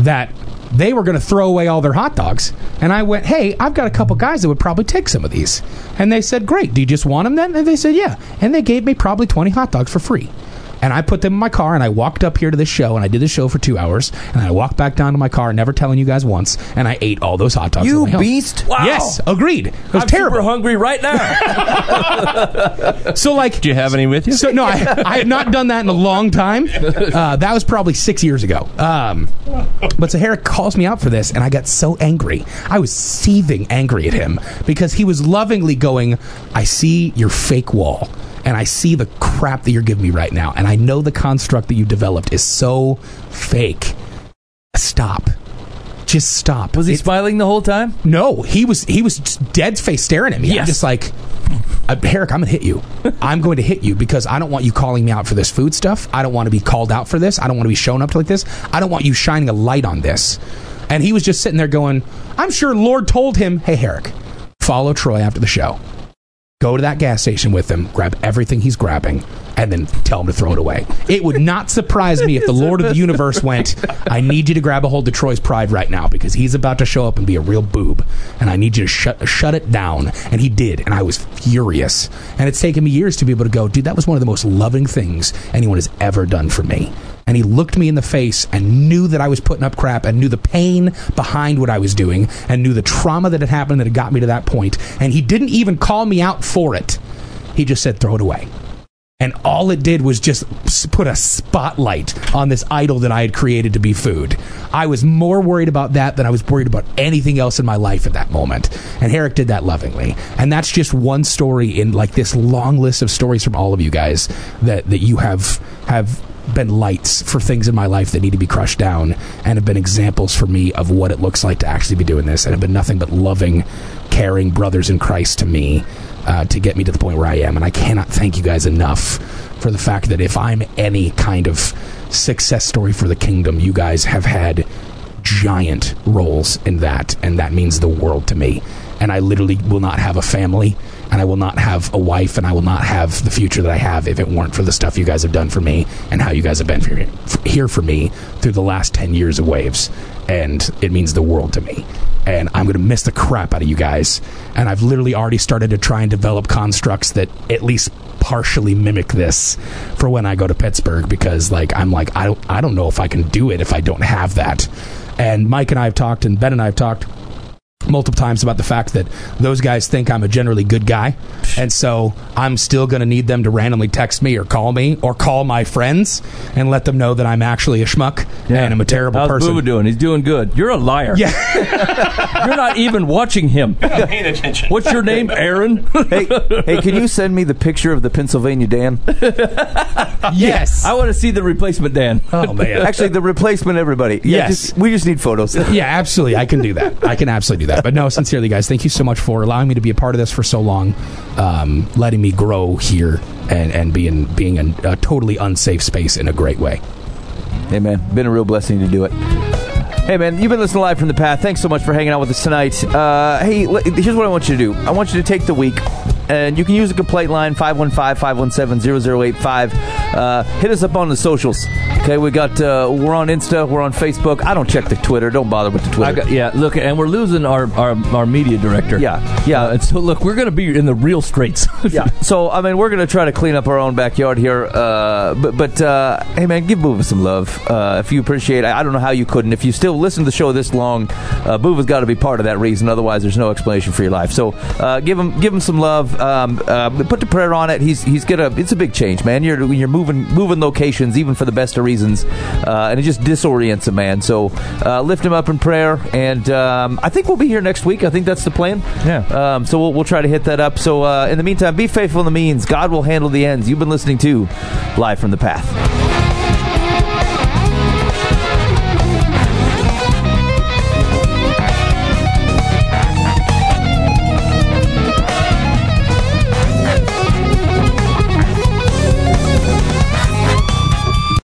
that they were going to throw away all their hot dogs. And I went, hey, I've got a couple guys that would probably take some of these. And they said, great. Do you just want them then? And they said, yeah. And they gave me probably 20 hot dogs for free. And I put them in my car and I walked up here to this show and I did the show for two hours and I walked back down to my car, never telling you guys once, and I ate all those hot dogs. You on the way home. beast. Wow. Yes, agreed. It was I'm terrible. super hungry right now. So like, Do you have any with you? so no, I, I had not done that in a long time. Uh, that was probably six years ago. Um, but Herrick calls me out for this, and I got so angry. I was seething angry at him because he was lovingly going, "I see your fake wall." And I see the crap that you're giving me right now. And I know the construct that you developed is so fake. Stop. Just stop. Was he It- smiling the whole time? no, he was he was just dead face staring at me. I'm Yes. just like, uh, Herrick, I'm gonna hit you. I'm going to hit you because I don't want you calling me out for this food stuff. I don't want to be called out for this. I don't want to be shown up like this. I don't want you shining a light on this. And he was just sitting there going, I'm sure Lord told him, Hey Herrick, follow Troy after the show. Go to that gas station with him, grab everything he's grabbing, and then tell him to throw it away. It would not surprise me if the Lord of the Universe went, I need you to grab a hold of Troy's pride right now because he's about to show up and be a real boob. And I need you to shut shut it down. And he did, and I was furious. And it's taken me years to be able to go, dude, that was one of the most loving things anyone has ever done for me. And he looked me in the face and knew that I was putting up crap and knew the pain behind what I was doing and knew the trauma that had happened that had got me to that point. And he didn't even call me out for it. He just said, throw it away. And all it did was just put a spotlight on this idol that I had created to be food. I was more worried about that than I was worried about anything else in my life at that moment. And Herrick did that lovingly. And that's just one story in like this long list of stories from all of you guys that, that you have have been lights for things in my life that need to be crushed down and have been examples for me of what it looks like to actually be doing this and have been nothing but loving, caring brothers in Christ to me uh, to get me to the point where I am. And I cannot thank you guys enough for the fact that if I'm any kind of success story for the kingdom, you guys have had giant roles in that, and that means the world to me. And I literally will not have a family, and I will not have a wife, and I will not have the future that I have if it weren't for the stuff you guys have done for me and how you guys have been for, for- here for me through the last 10 years of Waves. And it means the world to me. And I'm going to miss the crap out of you guys. And I've literally already started to try and develop constructs that at least partially mimic this for when I go to Pittsburgh because like I'm like I don't I don't know if I can do it if I don't have that. And Mike and I have talked and Ben and I have talked multiple times about the fact that those guys think I'm a generally good guy. And so I'm still going to need them to randomly text me or call me or call my friends and let them know that I'm actually a schmuck and I'm a terrible How's person. Boo doing? He's doing good. You're a liar. Yeah. You're not even watching him. Paying attention. What's your name, Aaron? hey, hey, can you send me the picture of the Pennsylvania Dan? yes. I want to see the replacement Dan. oh man. Actually, the replacement. Everybody. Yeah, Yes. just- we just need photos. yeah, absolutely. I can do that. I can absolutely do that. But no, sincerely, guys, thank you so much for allowing me to be a part of this for so long, um, letting me grow here and, and being being in a totally unsafe space in a great way. Hey, man, been a real blessing to do it. Hey, man, you've been listening live from the path. Thanks so much for hanging out with us tonight. Uh, hey, here's what I want you to do I want you to take the week, and you can use a complaint line 515 517 0085. Uh, Hit us up on the socials. Okay, we got, uh, we're on Insta, we're on Facebook. I don't check the Twitter. Don't bother with the Twitter. I got, yeah, look, and we're losing our, our, our media director. Yeah, yeah. Uh, and so, look, we're going to be in the real straits. yeah. So I mean, we're gonna try to clean up our own backyard here. Uh, but but uh, hey, man, give Boova some love uh, if you appreciate. it. I don't know how you couldn't. If you still listen to the show this long, uh, Boova's got to be part of that reason. Otherwise, there's no explanation for your life. So uh, give him give him some love. Um, uh, put the prayer on it. He's he's gonna. It's a big change, man. You're you're moving moving locations even for the best of reasons, uh, and it just disorients a man. So uh, lift him up in prayer, and um, I think we'll be here next week. I think that's the plan. Yeah. Um, so we'll, we'll try to hit that up. So uh, in the meantime, be faithful in the means. God will handle the ends. You've been listening to Live from the Path.